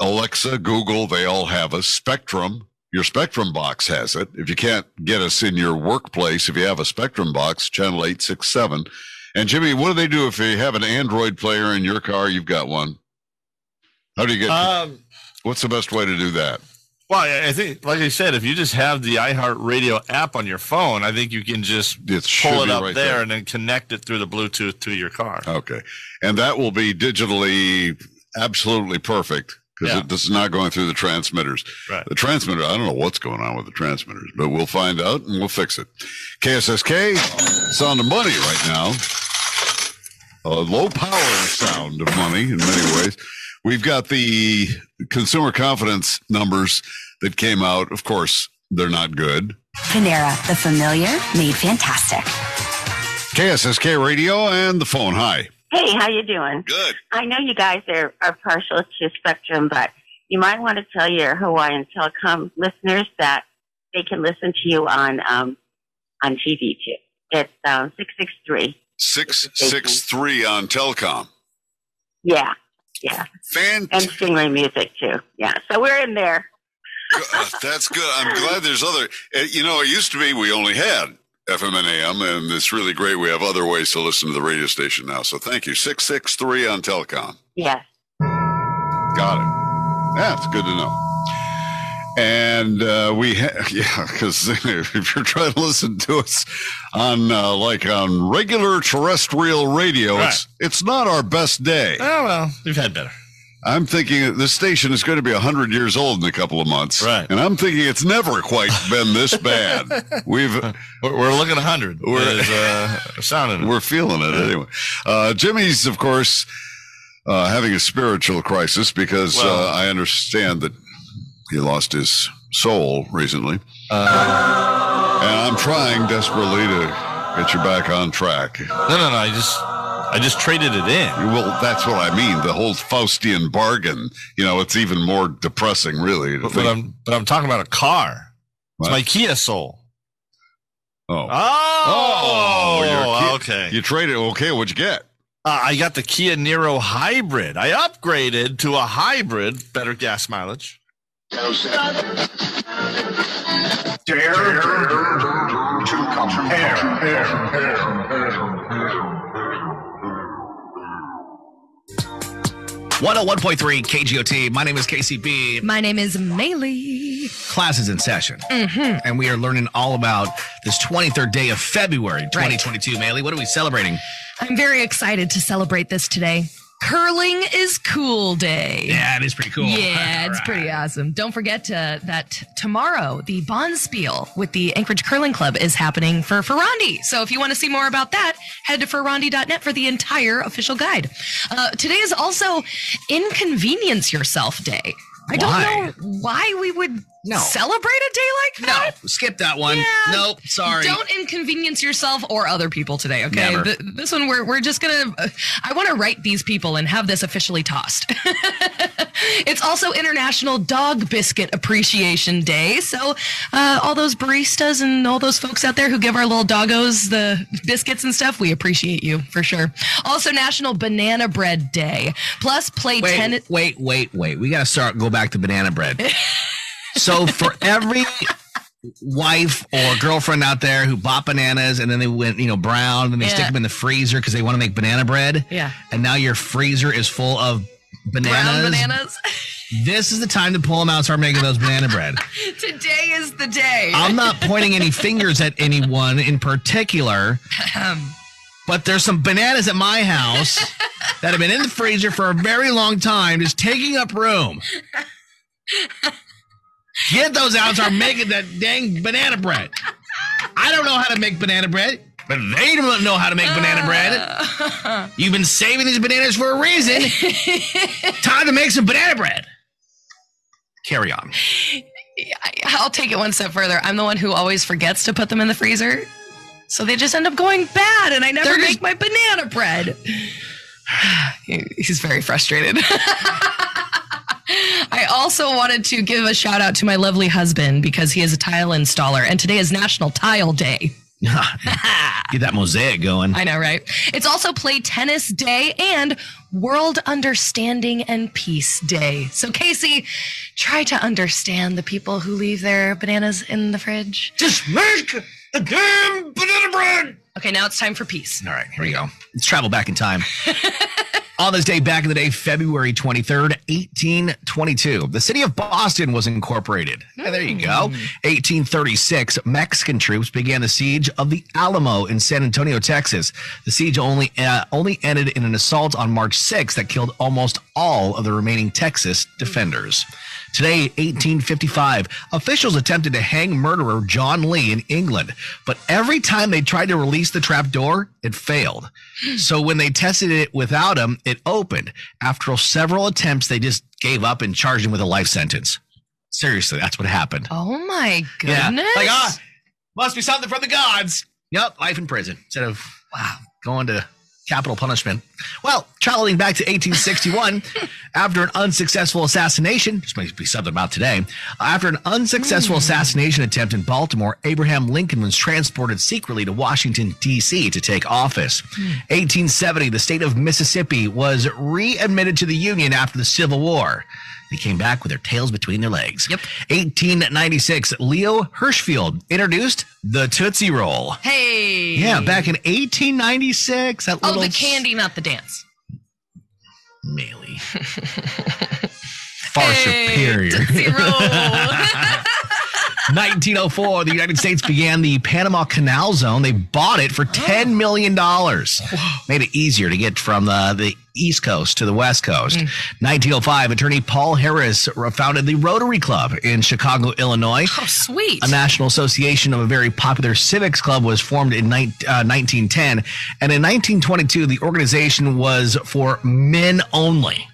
Alexa, Google, they all have us. Spectrum, your Spectrum box has it. If you can't get us in your workplace, if you have a Spectrum box, channel 867. And Jimmy, what do they do if you have an Android player in your car? You've got one. How do you get? Um, what's the best way to do that? Well, I think, like I said, if you just have the iHeartRadio app on your phone, I think you can just should pull it up right there, there. and then connect it through the Bluetooth to your car. Okay. And that will be digitally absolutely perfect because Yeah. this is not going through the transmitters. Right. The transmitter, I don't know what's going on with the transmitters, but we'll find out and we'll fix it. KSSK, sound of money right now. A low power sound of money in many ways. We've got the consumer confidence numbers that came out. Of course, they're not good. Panera, the familiar made fantastic. KSSK radio and the phone. Hi. Hey, how you doing? Good. I know you guys are, are partial to Spectrum, but you might want to tell your Hawaiian Telecom listeners that they can listen to you on um, on TV too. It's um, six six three. 663 on telecom. Yeah, yeah, Fan- and Stingray music too. Yeah, so we're in there. Uh, That's good. I'm glad there's other. uh, You know, it used to be we only had FM and AM, and it's really great. We have other ways to listen to the radio station now. So thank you. 663 on telecom. Yes. Got it. Yeah, it's good to know. And uh, we, ha- yeah, because if you're trying to listen to us on uh, like on regular terrestrial radio, it's it's not our best day. Oh well, we've had better. I'm thinking this station is going to be 100 years old in a couple of months. Right. And I'm thinking it's never quite been this bad. We've We're, we're looking 100. We're- Is, uh, sounding we're feeling it anyway. Uh, Jimmy's, of course, uh, having a spiritual crisis because Well- uh, I understand that he lost his soul recently. Uh, and I'm trying desperately to get you back on track. No, no, no. I just, I just traded it in. Well, that's what I mean. The whole Faustian bargain. You know, it's even more depressing, really. But, but I'm, but I'm talking about a car. It's What? my Kia Soul. Oh. Oh, your Kia- okay. You traded. Okay, what'd you get? Uh, I got the Kia Niro hybrid. I upgraded to a hybrid, better gas mileage. Dare, to compare. 101.3 KGOT. My name is KCB. My name is Maylee. Class is in session. Mm-hmm. And we are learning all about this 23rd day of February 2022. Maylee, what are we celebrating? I'm very excited to celebrate this today. Curling is cool day. Yeah, it is pretty cool. Yeah, it's pretty awesome. Don't forget to, that tomorrow the Bonspiel with the Anchorage Curling Club is happening for Fur Rondy. So if you want to see more about that, head to furrondy.net for the entire official guide. Uh, today is also Inconvenience Yourself Day. I don't know why we would No. celebrate a day like that. No. Skip that one. Yeah. Nope, sorry. Don't inconvenience yourself or other people today, okay? Never. Th- this one, we're, we're just gonna, uh, I wanna write these people and have this officially tossed. it's also International Dog Biscuit Appreciation Day. So, uh, all those baristas and all those folks out there who give our little doggos the biscuits and stuff, we appreciate you for sure. Also, National Banana Bread Day. Plus, play Wait, tennis. wait, wait, wait. We got to start, go back to banana bread. so for every wife or girlfriend out there who bought bananas and then they went, you know, brown and they stick them in the freezer because they want to make banana bread. Yeah. And now your freezer is full of bananas. Brown bananas. This is the time to pull them out and start making those banana bread. Today is the day. I'm not pointing any fingers at anyone in particular, but there's some bananas at my house that have been in the freezer for a very long time, just taking up room. Get those out and start making that dang banana bread. I don't know how to make banana bread, but they don't know how to make banana bread. Uh. You've been saving these bananas for a reason. Time to make some banana bread. Carry on. I'll take it one step further. I'm the one who always forgets to put them in the freezer. So they just end up going bad and I never They're make just- my banana bread. He's very frustrated. I also wanted to give a shout out to my lovely husband because he is a tile installer and today is National Tile Day. Get that mosaic going. I know, right? It's also Play Tennis Day and World Understanding and Peace Day. So, Casey, try to understand the people who leave their bananas in the fridge. Just make a damn banana bread. Okay, now it's time for peace. All right, here we go. Let's travel back in time. On this day, back in the day, February 23rd, 1822, the city of Boston was incorporated. Hey, there you go. 1836, Mexican troops began the siege of the Alamo in San Antonio, Texas. The siege only uh, only ended in an assault on March 6th that killed almost all of the remaining Texas defenders. Today, 1855, officials attempted to hang murderer John Lee in England, but every time they tried to release the trap door, it failed. So when they tested it without him, it opened. After several attempts, they just gave up and charged him with a life sentence. Seriously, that's what happened. Oh my goodness. Yeah. Like, ah, must be something from the gods. Yep, life in prison instead of wow, going to capital punishment. Well, traveling back to 1861, after an unsuccessful assassination, this might be something about today. After an unsuccessful hmm. assassination attempt in Baltimore, Abraham Lincoln was transported secretly to Washington, D.C. to take office. Hmm. 1870, the state of Mississippi was readmitted to the Union after the Civil War. They came back with their tails between their legs. Yep. 1896, Leo Hirshfield introduced the Tootsie Roll. Hey. Yeah, back in 1896. That Oh, the candy, not the dance. Melee. Far superior. 1904, the United States began the Panama Canal Zone. They bought it for $10 million. Made it easier to get from the, the East Coast to the West Coast. 1905, attorney Paul Harris founded the Rotary Club in Chicago, Illinois. Oh, sweet. A national association of a very popular civics club was formed in uh, 1910. And in 1922, the organization was for men only.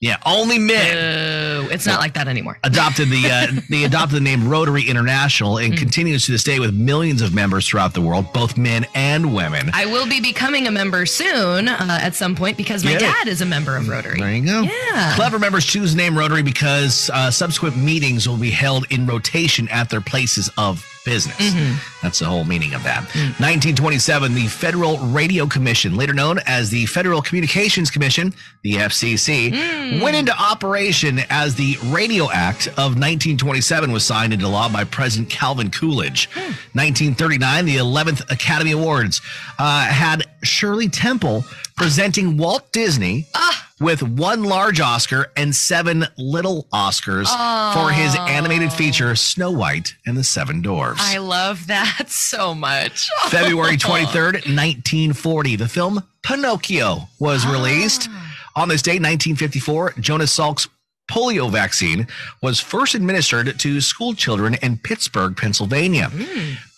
Yeah, only men it's not like that anymore. adopted the uh, they adopted the name Rotary International and continues to this day with millions of members throughout the world, both men and women. I will be becoming a member soon uh, at some point because my Get dad is a member of Rotary. There you go. Yeah. Clever members choose the name Rotary because uh, subsequent meetings will be held in rotation at their places of business. Mm-hmm. That's the whole meaning of that. Mm. 1927, the Federal Radio Commission, later known as the Federal Communications Commission, the FCC, Mm. Went into operation as the Radio Act of 1927 was signed into law by President Calvin Coolidge. Hmm. 1939, the 11th Academy Awards uh, had Shirley Temple presenting Walt Disney Ah. with one large Oscar and seven little Oscars for his animated feature Snow White and the Seven Dwarfs. I love that so much. February 23rd, 1940, the film Pinocchio was released. On this date, 1954, Jonas Salk's polio vaccine was first administered to school children in Pittsburgh, Pennsylvania.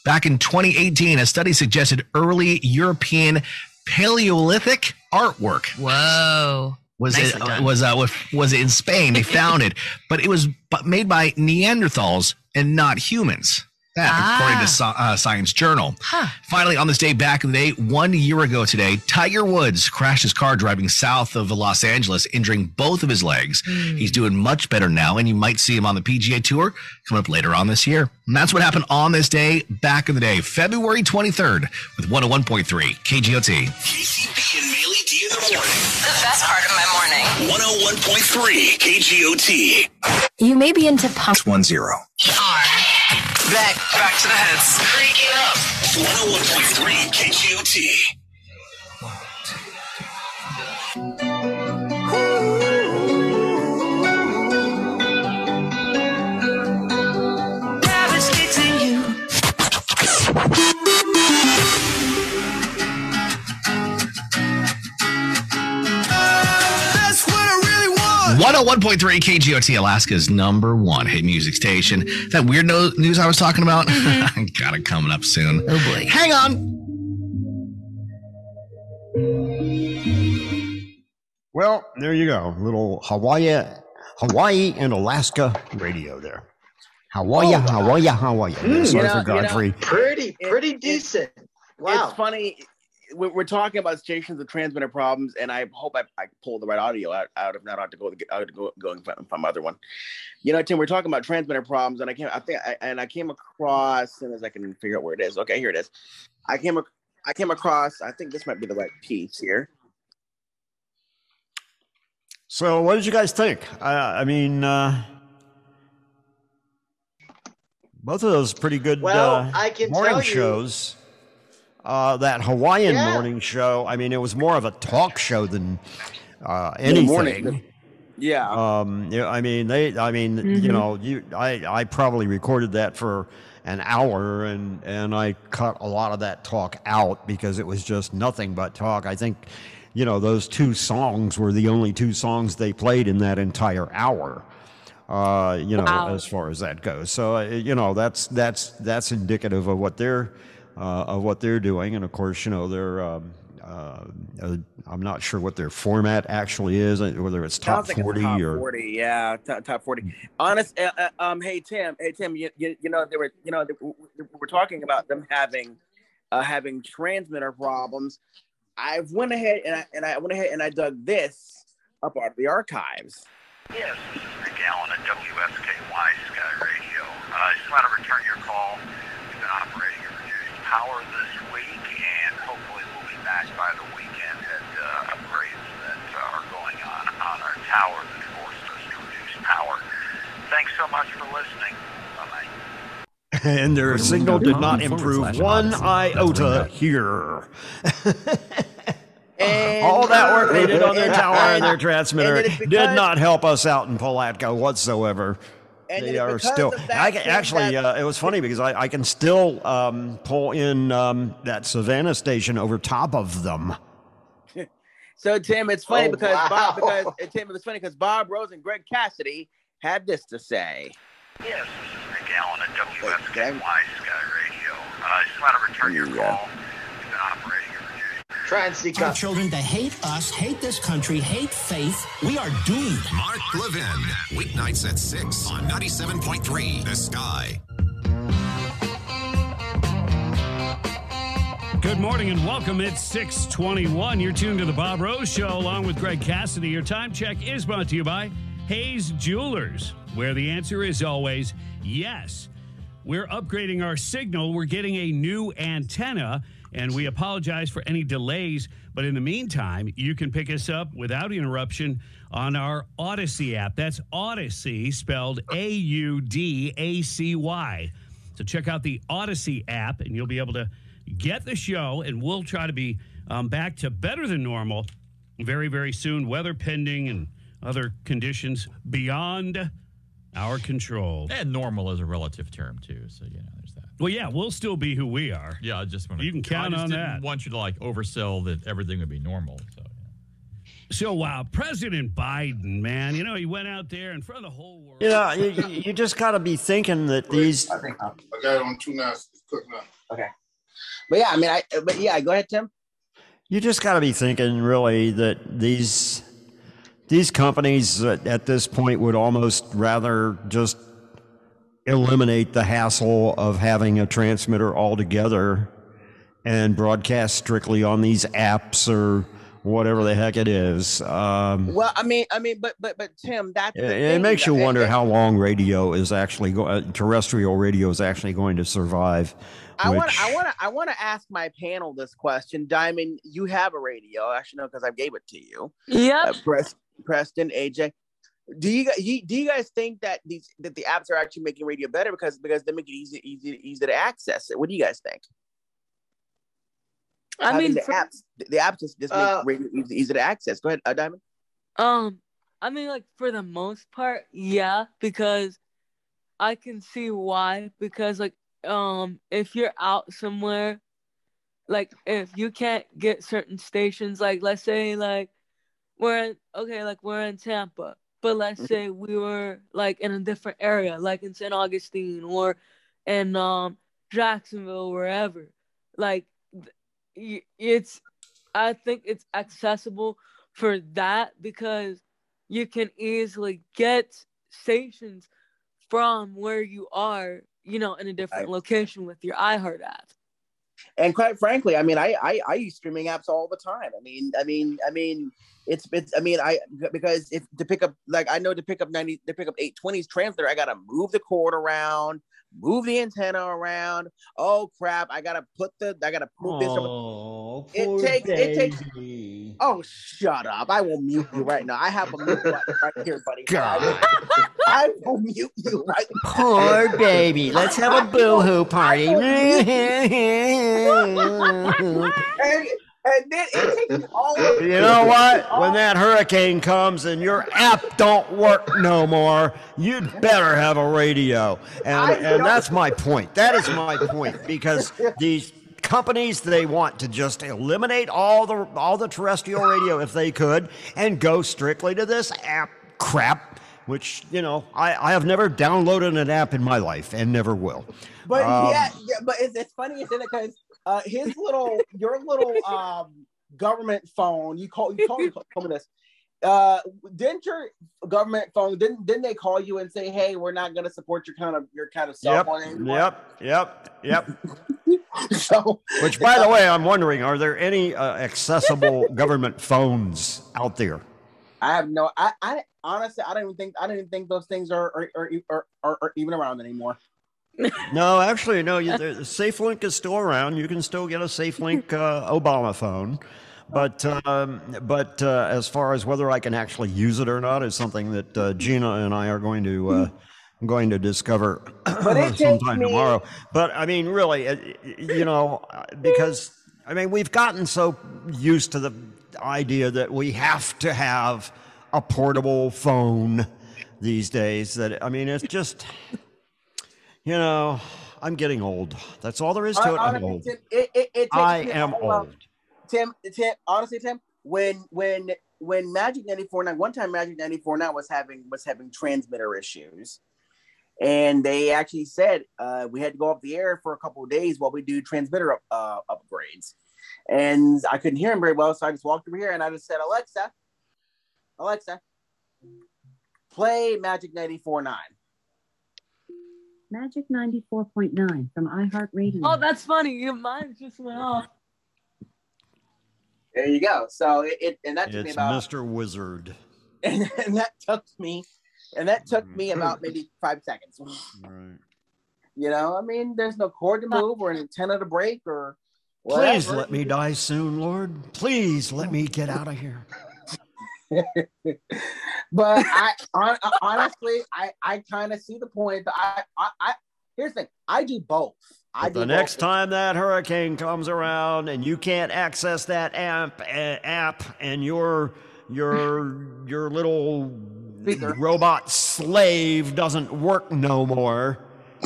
Back in 2018, a study suggested early European Paleolithic artwork. Whoa. Was Nicely it done. was uh, was was in Spain? They found it, but it was made by Neanderthals and not humans. That, according to uh, Science Journal. Finally, on this day back in the day, one year ago today, Tiger Woods crashed his car driving south of Los Angeles, injuring both of his legs. He's doing much better now, and you might see him on the PGA Tour coming up later on this year. And that's what happened on this day back in the day, February 23rd, with 101.3 KGOT. KCP and Mailey D in the morning. The best part of my morning. 101.3 KGOT. You may be into punk. One zero. Back, back to the heads. Freak it up. 101.3 KGOT. That's 101.3 KGOT, Alaska's number one hit music station. That weird no- news I was talking about, got it coming up soon. Oh boy. Hang on. Well, there you go. Little Hawaii, Hawaii and Alaska radio there. Hawaii, Oh, wow. Hawaii, Hawaii. Mm, Sorry you for know- you know, Godfrey. Pretty, pretty decent. Wow. It's funny. We're, we're talking about stations with transmitter problems, and I hope I, I pulled the right audio out, out. If not, I have to go I have to go, go and find, find my other one. You know, Tim, we're talking about transmitter problems, and I came. I think, I, and I came across. As soon as I can figure out where it is. Okay, here it is. I came. I came across. I think this might be the right piece here. So, what did you guys think? I, I mean, uh, both of those pretty good Well, uh, I can morning tell you- shows. Uh, that Hawaiian Yeah. morning show. I mean, it was more of a talk show than uh, anything. morning- Yeah. Um, yeah, I mean, they. I mean, you Mhm. know, you. I. I probably recorded that for an hour, and and I cut a lot of that talk out because it was just nothing but talk. I think, you know, those two songs were the only two songs they played in that entire hour. Uh, you know, Wow. as far as that goes. So, uh, you know, that's that's that's indicative of what they're of what they're doing, and of course, you know, they're. Um, uh, uh, I'm not sure what their format actually is, uh, whether it's top Sounds like it's 40 top or 40 yeah top, top 40 honest uh, uh, um hey tim hey tim you, you, you know they were you know they, we we're talking about them having uh having transmitter problems i went ahead and i and i went ahead and i dug this up out of the archives Yes, this is Rick Allen at WSKY Sky Radio. Uh, I just want to return your call. We've been operating at reduced power this week, and hopefully we'll be back by the weekend at uh, upgrades that uh, are going on on our tower that forced us to reduce power. Thanks so much for listening. Bye-bye. and their signal did not improve one iota here. All that work they did on their tower and their transmitter and did not help us out in Palatka whatsoever. And they are still. I can, actually, that- uh, it was funny because I, I can still um, pull in um, that Savannah station over top of them. So Tim, it's funny Oh, because Bob because uh, Tim, it's funny because Bob Rose and Greg Cassidy had this to say. Yes, this is Rick Allen at WSKY Sky Radio. Uh, I just want to return your call. We've been operating at reduced. Try and seek Our up. children to hate us, hate this country, hate faith. We are doomed. Mark Levin, weeknights at 6 on 97.3 The Sky. Good morning and welcome. It's 621. You're tuned to the Bob Rose Show along with Greg Cassidy. Your time check is brought to you by Hayes Jewelers, where the answer is always yes. We're upgrading our signal. We're getting a new antenna, and we apologize for any delays. But in the meantime, you can pick us up without interruption on our Audacy app. That's Audacy, spelled A U D A C Y. So check out the Audacy app, and you'll be able to get the show. And we'll try to be um, back to better than normal very, very soon. Weather pending and other conditions beyond our control. And normal is a relative term too, so you know. Well, yeah, we'll still be who we are. Yeah, I just want to. You can count I just on didn't that. Want you to like oversell that everything would be normal. So yeah. So, wow, President Biden, man, you know, he went out there in front of the whole world. You know, you, you you just got to be thinking that these. I got it on two now. It's cooking up. Okay. But yeah, I mean, I but yeah, go ahead, Tim. You just got to be thinking really that these these companies at, at this point would almost rather just eliminate the hassle of having a transmitter altogether and broadcast strictly on these apps or whatever the heck it is. Um, Well, I mean, I mean, but but but Tim, that's it, the it makes you that- wonder how long radio is actually go- uh, terrestrial radio is actually going to survive. I want which- I want to I want to ask my panel this question. Diamond, you have a radio. Actually, no, because I gave it to you. Yep. Uh, Pres- Preston, AJ. Do you, do you guys think that these that the apps are actually making radio better because because they make it easy easy easy to access it? What do you guys think? I Having mean, the for- apps the, apps just, just make Uh, radio easy, easy to access. Go ahead, uh, Diamond. Um, I mean, like for the most part, yeah, because I can see why. Because like, um, if you're out somewhere, like if you can't get certain stations, like let's say like we're in, okay, like we're in Tampa, but let's say we were like in a different area, like in St. Augustine or in um Jacksonville, wherever, like it's I think it's accessible for that because you can easily get stations from where you are, you know, in a different location with your iHeart app. And quite frankly, I mean, I, I I use streaming apps all the time. I mean, I mean, I mean, it's it's. I mean, I because if to pick up like I know to pick up ninety to pick up eight twenties transmitter, I gotta move the cord around, move the antenna around. Oh crap! I gotta put the I gotta move this. Oh, it takes it takes. Oh, shut up! I will mute you right now. I have a mute button right here, buddy. God. I will mute you right now. Poor baby. Let's have a boo-hoo party. and, and then it takes all over. You know what? When that hurricane comes and your app don't work no more, you'd better have a radio. And and that's my point. That is my point because these companies they want to just eliminate all the all the terrestrial radio if they could and go strictly to this app crap which you know I, I have never downloaded an app in my life and never will But Um, yeah, yeah, but it's, it's funny say that because uh, his little, your little um, government phone, you call you call you call me this. Uh, didn't your government phone didn't didn't they call you and say, hey, we're not going to support your kind of your kind of cell Yep, phone anymore? yep, yep, yep. so, which, by the way, I'm wondering, are there any uh, accessible government phones out there? I have no. I, I honestly, I don't even think I don't even think those things are are, are, are, are, even around anymore. No, actually, no. You, the, SafeLink is still around. You can still get a SafeLink uh, Obama phone, but um, but uh, as far as whether I can actually use it or not is something that uh, Gina and I are going to uh, going to discover But it takes sometime me- tomorrow. But I mean, really, uh, you know, because I mean, we've gotten so used to the idea that we have to have a portable phone these days. That I mean, it's just, you know, I'm getting old. That's all there is to it. I'm old. Tim, it, it, it I am old. Tim, Tim, honestly, Tim, when when when Magic 94.9, one time Magic 94.9 was having was having transmitter issues. And they actually said uh, we had to go off the air for a couple of days while we do transmitter up, uh, upgrades. And I couldn't hear him very well, so I just walked over here and I just said, Alexa, Alexa, play Magic 94.9. Magic 94.9 from iHeartRadio. Oh, that's funny. Mine just went off. There you go. So it, it and that took me It's about Mr. Wizard. and, and that took me and that took me mm-hmm. about maybe five seconds. Right. You know, I mean, there's no cord to move or an antenna to break or Please let me die soon, Lord. Please let me get out of here. but I hon- honestly, I I kind of see the point. That I, I I here's the thing. I do both. I do the both. next time that hurricane comes around and you can't access that app uh, app and your your your little robot slave doesn't work no more,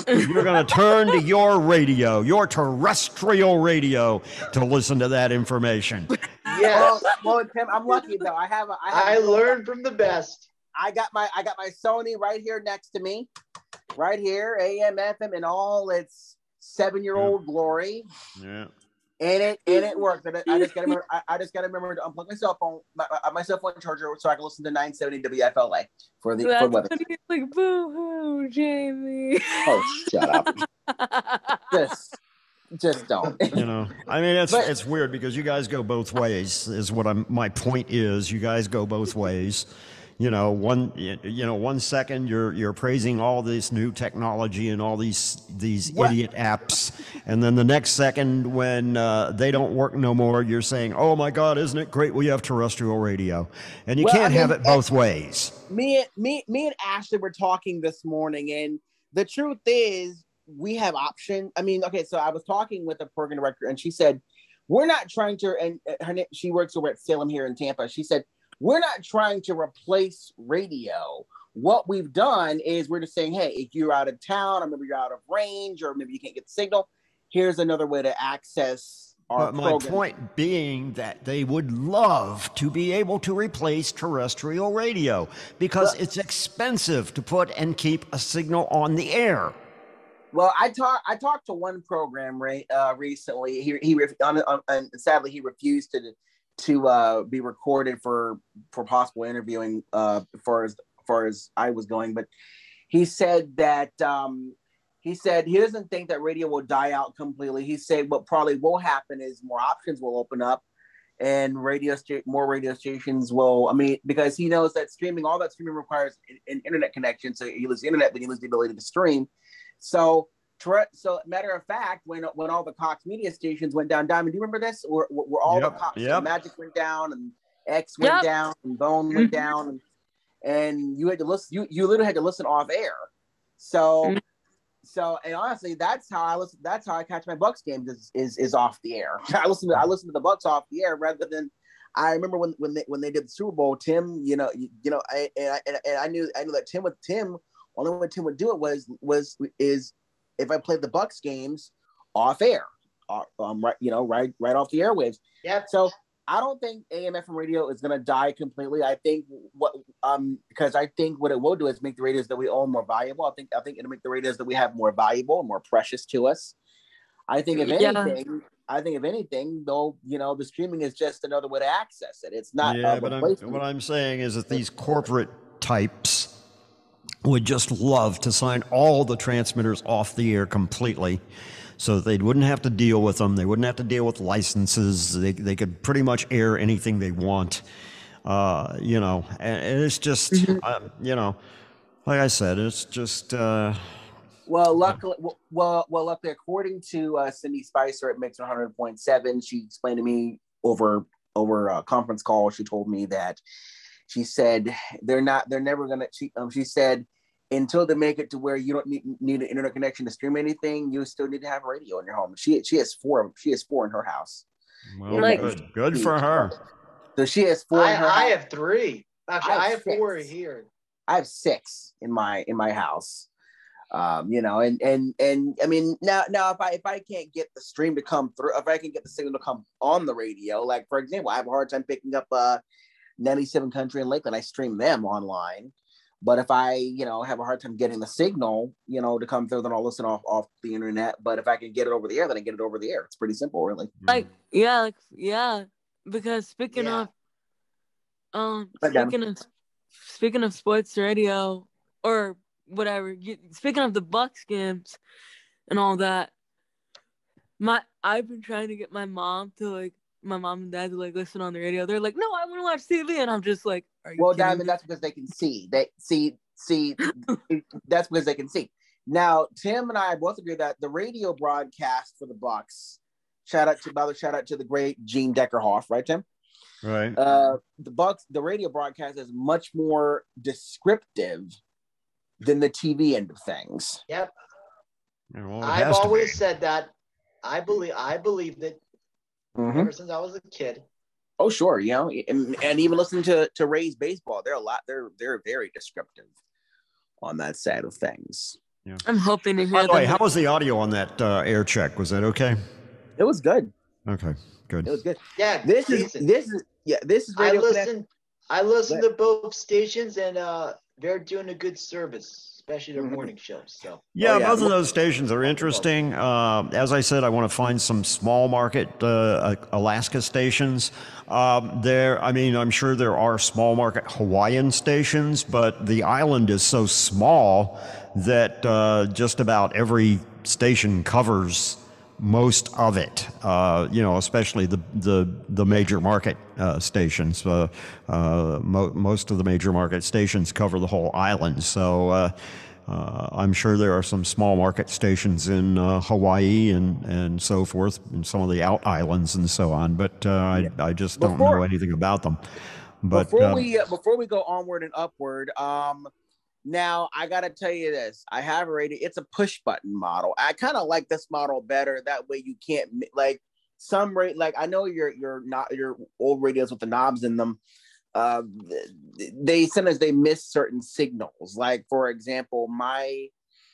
you're going to turn to your radio, your terrestrial radio, to listen to that information. Yes. Well, well, Tim, I'm lucky though. I have a. I, have I a- learned from the best. I got my I got my Sony right here next to me, right here, AM, FM, and all its seven year old glory. Yeah. And it and it works. And I, I just gotta remember. I, I just gotta remember to unplug my cell phone, my, my- my cell phone charger, so I can listen to 970 WFLA for the for That's weather. funny. It's like, boo hoo, Jamie. Oh, shut up! just, just don't. You know, I mean, it's But- it's weird because you guys go both ways. Is what I'm. My point is, you guys go both ways. You know, one you know, one second you're you're praising all this new technology and all these these What? idiot apps, and then the next second when uh, they don't work no more, you're saying, "Oh my God, isn't it great we have terrestrial radio?" And you Well, can't have mean, it both ways. me me me and Ashley were talking this morning, and the truth is we have option. I mean, okay, so I was talking with a program director, and she said we're not trying to. And uh, her she works over at Salem here in Tampa. She said we're not trying to replace radio. What we've done is we're just saying, hey, if you're out of town, or maybe you're out of range, or maybe you can't get the signal, here's another way to access our But my program. point being that they would love to be able to replace terrestrial radio because it's expensive to put and keep a signal on the air. Well, I talked. I talked to one program re- uh, recently. He he on, on, and sadly he refused to to uh, be recorded for for possible interviewing uh, as far as I was going. But he said that um, he said he doesn't think that radio will die out completely. He said what probably will happen is more options will open up, and radio sta- more radio stations will. I mean, because he knows that streaming, all that streaming requires an, an internet connection. So you lose the internet, then you lose the ability to stream. So, so matter of fact, when when all the Cox media stations went down, Diamond, do you remember this? Where, where where all Yep, the Cox yep. Magic went down and X went Yep. down and Bone went Mhm. down, and, and you had to listen. You you literally had to listen off air. So. So and honestly, that's how I listen. That's how I catch my Bucks games is is, is off the air. I listen to I listen to the Bucks off the air rather than. I remember when when they when they did the Super Bowl, Tim. You know, you, you know, I, and, I, and- and I knew I knew that Tim with Tim. Only way Tim would do it was was is if I played the Bucks games off air, uh, um, right, you know, right right off the airwaves. Yeah. So I don't think AM FM radio is going to die completely. I think what um because I think what it will do is make the radios that we own more valuable. I think I think it'll make the radios that we have more valuable and more precious to us. I think if Yeah. anything, I think if anything, though, you know, the streaming is just another way to access it. It's not yeah, a but I'm, what I'm saying is that these corporate types would just love to sign all the transmitters off the air completely so that they wouldn't have to deal with them. They wouldn't have to deal with licenses. They, they could pretty much air anything they want. Uh, you know, and, and it's just, uh, you know, like I said, it's just, uh, Well, luckily, well, well, well, luckily, according to uh, Cindy Spicer at Mix 100.7, she explained to me over over a conference call. She told me that she said they're not, they're never gonna. She, um, she said until they make it to where you don't need need an internet connection to stream anything, you still need to have a radio in your home. She she has four. She has four in her house. well, Like- good, good for her. So she has four. I, in her I house. have three. Actually, I have I have four here. I have six in my in my house. Um, you know, and and and I mean now now if I if I can't get the stream to come through, if I can get the signal to come on the radio, like for example, I have a hard time picking up uh 97 Country in Lakeland. I stream them online. But if I, you know, have a hard time getting the signal, you know, to come through, then I'll listen off off the internet. But if I can get it over the air, then I get it over the air. It's pretty simple, really. Like yeah, like yeah. Because speaking of um speaking of speaking of sports radio or whatever, you, speaking of the Bucks games and all that, my I've been trying to get my mom to like my mom and dad to like listen on the radio. They're like, no, I want to watch TV, and I'm just like, are you Well, kidding Diamond, me? that's because they can see. They see see. that's because they can see. Now, Tim and I both agree that the radio broadcast for the Bucks. Shout out to by the shout out to the great Gene Deckerhoff, right, Tim? Right. Uh, the Bucks, the radio broadcast is much more descriptive than the TV end of things. Yep. well, I've always said that. I believe I believe it Mhm. ever since I was a kid. Oh, sure, you know, and, and even listening to to Ray's baseball, they're a lot. They're they're very descriptive on that side of things. Yeah. I'm hoping to hear By the way, them. how was the audio on that uh, air check? Was that okay? It was good. Okay, good. It was good. Yeah, This is this is yeah. This is I radio. Connect- listen. I listen to both stations, and uh, they're doing a good service, especially their morning shows. So Yeah, both of those stations are interesting. Uh, as I said, I want to find some small market uh, Alaska stations. Um, there, I mean, I'm sure there are small market Hawaiian stations, but the island is so small that uh, just about every station covers most of it. Uh, you know, especially the the the major market uh, stations. Uh, uh, mo- most of the major market stations cover the whole island. So. Uh, uh, I'm sure there are some small market stations in uh, Hawaii and, and so forth, and some of the out islands and so on, but uh, I, I just don't Before- know anything about them. But before uh, we uh, before we go onward and upward, um, now I gotta tell you this: I have a radio. It's a push button model. I kind of like this model better. That way, you can't like some rate. Like I know your your not your old radios with the knobs in them. Uh, they sometimes they miss certain signals. Like for example, my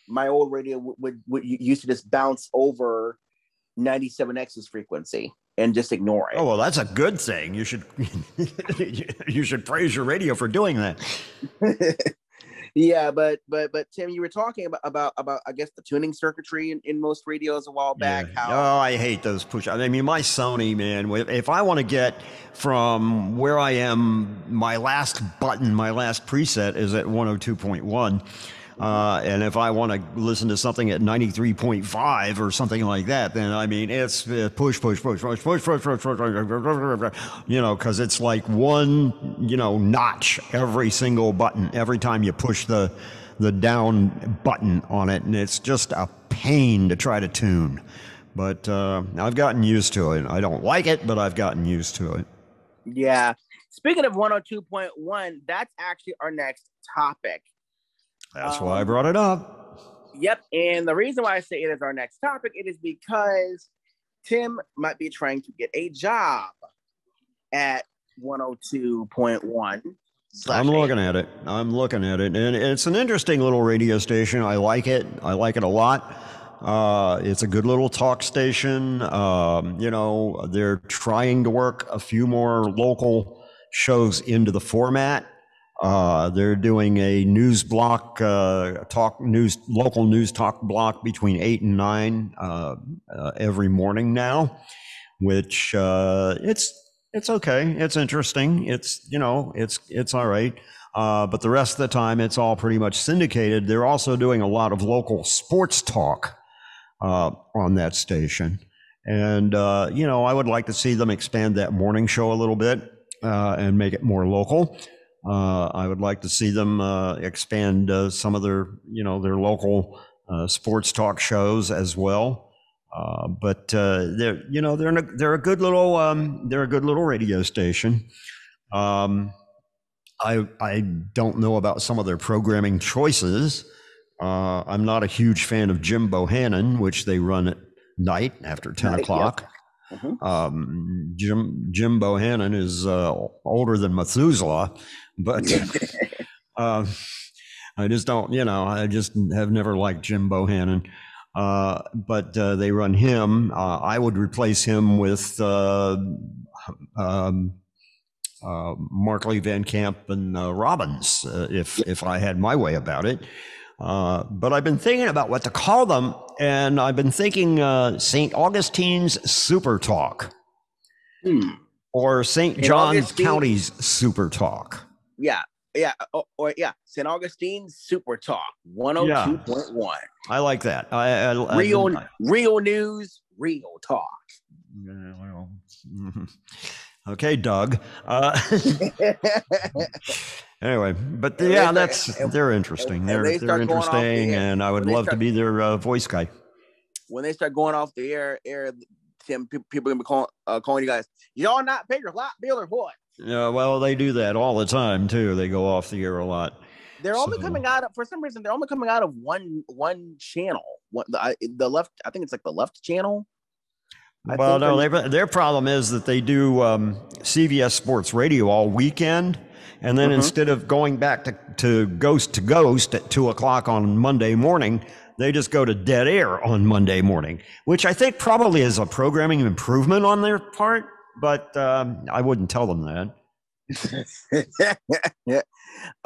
my old radio would, would, would used to just bounce over 97x's frequency and just ignore it. oh well, that's a good thing. You should you should praise your radio for doing that. yeah, but but but Tim, you were talking about about about I guess the tuning circuitry in, in most radios a while back. How Oh, I hate those push. I mean, my Sony man. if- If I want to get from where I am, my last button, my last preset is at 102.1. Uh, and if I want to listen to something at 93.5 or something like that, then I mean, it's uh, push, push, push, push, push, push, push, push, push, push, push, push. you know, because it's like one, you know, notch every single button every time you push the the down button on it, and it's just a pain to try to tune. But uh, I've gotten used to it. I don't like it, but I've gotten used to it. yeah. Speaking of 102.1, that's actually our next topic. That's why I brought it up. Yep. And the reason why I say it is our next topic, it is because Tim might be trying to get a job at 102.1. I'm looking at it. I'm looking at it, and it's an interesting little radio station. I like it. I like it a lot. Uh, it's a good little talk station. Um, you know, they're trying to work a few more local shows into the format. Uh, they're doing a news block, uh, talk news, local news talk block between eight and nine uh, uh, every morning now, which uh, it's it's okay. It's interesting. It's you know it's it's all right. Uh, but the rest of the time, it's all pretty much syndicated. They're also doing a lot of local sports talk on that station, and you know I would like to see them expand that morning show a little bit and make it more local. Uh, I would like to see them uh, expand uh, some of their, you know, their local uh, sports talk shows as well. Uh, but uh, they're, you know, they're in a, they're a good little um, they're a good little radio station. Um, I I don't know about some of their programming choices. Uh, I'm not a huge fan of Jim Bohannon, which they run at night after ten Night, yep. o'clock. Um, Jim Jim Bohannon is uh, older than Methuselah, but uh, I just don't, you know, I just have never liked Jim Bohannon. Uh, but uh, they run him. Uh, I would replace him with uh, um, uh, Markley Van Camp and uh, Robbins uh, if if I had my way about it. Uh, but I've been thinking about what to call them, and I've been thinking uh, St. Augustine's Super Talk or St. Johns County's Super Talk. Yeah, yeah, or, or yeah, St. Augustine Super Talk, one hundred two point one. I like that. I, I, Real, I- real news, real talk. Yeah, well, okay, Doug. Uh, anyway, but And yeah, that's they're interesting. They're they they're start the interesting, air- and I would love to be their uh, voice guy. When they start going off the air, air, Tim, people are gonna be calling, uh, calling you guys. Y'all not pay your lot bill or what? Yeah, well, they do that all the time too. They go off the air a lot. They're only coming out of for some reason. They're only coming out of one one channel. What the I, the left? I think it's like the left channel. I well, no, their their problem is that they do um, CBS Sports Radio all weekend, and then Mhm. instead of going back to, to Ghost to Ghost at two o'clock on Monday morning, they just go to Dead Air on Monday morning, which I think probably is a programming improvement on their part. But um, I wouldn't tell them that.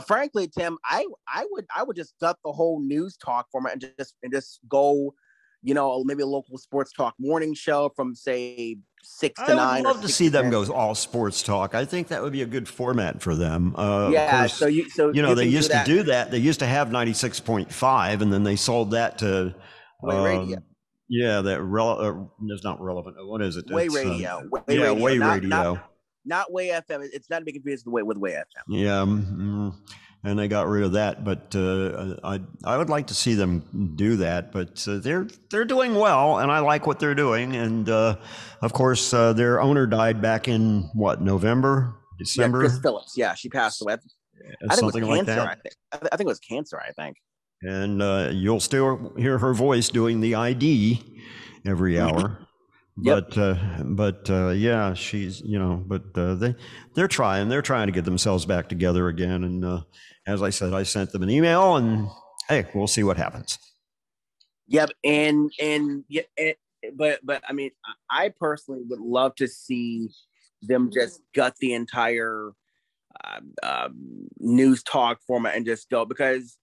Frankly, Tim, I I would I would just gut the whole news talk format and just and just go, you know, maybe a local sports talk morning show from say six to I nine. would love to see them go all sports talk. I think that would be a good format for them. Uh, Yeah, course, so you so you know, they can do used to do that. They used to have 96.5 and then they sold that to um, Yeah, that rel- uh, it's not relevant. What is it? Way It's, um, Radio. Way yeah, Radio. Way not, Radio. Not, not Way FM. It's not to be confused with Way with Way FM. yeah, mm, and they got rid of that. But uh, I I would like to see them do that. But uh, they're they're doing well, and I like what they're doing. And uh, of course, uh, their owner died back in what November, Yeah, December. Chris Phillips. Yeah, she passed away. I think it was something like that. I think. I, th- I think it was cancer. I think. And uh, you'll still hear her voice doing the ID every hour. Yep. But uh, but uh, yeah, she's you know, but uh, they they're trying they're trying to get themselves back together again. And uh, as I said, I sent them an email, and hey, we'll see what happens. Yep, and and yeah, but but I mean, I I personally would love to see them just gut the entire um, um, news talk format and just go because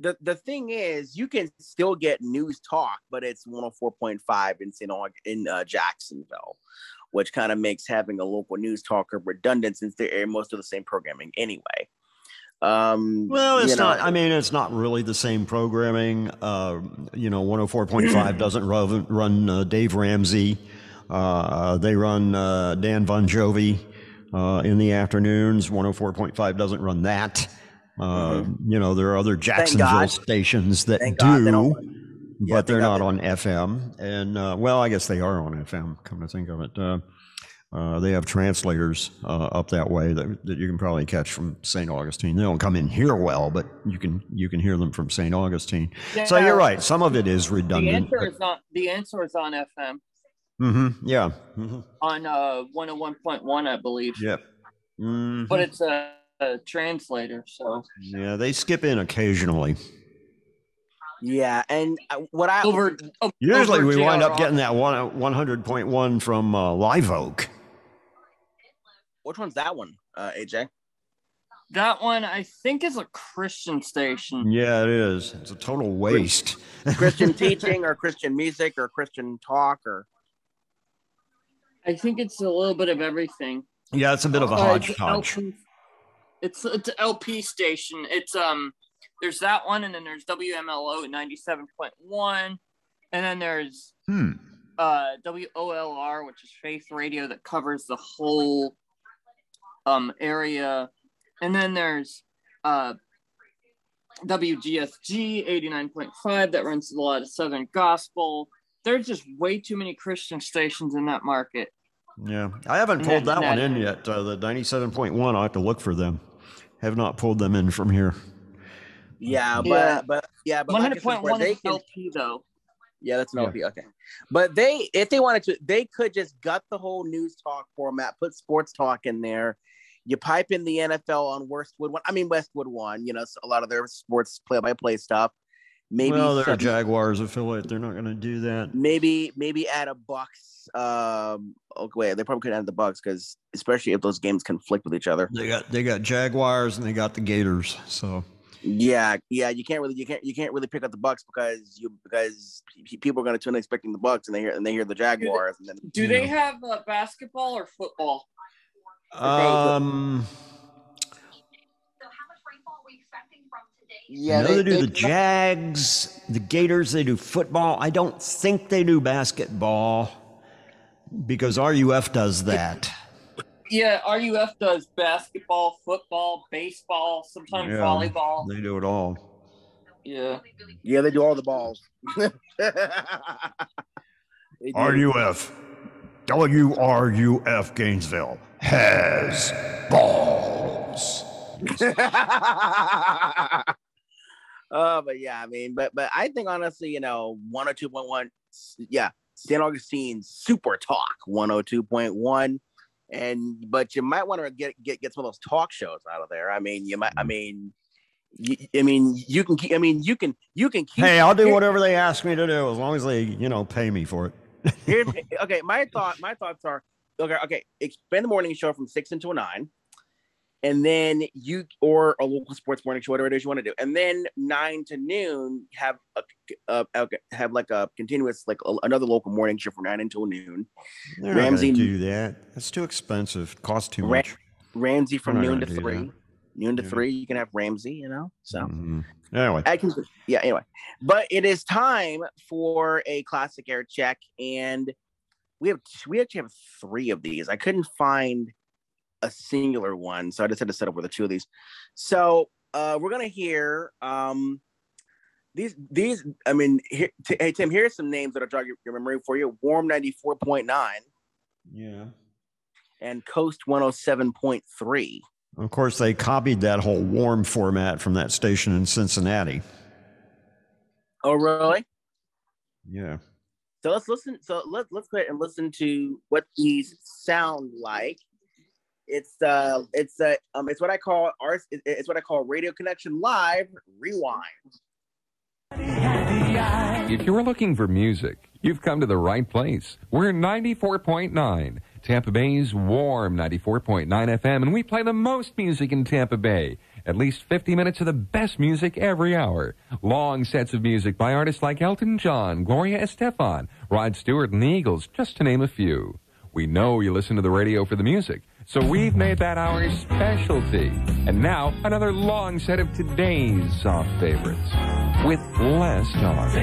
the the thing is, you can still get news talk, but it's one hundred four point five in St. Aug- in uh, Jacksonville, which kind of makes having a local news talker redundant since they air most of the same programming anyway. Um, Well, it's you know, not. I mean, it's not really the same programming. Uh, you know, 104.5 doesn't run, run uh, Dave Ramsey. Uh, they run uh, Dan Bongino uh, in the afternoons. 104.5 doesn't run that. Uh, You know, there are other Jacksonville stations that Thank God they do, but they're not on FM. And uh, well, I guess they are on FM. Come to think of it. Uh, uh, they have translators uh, up that way that, that you can probably catch from St. Augustine. They don't come in here well, but you can you can hear them from St. Augustine. So you're right. Some of it is redundant. The redundant. answer is not. The answer is on FM Mm-hmm. Yeah. hmm on uh 101.1, I believe. Yep. Mhm. But it's a, a translator, so Yeah, they skip in occasionally. yeah, and uh, what I over. Usually over we wind up getting that one 100.1 from uh, Live Oak. Which one's that one, uh, AJ? That one, I think, is a Christian station. Yeah, it is. It's a total waste. Christian teaching or Christian music or Christian talk or I think it's a little bit of everything. Yeah, it's a bit of a Uh, hodgepodge. It's it's an LP station. It's um there's that one and then there's WMLO at 97.1 and then there's Hmm. uh WOLR which is Faith Radio that covers the whole um area and then there's uh WGSG 89.5 that runs a lot of Southern Gospel. There's just way too many Christian stations in that market. Yeah, I haven't pulled that- that one in yet. Uh, the 97.1, I have to look for them. Have not pulled them in from here. yeah, but Yeah. but yeah, but like I said, where 100.1 is can, LP though. Yeah, that's an OP. Okay, but they, if they wanted to, they could just gut the whole news talk format, put sports talk in there. You pipe in the NFL on Westwood one. I mean Westwood one. You know, so a lot of their sports play-by-play stuff. Maybe well, they're a some- Jaguars affiliate. They're not going to do that. maybe maybe add a Bucks. Um, okay, wait, they probably could add the Bucks because especially if those games conflict with each other. They got they got Jaguars and they got the Gators. So Yeah, yeah, you can't really you can't you can't really pick up the Bucks because you because people are going to tune in expecting the Bucks and they hear and they hear the Jaguars and then Do they have uh, basketball or football? um, yeah, I know they, do the Jags, the Gators. They do football. I don't think they do basketball because RUF does that. Yeah, RUF does basketball, football, baseball, sometimes Yeah, volleyball. They do it all. Yeah. Yeah, they do all the balls. RUF, WRUF Gainesville has balls. uh, but yeah, I mean, but but I think honestly, you know, one hundred two point one, yeah, St. Augustine Super Talk one hundred two point one, and but you might want to get get get some of those talk shows out of there. I mean, you might. I mean. You, I mean, you can keep. I mean, you can. You can keep. Hey, I'll do whatever they ask me to do as long as they, you know, pay me for it. Here, okay, my thought, my thoughts are okay. Okay, expand the morning show from six until nine, and then you or a local sports morning show, whatever it is you want to do, and then nine to noon have a, a, a have like a continuous like a, another local morning show from nine until noon. They're Ramsey do that. That's too expensive. Costs too much. Ramsey from noon to three. that. Noon to three, you can have Ramsey. You know, so. Mhm. Anyway, I can, yeah, anyway. But it is time for a classic air check, and we have we actually have three of these. I couldn't find a singular one, so I just had to set up with the two of these. So uh, we're gonna hear um, these these. I mean, here, t- hey Tim, here's some names that'll jog your, your memory for you. Warm ninety four point nine yeah. and Coast one hundred seven point three. Of course, they copied that whole warm format from that station in Cincinnati. Oh, really? Yeah. So let's listen. So let, let's go ahead and listen to what these sound like. It's uh, it's uh, um, it's what I call ours. It's what I call Radio Connection Live Rewind. If you're looking for music, you've come to the right place. We're 94.9, Tampa Bay's warm 94.9 FM, and we play the most music in Tampa Bay. At least 50 minutes of the best music every hour. Long sets of music by artists like Elton John, Gloria Estefan, Rod Stewart, and the Eagles, just to name a few. We know you listen to the radio for the music, so we've made that our specialty. And now, another long set of today's soft favorites with less talk.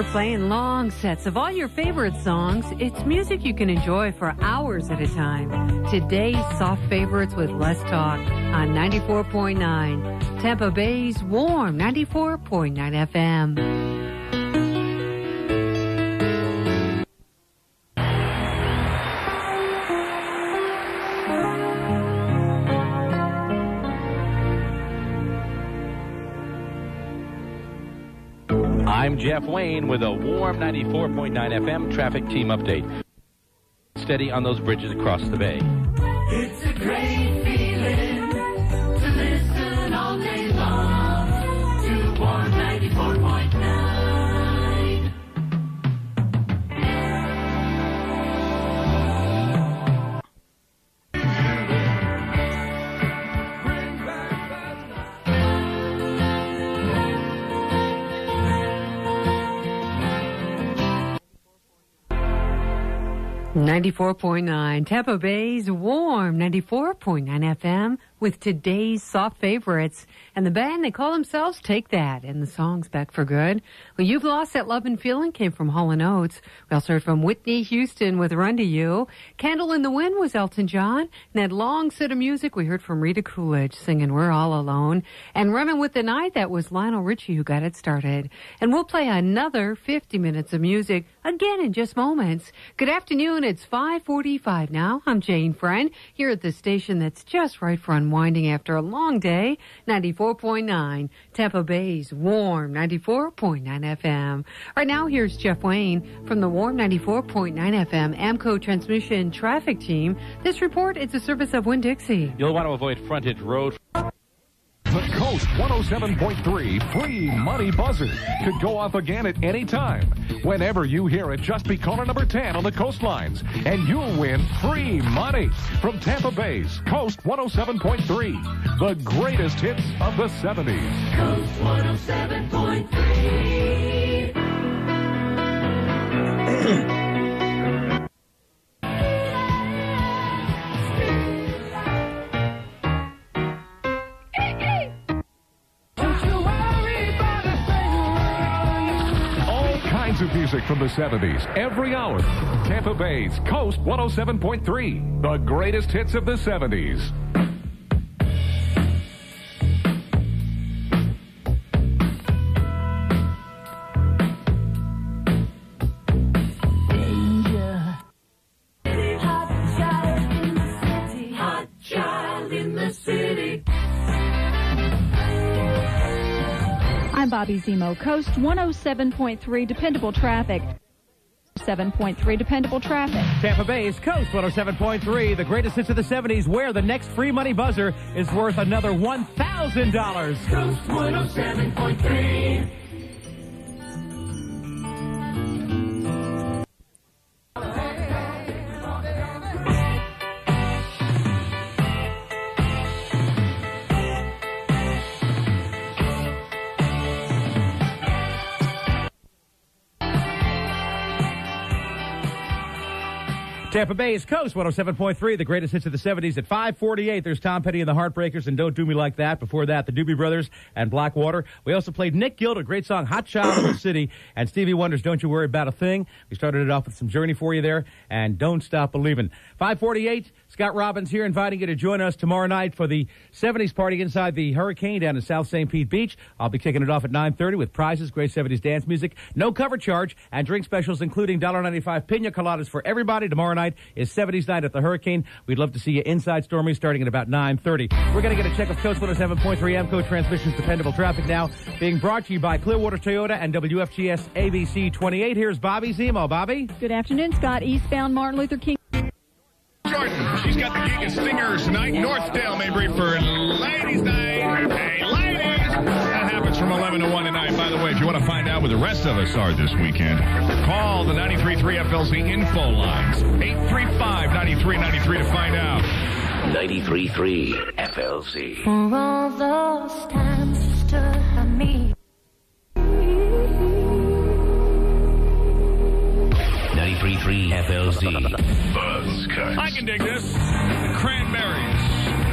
We're playing long sets of all your favorite songs. It's music you can enjoy for hours at a time. Today's soft favorites with less talk on 94.9. Tampa Bay's warm 94.9 FM. I'm Jeff Wayne with a warm 94.9 FM traffic team update. Steady on those bridges across the bay. It's a great feeling to listen all day long to Warm 94.9. Ninety-four point nine, Tampa Bay's warm. Ninety-four point nine FM. With today's soft favorites. And the band, they call themselves Take That, and the song's Back for Good. Well, You've Lost That Love and Feeling came from Hall & Oates. We also heard from Whitney Houston with Run to You. Candle in the Wind was Elton John. And that long set of music we heard from Rita Coolidge singing We're All Alone. And Running with the Night, that was Lionel Richie who got it started. And we'll play another 50 minutes of music again in just moments. Good afternoon. It's 545 now. I'm Jane Friend here at the station that's just right for unwinding after a long day. 94.9 Tampa Bay's Warm 94.9 FM. Right now, here's Jeff Wayne from the Warm 94.9 FM AAMCO Transmission Traffic Team. This report is a service of Winn-Dixie. You'll want to avoid frontage road. The Coast 107.3 free money buzzer could go off again at any time. Whenever you hear it, just be caller number 10 on the coastlines, and you'll win free money from Tampa Bay's Coast 107.3, the greatest hits of the 70s. Coast 107.3. music from the 70s, every hour. Tampa Bay's Coast 107.3, the greatest hits of the 70s. Bobby Zemo, Coast 107.3 Dependable Traffic. 7.3 Dependable Traffic. Tampa Bay's Coast 107.3, the greatest hits of the 70s, where the next free money buzzer is worth another $1,000. Coast 107.3. Tampa Bay's Coast 107.3, the greatest hits of the 70s. At 548, there's Tom Petty and the Heartbreakers and Don't Do Me Like That. Before that, the Doobie Brothers and Blackwater. We also played Nick Gilder, a great song, Hot Child in the City, and Stevie Wonder's Don't You Worry About a Thing. We started it off with some Journey for you there, and Don't Stop Believing. 548, Scott Robbins here inviting you to join us tomorrow night for the 70s party inside the Hurricane down in South St. Pete Beach. I'll be kicking it off at 9.30 with prizes, great 70s dance music, no cover charge, and drink specials including $1.95 pina coladas for everybody. Tomorrow night is 70s night at the Hurricane. We'd love to see you inside Stormy starting at about 9.30. We're going to get a check of Coast 107.3 AAMCO Transmissions Dependable Traffic now, being brought to you by Clearwater Toyota and WFTS ABC 28. Here's Bobby Zemo. Bobby? Good afternoon, Scott. Eastbound Martin Luther King. Jordan. She's got the gig at Stingers tonight. Northdale, Mabry for Ladies Night. Hey, ladies! That happens from 11 to 1 tonight. By the way, if you want to find out where the rest of us are this weekend, call the 93.3 FLZ info lines. 835-9393 to find out. 93.3 FLZ. For all those times you stood by me. 93.3 FLZ. Buzz cut. I can dig this. The Cranberries.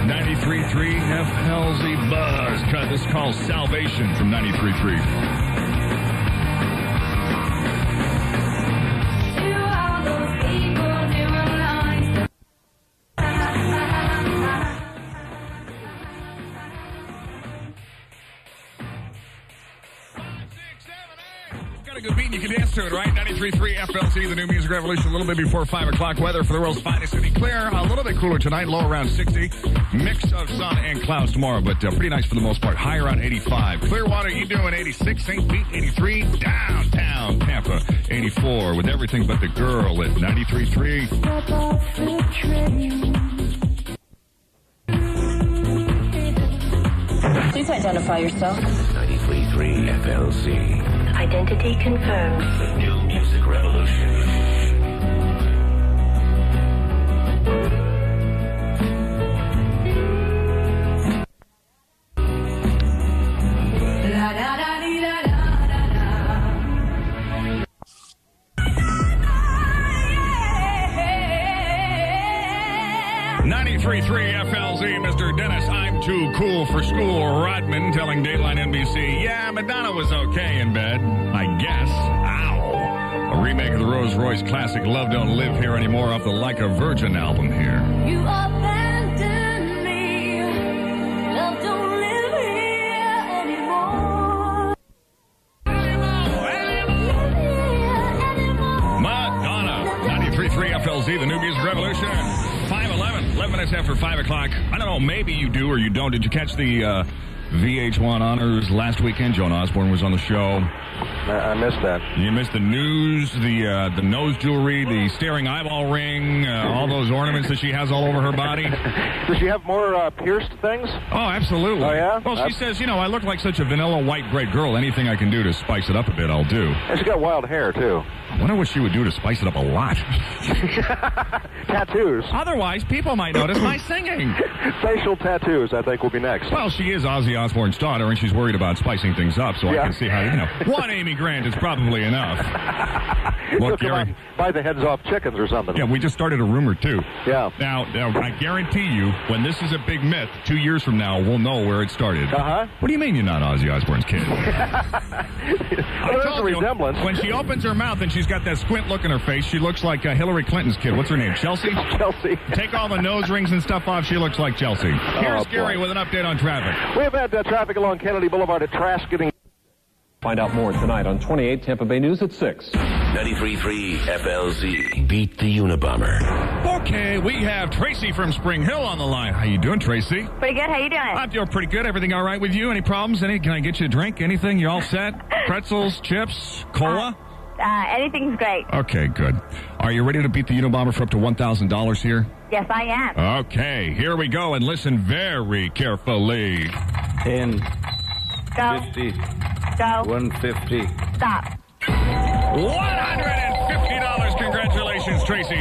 93.3 FLZ Buzz cut. This is called Salvation from 93.3. Got a good beat and you can dance to it, right? 93.3 FLZ, the new music revolution, a little bit before 5 o'clock. Weather for the world's finest city. Clear, a little bit cooler tonight, low around 60. Mix of sun and clouds tomorrow, but uh, pretty nice for the most part. High around 85. Clearwater, you doing 86. St. Pete, 83. Downtown Tampa, 84. With everything but the girl at 93.3. Please identify yourself. 93.3 FLZ. Identity confirmed. The new music revolution. La da da da 93.3 FLZ. FLZ, Mr. Dennis, I'm too cool for school. Rodman telling Dateline NBC, yeah, Madonna was okay in bed, I guess. Ow. A remake of the Rose Royce classic Love Don't Live Here Anymore off the Like a Virgin album here. 5 o'clock. I don't know, maybe you do or you don't. Did you catch the uh, VH1 honors last weekend? Joan Osborne was on the show. I missed that. You missed the news, the uh, the nose jewelry, the staring eyeball ring, uh, all those ornaments that she has all over her body. Does she have more uh, pierced things? Oh, absolutely. Oh, yeah? Well, she That's- says, you know, I look like such a vanilla white great girl. Anything I can do to spice it up a bit, I'll do. And she's got wild hair, too. I wonder what she would do to spice it up a lot. Tattoos. Otherwise, people might notice my singing. Facial tattoos, I think, will be next. Well, she is Ozzy Osbourne's daughter, and she's worried about spicing things up, so I can see how, you know, one Amy Grant is probably enough. Look, Gary. buy the heads off chickens or something. Yeah, we just started a rumor, too. Yeah. Now, now, I guarantee you, when this is a big myth, two years from now, we'll know where it started. Uh-huh. What do you mean you're not Ozzy Osbourne's kid? Well, there's a told you. When she opens her mouth and she's got that squint look in her face, she looks like uh, Hillary Clinton's kid. What's her name? Chelsea? Chelsea. Take all the nose rings and stuff off. She looks like Chelsea. Here's boy. Gary with an update on traffic. We have had uh, traffic along Kennedy Boulevard at trash getting. Find out more tonight on 28 Tampa Bay News at 6. 93.3 FLZ. Beat the Unabomber. Okay, we have Tracy from Spring Hill on the line. How you doing, Tracy? Pretty good. How you doing? I'm doing pretty good. Everything all right with you? Any problems? Any? Can I get you a drink? Anything? You all set? Pretzels, chips, cola? Uh, Uh, anything's great. Okay, good. Are you ready to beat the Unabomber for up to $1,000 here? Yes, I am. Okay, here we go, and listen very carefully. 10, Go. 50, Go. 150. Stop. $150. Congratulations, Tracy.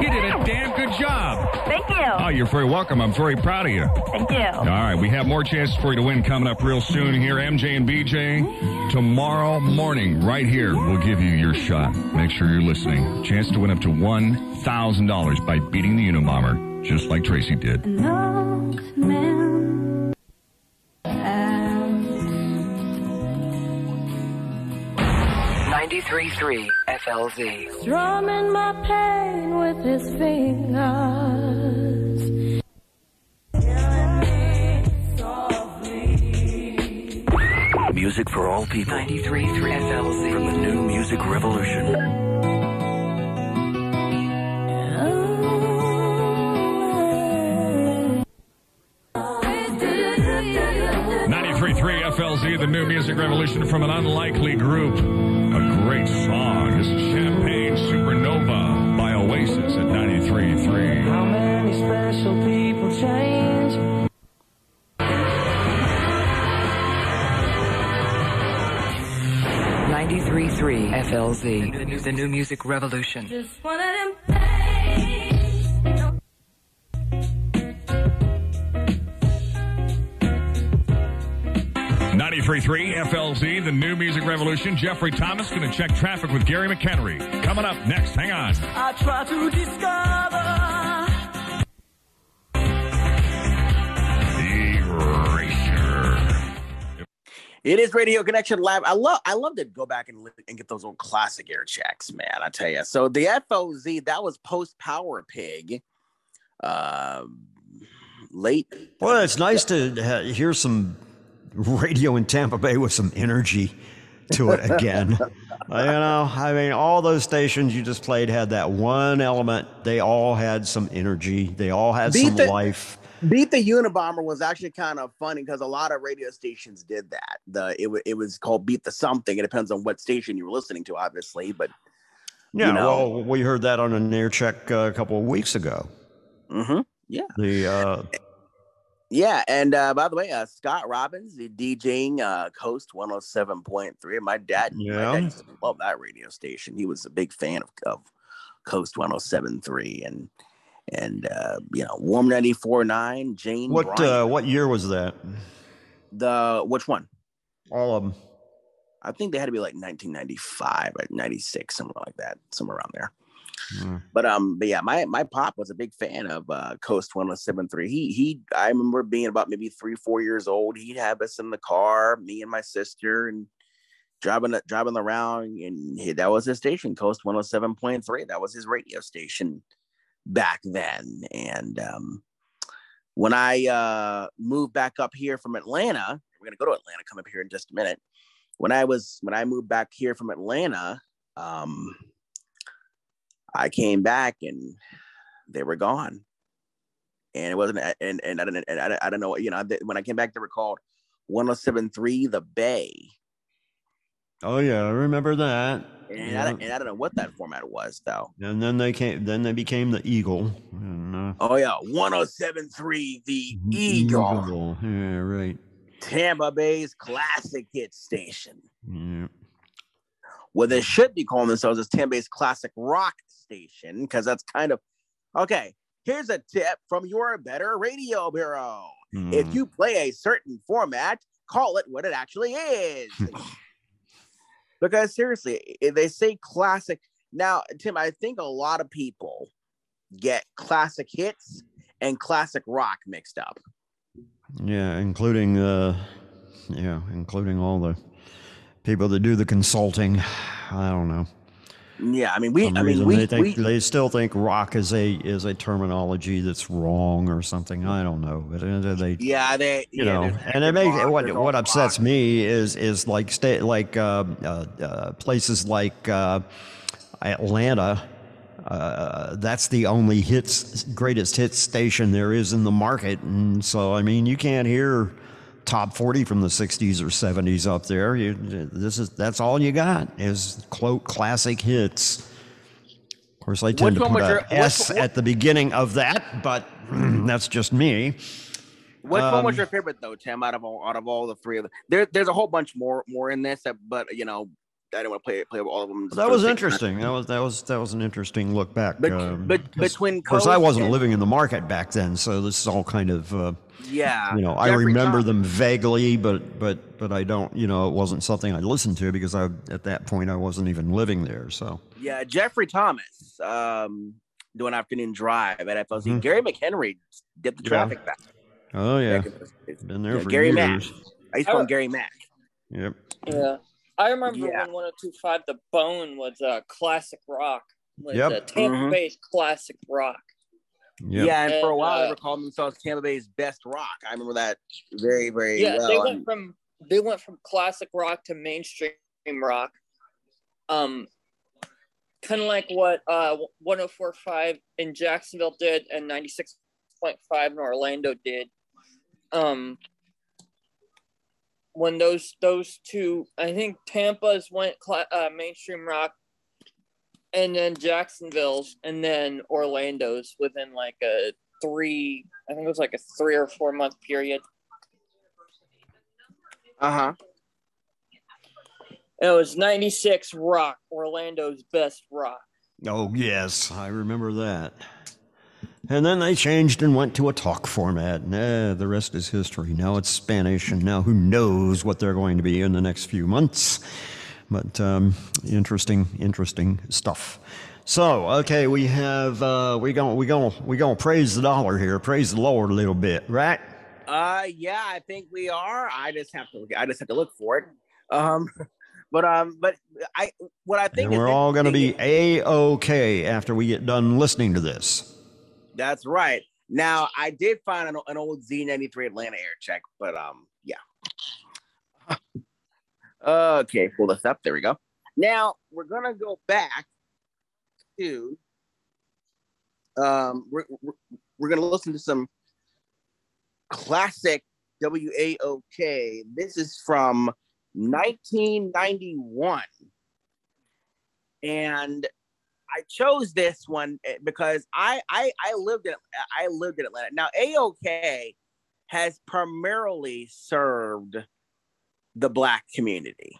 You did a damn good job. Thank you. Oh, you're very welcome. I'm very proud of you. Thank you. All right, we have more chances for you to win coming up real soon here. MJ and BJ, tomorrow morning, right here, we'll give you your shot. Make sure you're listening. Chance to win up to $1,000 by beating the Unabomber, just like Tracy did. Ninety-three three FLZ. Strumming my pain with his fingers. Music for all people. 93.3 FLZ. From the new music revolution. 93.3 FLZ, the new music revolution from an unlikely group. A great song. This is Champagne Supernova by Oasis at 93.3. How many special people change? Ninety-three three FLZ. The new, the new music revolution. 93.3 FLZ, the new music revolution. Jeffrey Thomas going to check traffic with Gary McHenry. Coming up next. Hang on. I try to discover. Eraser. It is Radio Connection Live. I love I love to go back and, li- and get those old classic air checks, man. I tell you. So the FLZ that was post Power Pig, um, late. Well, it's nice to ha- hear some radio in Tampa Bay with some energy to it again. You know, I mean, all those stations you just played had that one element. They all had some energy. They all had Beat some the- life. Beat the Unabomber was actually kind of funny because a lot of radio stations did that. The it, wa- it was called Beat the Something. It depends on what station you were listening to, obviously, but Yeah, you know. well, we heard that on an air check uh, a couple of weeks ago. Mm-hmm. Yeah. The uh, Yeah, and uh, by the way, uh, Scott Robbins, the DJing uh, Coast 107.3. My dad, my Yeah. dad used to love that radio station. He was a big fan of, of Coast 107.3 and and uh, you know Warm 94.9. Jane what Bryant. uh, what year was that? the which one? All of them. I think they had to be like 1995 or 96, somewhere like that, somewhere around there. Mm. But um, but yeah, my my pop was a big fan of uh, Coast 107.3. He he, I remember being about maybe three four years old. He'd have us in the car, me and my sister, and driving driving around, and he, that was his station, Coast 107.3. That was his radio station back then. And um, when I uh, moved back up here from Atlanta, we're gonna go to Atlanta, come up here in just a minute. When I was when I moved back here from Atlanta, um, I came back and they were gone. And it wasn't, and and I didn't, and I, I don't know, you know, when I came back, they were called 107.3 The Bay. Oh yeah, I remember that. And, Yeah. I, and I don't know what that format was though. And then they came. Then they became the Eagle. And, uh, Oh yeah, 107.3 The Eagle, Eagle. Yeah, right. Tampa Bay's classic hit station. Yeah. Well, they should be calling themselves as Tampa Bay's classic rock station because that's kind of okay. Here's a tip from your Better Radio Bureau. If Mm. you play a certain format, call it what it actually is. because seriously, they say classic. Now, Tim, I think a lot of people get classic hits and classic rock mixed up. Yeah, including uh, yeah, including all the people that do the consulting. I don't know. Yeah, I mean, we, I mean, we, they think we, they still think rock is a is a terminology that's wrong or something. I don't know, but uh, they yeah, they, you yeah, know, and it makes what what upsets me is is like state like uh, uh, uh, places like uh, Atlanta. Uh, that's the only hits greatest hits station there is in the market, and so I mean you can't hear top 40 from the 60s or 70s up there. You, this is that's all you got is quote classic hits. Of course, I tend Which to put was a your- S what- at the beginning of that, but that's just me. Which one was Um, your favorite though, Tim? Out of all, out of all the three of them, there, there's a whole bunch more, more in this, but you know, I didn't want to play play all of them. That was interesting. That was that was that was an interesting look back. But- um, but between of course, I wasn't and- living in the market back then, so this is all kind of uh, Yeah, you know I remember Thomas. them vaguely, but but but I don't. You know, it wasn't something I listened to because I at that point I wasn't even living there. So Yeah, Jeffrey Thomas, um, doing afternoon drive at FLZ. Mhm. Gary McHenry did the Yeah. traffic back. oh yeah, back in been there yeah, for Gary Mack. years. I used to call him Gary Mack. Yep. Yeah. I remember Yeah. when 1025 The Bone was uh, classic rock. Was Yep. uh, Tampa Mhm. Bay's classic rock. Yep. Yeah, and for a while uh, they were calling themselves Tampa Bay's best rock. I remember that very, very Yeah, well. they And- went from they went from classic rock to mainstream rock. Um kind of like what uh 1045 in Jacksonville did and 96.5 in Orlando did. Um when those those two I think Tampa's went cla uh, mainstream rock and then Jacksonville's and then Orlando's within like a three I think it was like a 3 or 4 month period. Uh huh. It was 96 rock, Orlando's best rock. Oh yes, I remember that. And then they changed and went to a talk format. And eh, the rest is history. Now it's Spanish, and now who knows what they're going to be in the next few months. But um, interesting, interesting stuff. So, okay, we have uh, we gonna we gonna we to praise the dollar here, praise the Lord a little bit, right? Uh, yeah, I think we are. I just have to. I just have to look for it. Um, but um, but I what I think And we're all to be a okay after we get done listening to this. That's right. Now I did find an, an old Z93 Atlanta air check, but um, yeah. okay, pull this up. There we go. Now we're gonna go back to um, we're, we're, we're gonna listen to some classic WAOK. This is from 1991, and I chose this one eh, because I I I lived in I lived in Atlanta. Now AOK has primarily served the black community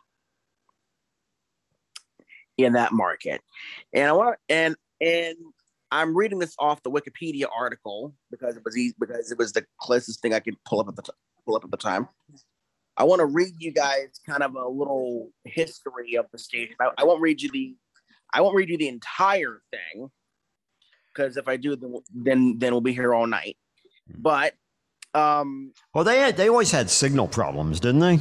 in that market. And I want and and I'm reading this off the Wikipedia article because it was easy because it was the closest thing I could pull up at the t- pull up at the time. I want to read you guys kind of a little history of the station. I, I won't read you the I won't read you the entire thing because if I do, then then then we'll be here all night. But um, Well, they had, they always had signal problems, didn't they?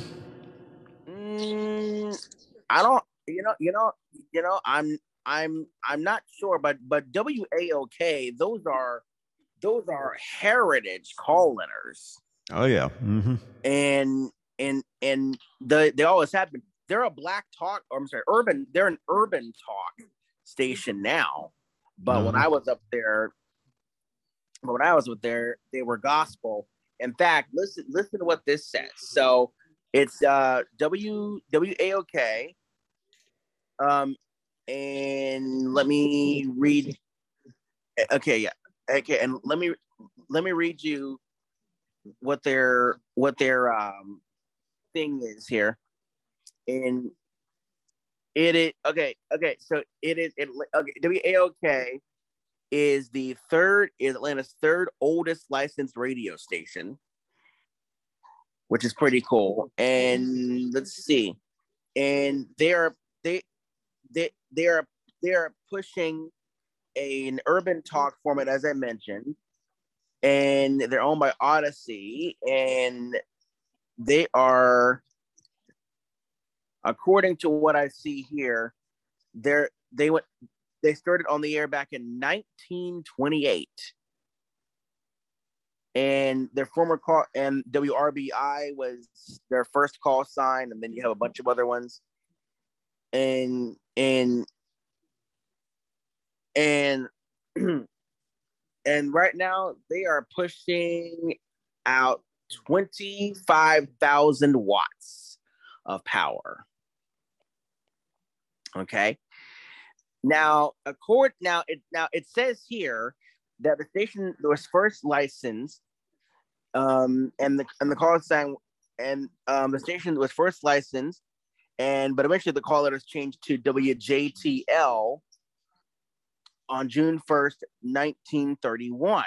Mm, I don't, you know, you know, you know, I'm I'm I'm not sure, but but WAOK, those are those are heritage call letters. Oh yeah. hmm and and and the they always have been. They're a black talk, or I'm sorry, urban. They're an urban talk station now, but when Mhm. I was up there, when I was up there, they were gospel. In fact, listen listen to what this says. So it's uh W W A O K. Um, and let me read. Okay, yeah, okay, and let me let me read you what their what their um thing is here and it is okay okay so it is it okay waok is the third is atlanta's third oldest licensed radio station which is pretty cool. And let's see. And they're they they they're they're pushing an urban talk format as i mentioned. And they're owned by Audacy, and they are, according to what I see here, they're they went they started on the air back in 1928, and their former call and WRBI was their first call sign, and then you have a bunch of other ones, and and and and right now they are pushing out 25,000 watts of power. Okay. Now, accord now it now it says here that the station was first licensed um and the and the call sign and um the station was first licensed and but eventually the call letters changed to WJTL on June 1st, 1931,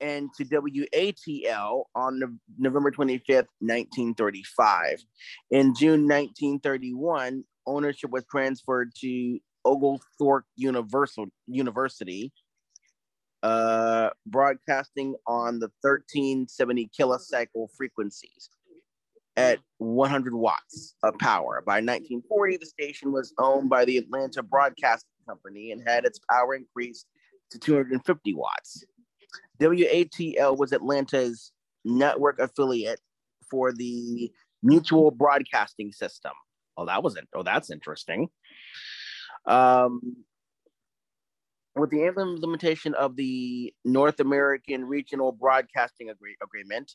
and to WATL on Nov- November 25th, 1935. In June 1931, ownership was transferred to Oglethorpe Universal University, uh, broadcasting on the 1370 kilocycle frequencies at 100 watts of power. By 1940, the station was owned by the Atlanta Broadcasting Company and had its power increased to 250 watts. WATL was Atlanta's network affiliate for the Mutual Broadcasting System. Oh, that was it. Oh, that's interesting. Um, with the implementation of the North American Regional Broadcasting Agree- Agreement,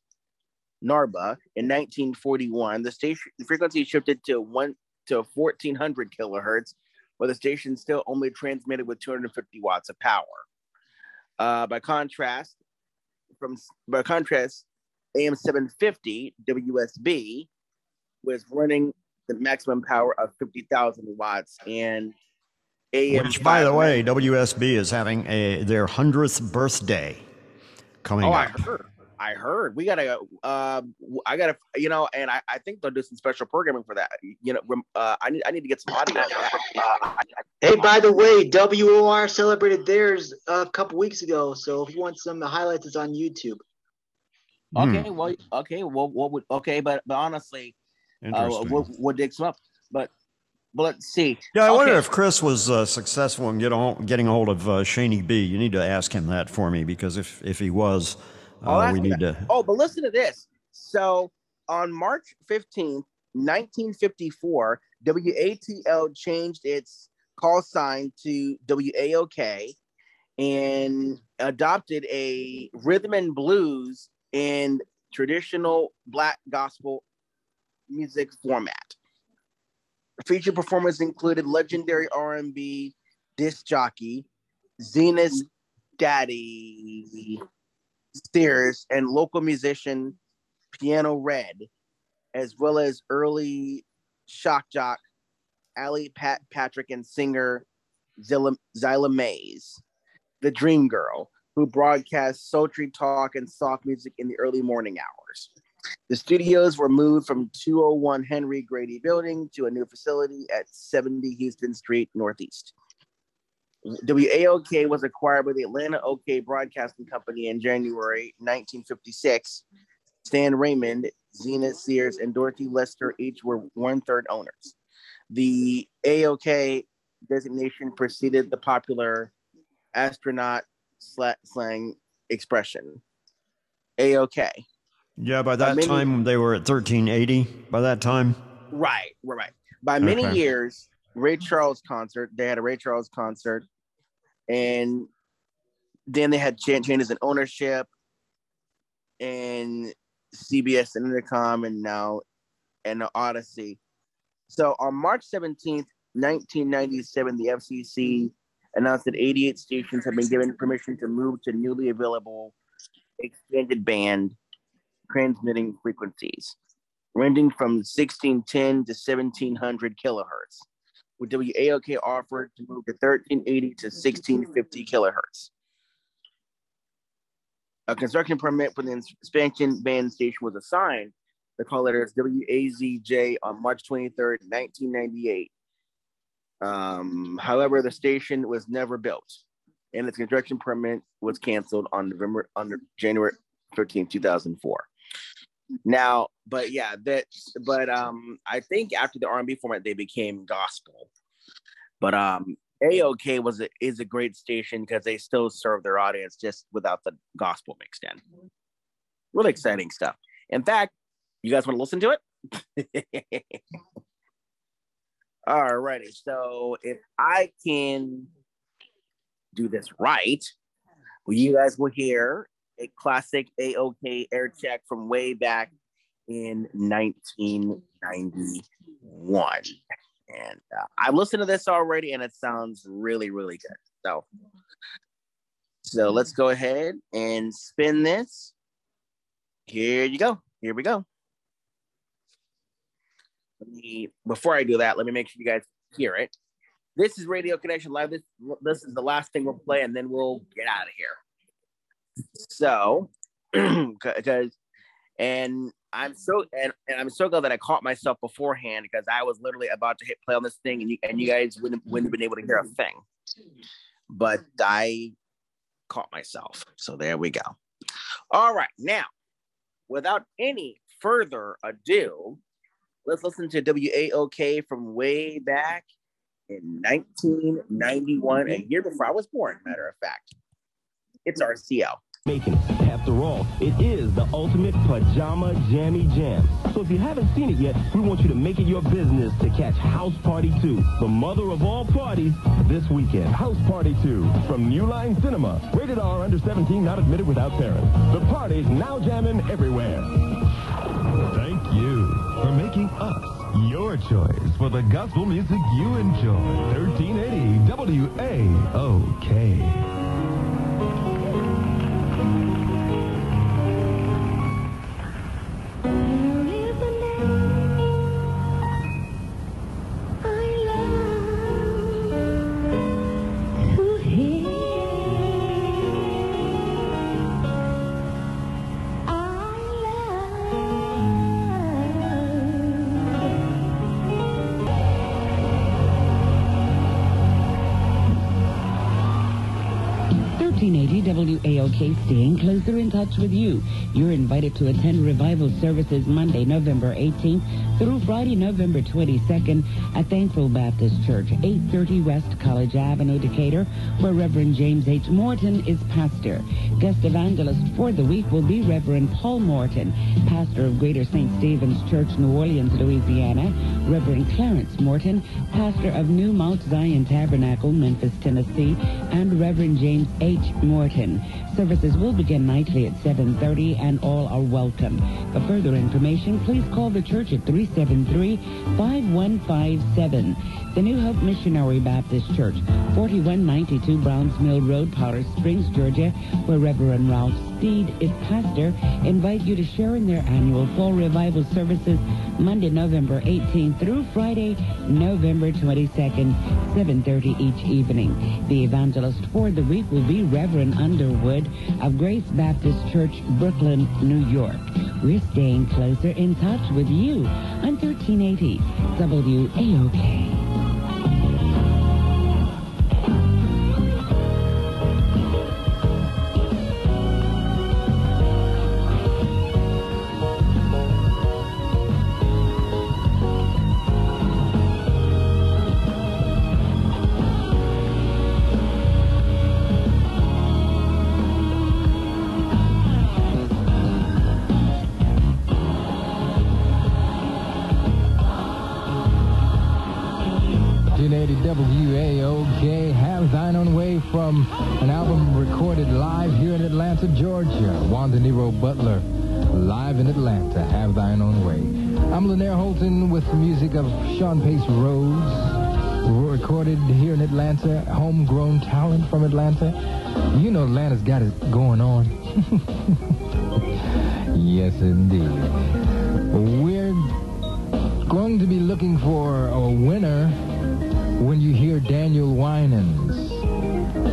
NARBA, in 1941, the station frequency shifted to one to 1400 kilohertz, where the station still only transmitted with 250 watts of power. Uh, by contrast, from by contrast, AM 750 WSB was running the maximum power of 50,000 watts, and AM Which, by the way, WSB is having a their hundredth birthday coming Oh, I up. heard. I heard. We gotta. Uh, I gotta. You know, and I, I think they'll do some special programming for that. You know, uh, I need. I need to get some audio. of that. Uh, Hey, by the way, WOR celebrated theirs a couple weeks ago. So if you want some highlights, it's on YouTube. okay. Well. Okay. Well. What would? Okay. But but honestly, uh, Interesting. what what digs them up? But let's see. Yeah, I wonder if Chris was uh, successful in get getting a hold of uh, Shaney B. You need to ask him that for me because if if he was, Oh, uh, that's we need to. Oh, but listen to this. So on March 15th, 1954, WATL changed its call sign to WAOK and adopted a rhythm and blues and traditional black gospel music format. Featured performers included legendary R&B disc jockey Zena's Daddy Sears and local musician Piano Red, as well as early shock jock Alley Pat Patrick and singer Zilla Mays, the Dream Girl, who broadcast sultry talk and soft music in the early morning hours. The studios were moved from 201 Henry Grady Building to a new facility at 70 Houston Street Northeast. WAOK was acquired by the Atlanta OK Broadcasting Company in January 1956. Stan Raymond, Zena Sears, and Dorothy Lester each were one third owners. The AOK designation preceded the popular astronaut slang expression. AOK. Yeah, by that many- time they were at 1380. By that time, Right, right, right. By many Okay. years, Ray Charles concert. They had a Ray Charles concert, and then they had changes in ownership, and CBS and Entercom, and now and the Audacy. So on March seventeenth, nineteen ninety seven, the FCC announced that eighty eight stations have been given permission to move to newly available expanded band transmitting frequencies ranging from 1610 to 1700 kilohertz, with WAOK offered to move to 1380 to 1650 kilohertz. A construction permit for the expansion band station was assigned. The call letters WAZJ on March 23rd, 1998. Um, however, the station was never built, and its construction permit was canceled on November on January 13, 2004. Now, but yeah, that but um I think after the R&B format they became gospel. But um AOK was a, is a great station because they still serve their audience just without the gospel mixed in. Really exciting stuff. In fact, you guys want to listen to it? All righty. so if I can do this right, well, you guys will hear a classic AOK air check from way back in 1991. And uh, I listened to this already and it sounds really, really good. So, so let's go ahead and spin this. Here you go. Here we go. Let me, before I do that, let me make sure you guys hear it. This is Radio Connection Live. This, this is the last thing we'll play, and then we'll get out of here. So, because, and I'm so and, and I'm so glad that I caught myself beforehand because I was literally about to hit play on this thing, and you and you guys wouldn't wouldn't have been able to hear a thing. But I caught myself. So there we go. All right, now, without any further ado, let's listen to WAOK from way back in 1991, a year before I was born. Matter of fact, it's RCL. Making. After all, it is the ultimate pajama jammy jam. So if you haven't seen it yet, we want you to make it your business to catch House Party 2, the mother of all parties, this weekend. House Party 2 from New Line Cinema. Rated R under 17, not admitted without parents. The party's now jamming everywhere. Thank you for making us your choice for the gospel music you enjoy. 1380 WAOK. WAOK staying closer in touch with you. You're invited to attend revival services Monday, November 18th through Friday, November 22nd at Thankful Baptist Church, 830 West College Avenue, Decatur, where Reverend James H. Morton is pastor. Guest evangelist for the week will be Reverend Paul Morton, pastor of Greater St. Stephen's Church, New Orleans, Louisiana, Reverend Clarence Morton, pastor of New Mount Zion Tabernacle, Memphis, Tennessee, and Reverend James H. Morton. Services will begin nightly at 7.30 and all are welcome. For further information, please call the church at 373-5157. The New Hope Missionary Baptist Church, 4192 Browns Mill Road, Powder Springs, Georgia, where Reverend Ralph Steed is pastor, invite you to share in their annual fall revival services Monday, November 18th through Friday, November 22nd, 7.30 each evening. The evangelist for the week will be Reverend Underwood of Grace Baptist Church, Brooklyn, New York. We're staying closer in touch with you on 1380 WAOK. Sean Pace Rhodes, recorded here in Atlanta, homegrown talent from Atlanta. You know Atlanta's got it going on. yes, indeed. We're going to be looking for a winner when you hear Daniel Winans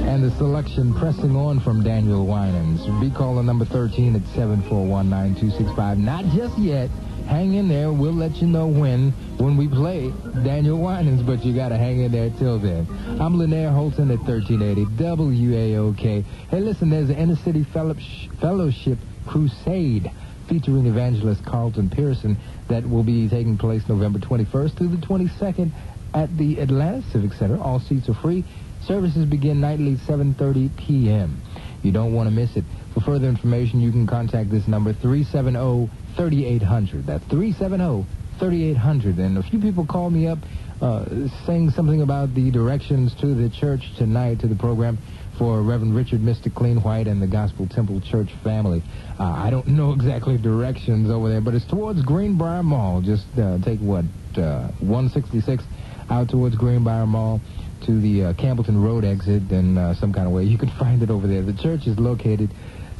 and the selection pressing on from Daniel Winans. Be calling number 13 at 7419265. Not just yet. Hang in there. We'll let you know when when we play Daniel Winans, but you got to hang in there till then. I'm Lanier Holton at 1380 WAOK. Hey, listen, there's an inner city fellowship crusade featuring evangelist Carlton Pearson that will be taking place November 21st through the 22nd at the Atlanta Civic Center. All seats are free. Services begin nightly 7.30 p.m. You don't want to miss it. For further information, you can contact this number, 370-3800. That's 370-3800. And a few people called me up uh, saying something about the directions to the church tonight, to the program for Reverend Richard Mr. Clean White and the Gospel Temple Church family. Uh, I don't know exactly directions over there, but it's towards Greenbrier Mall. Just uh, take, what, uh, 166 out towards Greenbrier Mall to the uh, Campbellton Road exit in uh, some kind of way. You can find it over there. The church is located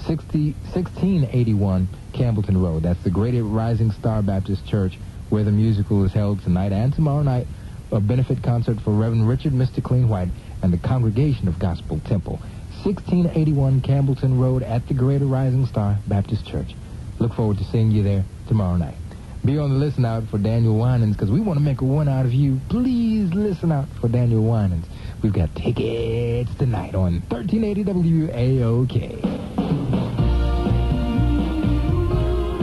60, 1681 Campbellton Road. That's the Great Rising Star Baptist Church where the musical is held tonight and tomorrow night. A benefit concert for Reverend Richard Mr. Clean White and the Congregation of Gospel Temple. 1681 Campbellton Road at the Greater Rising Star Baptist Church. Look forward to seeing you there tomorrow night. Be on the listen out for Daniel Winans because we want to make a one out of you. Please listen out for Daniel Winans. We've got tickets tonight on 1380 WAOK.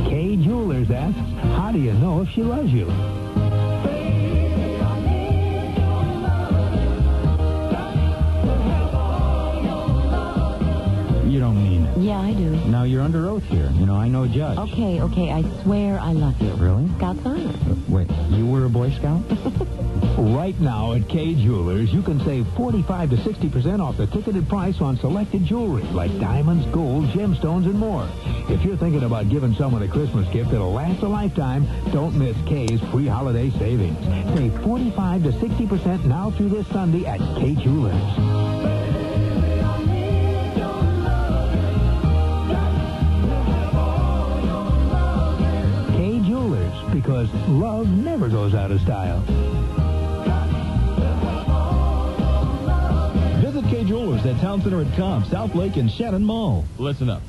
Kay Jewelers asks, how do you know if she loves you? You don't mean. Yeah, I do. Now, you're under oath here. You know, I know judge. Okay, okay, I swear I love you. Really? Scout's honor. Uh, wait, you were a Boy Scout? right now at Kay Jewelers, you can save 45 to 60% off the ticketed price on selected jewelry like diamonds, gold, gemstones, and more. If you're thinking about giving someone a Christmas gift that'll last a lifetime, don't miss Kay's free holiday savings. Save 45 to 60% now through this Sunday at Kay Jewelers. Because love never goes out of style. Visit Kay Jewelers at Town Center at Cobb, South Lake, and Shannon Mall. Listen up.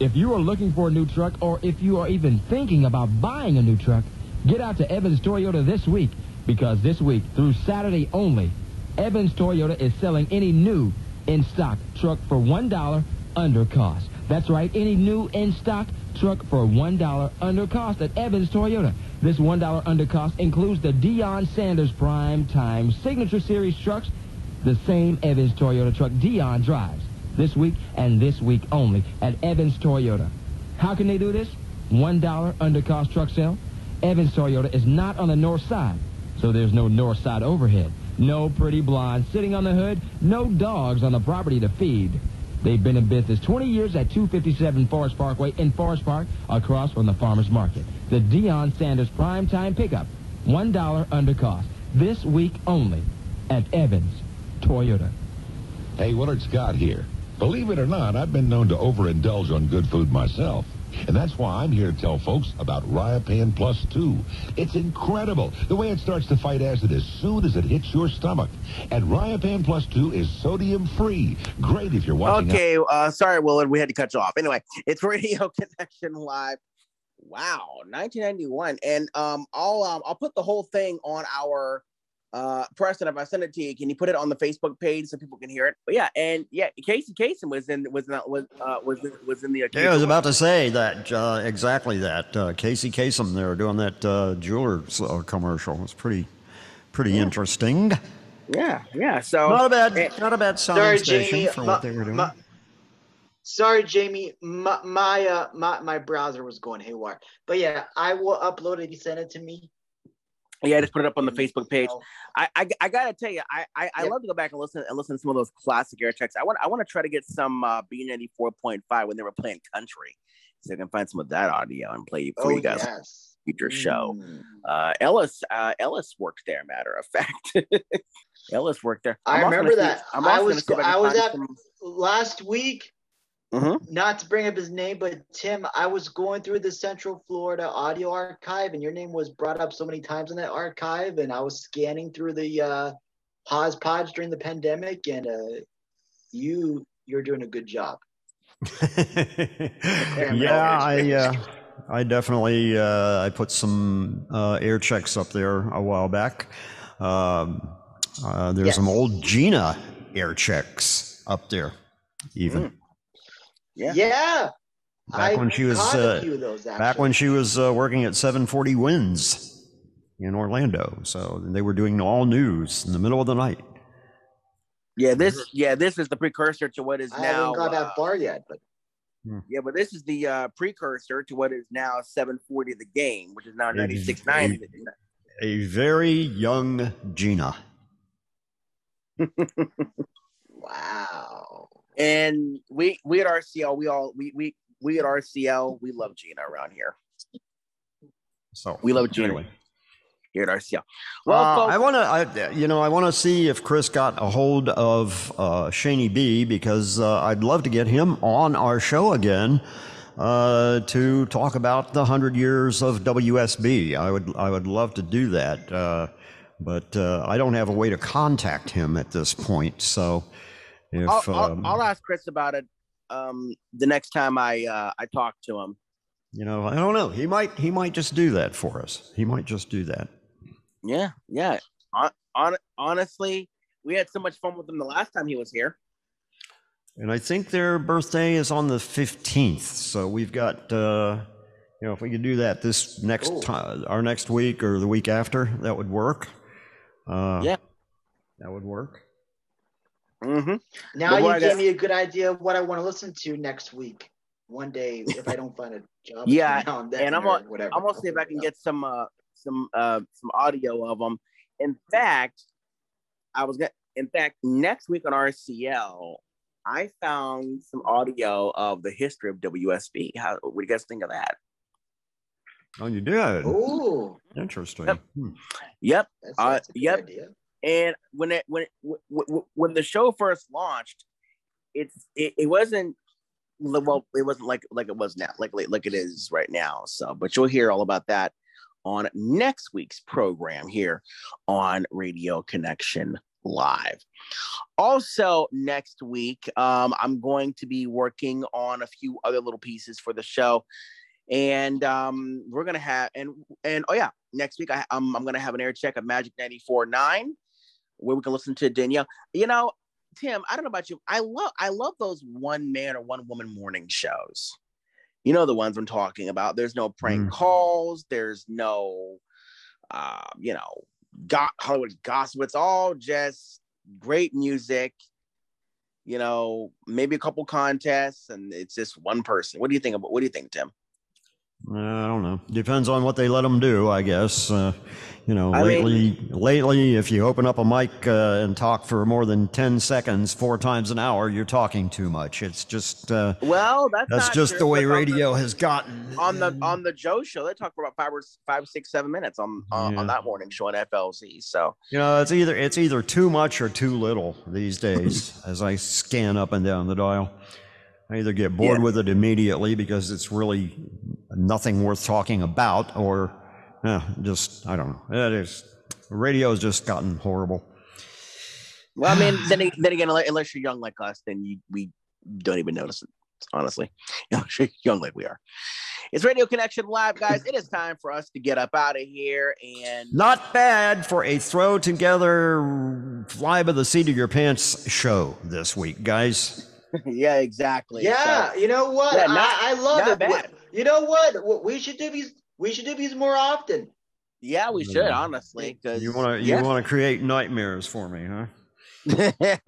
If you are looking for a new truck or if you are even thinking about buying a new truck, get out to Evans Toyota this week because this week, through Saturday only, Evans Toyota is selling any new in-stock truck for $1 under cost. That's right, any new in-stock truck for $1 under cost at Evans Toyota. This $1 under cost includes the Deion Sanders Prime Time Signature Series trucks, the same Evans Toyota truck Deion drives this week and this week only at Evans Toyota. How can they do this? $1 under cost truck sale. Evans Toyota is not on the north side, so there's no north side overhead. No pretty blondes sitting on the hood. No dogs on the property to feed. They've been in business 20 years at 257 Forest Parkway in Forest Park, across from the Farmers Market. The Deion Sanders Primetime Pickup. $1 under cost. This week only at Evans Toyota. Hey, Willard Scott here. Believe it or not, I've been known to overindulge on good food myself. And that's why I'm here to tell folks about Riopan Plus 2. It's incredible the way it starts to fight acid as soon as it hits your stomach. And Riopan Plus 2 is sodium free. Great if you're watching. Okay, uh, sorry, Willard, we had to cut you off. Anyway, it's Radio Connection Live. Wow, 1991, and um, I'll um, I'll put the whole thing on our uh Preston. If I send it to you, can you put it on the Facebook page so people can hear it? But yeah, and yeah, Casey Kasem was in was not was uh was was in the. Yeah, I was about to say that uh, exactly that uh, Casey Kasem there doing that uh, jewelers uh, commercial was pretty pretty interesting. Yeah, yeah. So Not a bad, not a bad sound Sorry, station for my- what they were doing. my- sorry, Jamie. My my, uh, my my browser was going haywire. But yeah, I will upload it you send it to me. Yeah, I just put it up on the Facebook page. I I, I gotta tell you, I I, I love to go back and listen and listen to some of those classic air checks. I want I want to try to get some uh, B ninety four point five when they were playing country, so I can find some of that audio and play you for Oh you guys. yes. Future show. Mm. Uh, Ellis uh, Ellis worked there. Matter of fact, Ellis worked there. I I'm also remember see- that. I'm I was see I was at some- last week. Mhm. Not to bring up his name, but Tim, I was going through the Central Florida audio archive, and your name was brought up so many times in that archive, and I was scanning through the uh, hodgepodge during the pandemic, and uh, you you're doing a good job. yeah, I uh, I definitely uh, I put some uh, air checks up there a while back. Um, uh, there's some old Gina air checks up there, even Yeah. Yeah. back I when she was uh, those, back when she was uh, working at 740 Winds in Orlando. So they were doing all news in the middle of the night. Yeah, this yeah this is the precursor to what is I now. haven't got uh, that far yet, but Yeah, but this is the uh, precursor to what is now 740 the game, which is now A- 96.9. A very young Gina. wow. And we we at RCL, we all we we we at RCL, we love Gina around here. So We love Gina anyway. here at RCL. Well, Well, folks, I want to, I, you know, I want to see if Chris got a hold of uh, Shaney B because uh, I'd love to get him on our show again uh, to talk about the hundred years of WSB. I would, I would love to do that, uh, but uh, I don't have a way to contact him at this point. So, if I'll, I'll, um, I'll ask Chris about it um, the next time I uh, I talk to him. you know, I don't know, he might, he might just do that for us. He might just do that. Yeah, yeah. On, on, honestly, we had so much fun with him the last time he was here. And I think their birthday is on the 15th. So we've got, uh, you know, if we could do that this next time, our next week or the week after, that would work. Uh, Yeah. That would work. Mm-hmm. Now But what you I gave got- me a good idea of what I want to listen to next week. One day, if I don't find a job, Yeah, now and, then and I'm or gonna whatever. I'm gonna see if I can get some uh some uh some audio of them. In fact, I was gonna. In fact, next week on RCL, I found some audio of the history of WSB. How what do you guys think of that? Oh, you did? Ooh, Interesting. Yep. Hmm. Yep. that's, Uh, that's a good yep. idea. And when it when it, when the show first launched, it's it, it wasn't well it wasn't like like it was now like like like it is right now. So, but you'll hear all about that on next week's program here on Radio Connection Live. Also, next week, um, I'm going to be working on a few other little pieces for the show, and um, we're gonna have and and oh yeah, next week I, I'm I'm gonna have an air check of Magic 94.9 where we can listen to Danielle. You know, Tim, I don't know about you. I love I love those one man or one woman morning shows. You know the ones I'm talking about. There's no prank Mm. calls. There's no, uh, you know, got Hollywood gossip. It's all just great music. You know, maybe a couple contests, and it's just one person. What do you think about? What do you think, Tim? Uh, I don't know. Depends on what they let them do, I guess. Uh, you know, I lately, lately, if you open up a mic uh, and talk for more than ten seconds four times an hour, you're talking too much. It's just uh, Well, that's that's just true, the way on the- radio has gotten. on the on the Joe show. They talk for about five or five, six, seven minutes on on, on that morning show on FLZ. So You know, it's either it's either too much or too little these days. as I scan up and down the dial, I either get bored Yeah. with it immediately because it's really nothing worth talking about, or eh, just I don't know. It is radio's just gotten horrible. well, I mean, then then again, unless unless you're young like us, then you we don't even notice it. Honestly, you're young like we are. It's Radio Connection Live, guys. It is time for us to get up out of here and Not bad for a throw together, fly by the seat of your pants show this week, guys. yeah, exactly. Yeah, So- you know what? Yeah, not- I, I love not it. bad. You know what? We should do these. We should do these more often. Yeah, we should honestly. Because You want to you yeah. want to create nightmares for me, huh?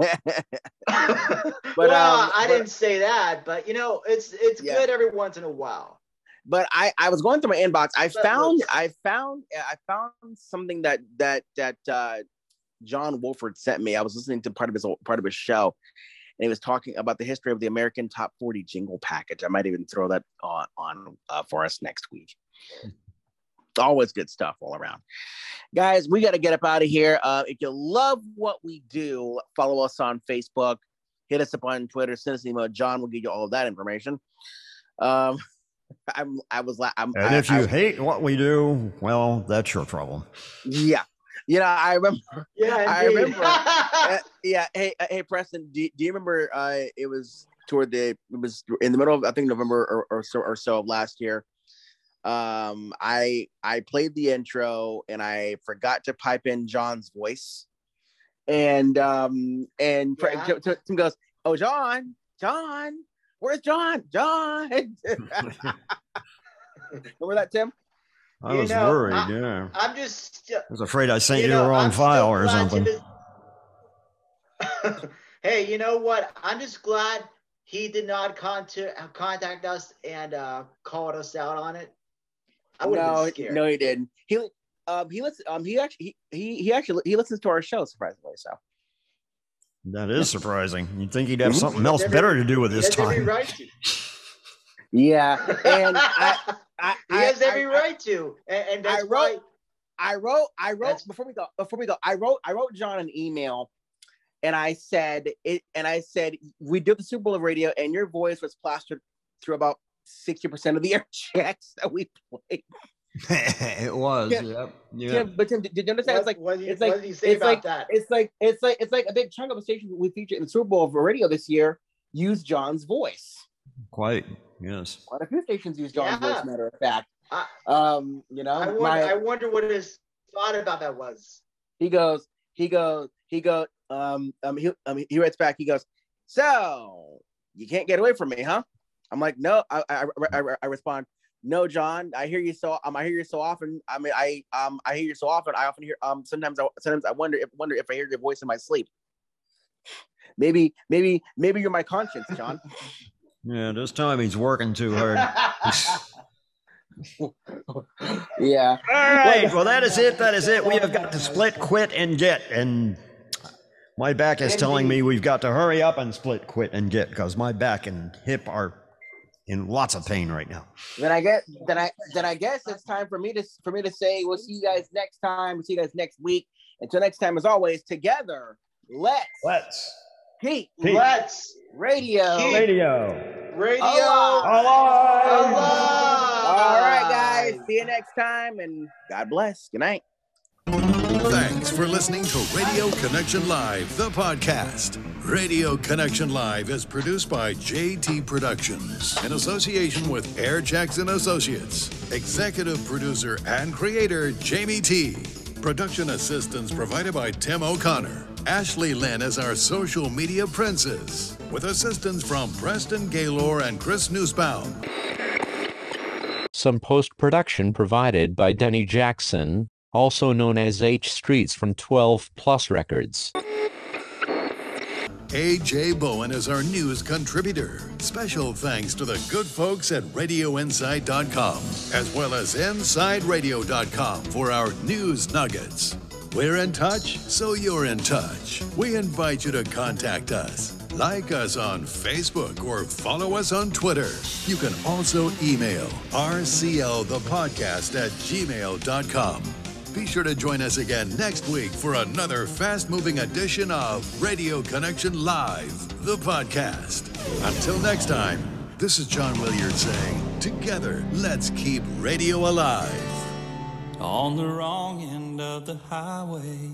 But, well, um, I but- didn't say that, but you know, it's it's Yeah. good every once in a while. but I, I was going through my inbox. I But found look- I found I found something that that that uh, John Wolford sent me. I was listening to part of his part of his show, and he was talking about the history of the American Top 40 Jingle Package. I might even throw that on on uh, for us next week. Always good stuff all around, guys. We got to get up out of here. Uh, if you love what we do, follow us on Facebook. Hit us up on Twitter. Send us an email. John will give you all of that information. Um, I'm I was like, I'm, And I- if you I- hate what we do, well, that's your problem. yeah, you know I remember. Yeah, I remember. uh, yeah, hey, uh, hey, Preston. Do, do you remember? Uh, it was toward the. It was in the middle of I think November or, or so or so of last year. Um, I I played the intro and I forgot to pipe in John's voice, and um and Pre- Yeah. Tim- Tim Tim goes, "Oh, John, John, where's John? John." remember that, Tim? I You was know, worried. I- yeah, I'm just. I was afraid I sent you, know, the wrong I'm file or something. Tim is- hey, you know what? I'm just glad he did not contact contact us and uh, called us out on it. I would have no, scared. no, he didn't. He um he listens um he actually he, he he actually he listens to our show surprisingly. So That is surprising. You'd think he'd have something else better to do with his time. right to. yeah, and I I He I, has every I, right to, and, and that's I wrote- why. I wrote I wrote That's- before we go before we go I wrote I wrote John an email. And I said it, and I said we did the Super Bowl of radio, and your voice was plastered through about sixty percent of the air checks that we played. it was. Yeah. Yep. Yeah. Tim, but Tim, did you understand? it's like what, did you, it's like what did you say it's about like that? it's like it's like it's like a big chunk of the stations we featured in the Super Bowl for radio this year used John's voice. Quite. Yes. Quite a few stations use John Yeah. voice. Matter of fact, I- um, you know, I wonder, my- I wonder what his thought about that was. he goes, he goes, he goes, um, um, he, um, he writes back. He goes, so you can't get away from me, huh? I'm like, no. I, I, I, I- I respond, no, John. I hear you so. Um, I hear you so often. I mean, I, um, I hear you so often. I often hear. Um, sometimes, I, sometimes I wonder if wonder if I hear your voice in my sleep. Maybe, maybe, maybe you're my conscience, John. Yeah. This time he's working too hard. yeah. All right. Well, that is it. That is it. We have got to split, quit, and get. And my back is telling me we've got to hurry up and split, quit, and get because my back and hip are in lots of pain right now. Then I guess then I then I guess it's time for me to for me to say we'll see you guys next time. We'll see you guys next week. Until next time, as always, together, let's let's keep Keep. Let's radio Keep Radio. radio alive. alive. All right, guys. See you next time, and God bless. Good night. Thanks for listening to Radio Connection Live, the podcast. Radio Connection Live is produced by JT Productions in association with Air Jackson Associates. Executive producer and creator Jamie T. Production assistance provided by Tim O'Connor. Ashley Lynn is our social media princess, with assistance from Preston Gaylor and Chris Newsbaum. Some post production provided by Denny Jackson, also known as H Streets from 12 Plus Records. AJ Bowen is our news contributor. Special thanks to the good folks at RadioInsight.com, as well as InsideRadio.com for our news nuggets. We're in touch, so you're in touch. We invite you to contact us. Like us on Facebook or follow us on Twitter. You can also email rclthepodcast at gmail.com. Be sure to join us again next week for another fast moving edition of Radio Connection Live, the podcast. Until next time, this is John Williard saying, Together, let's keep radio alive. On the wrong end of the highway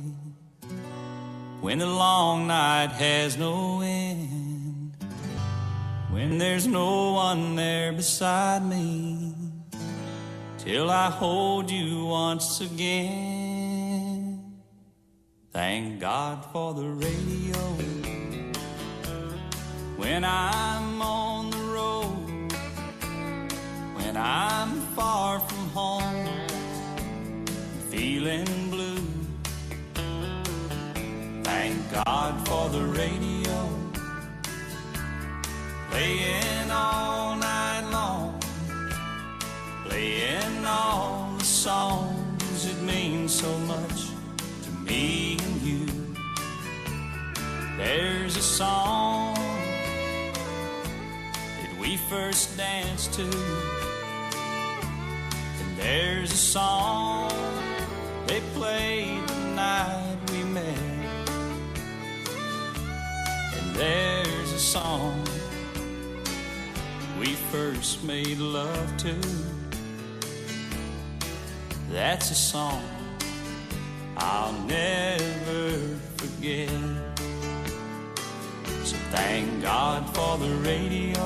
when the long night has no end when there's no one there beside me till I hold you once again. Thank God for the radio when I'm on the road, when I'm far from home, feeling blue. Thank God for the radio playing all night long, playing all the songs that mean so much to me and you. There's a song that we first danced to, and there's a song they played the night we met, and there's a song we first made love to. That's a song I'll never forget. So thank God for the radio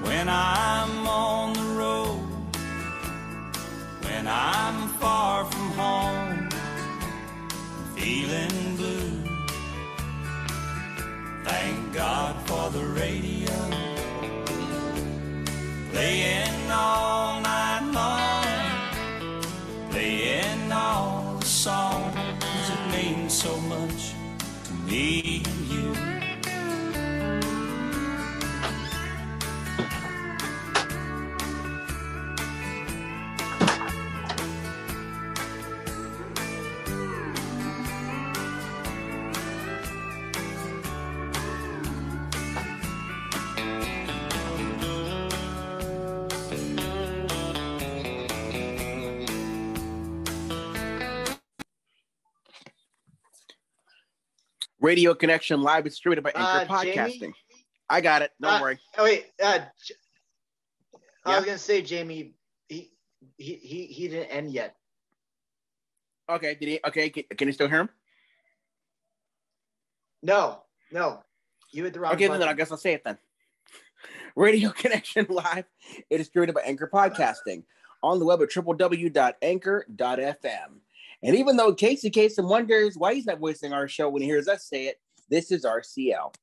when I'm on the road, when I'm far from home, feeling blue. Thank God for the radio playing all night long, playing all the songs that mean so much to me and you. Radio Connection Live is distributed by Anchor Uh, Jamie? Podcasting. I got it. Don't Uh, worry. Oh wait, uh, J- I Yeah? was gonna say Jamie. He he he he didn't end yet. Okay. Did he? Okay. Can, can you still hear him? No, no, you hit the wrong Okay, button. then I guess I'll say it then. Radio Connection Live. It is distributed by Anchor Podcasting on the web at www.anchor.fm. And even though Casey Kasem wonders why he's not voicing our show when he hears us say it, this is RCL.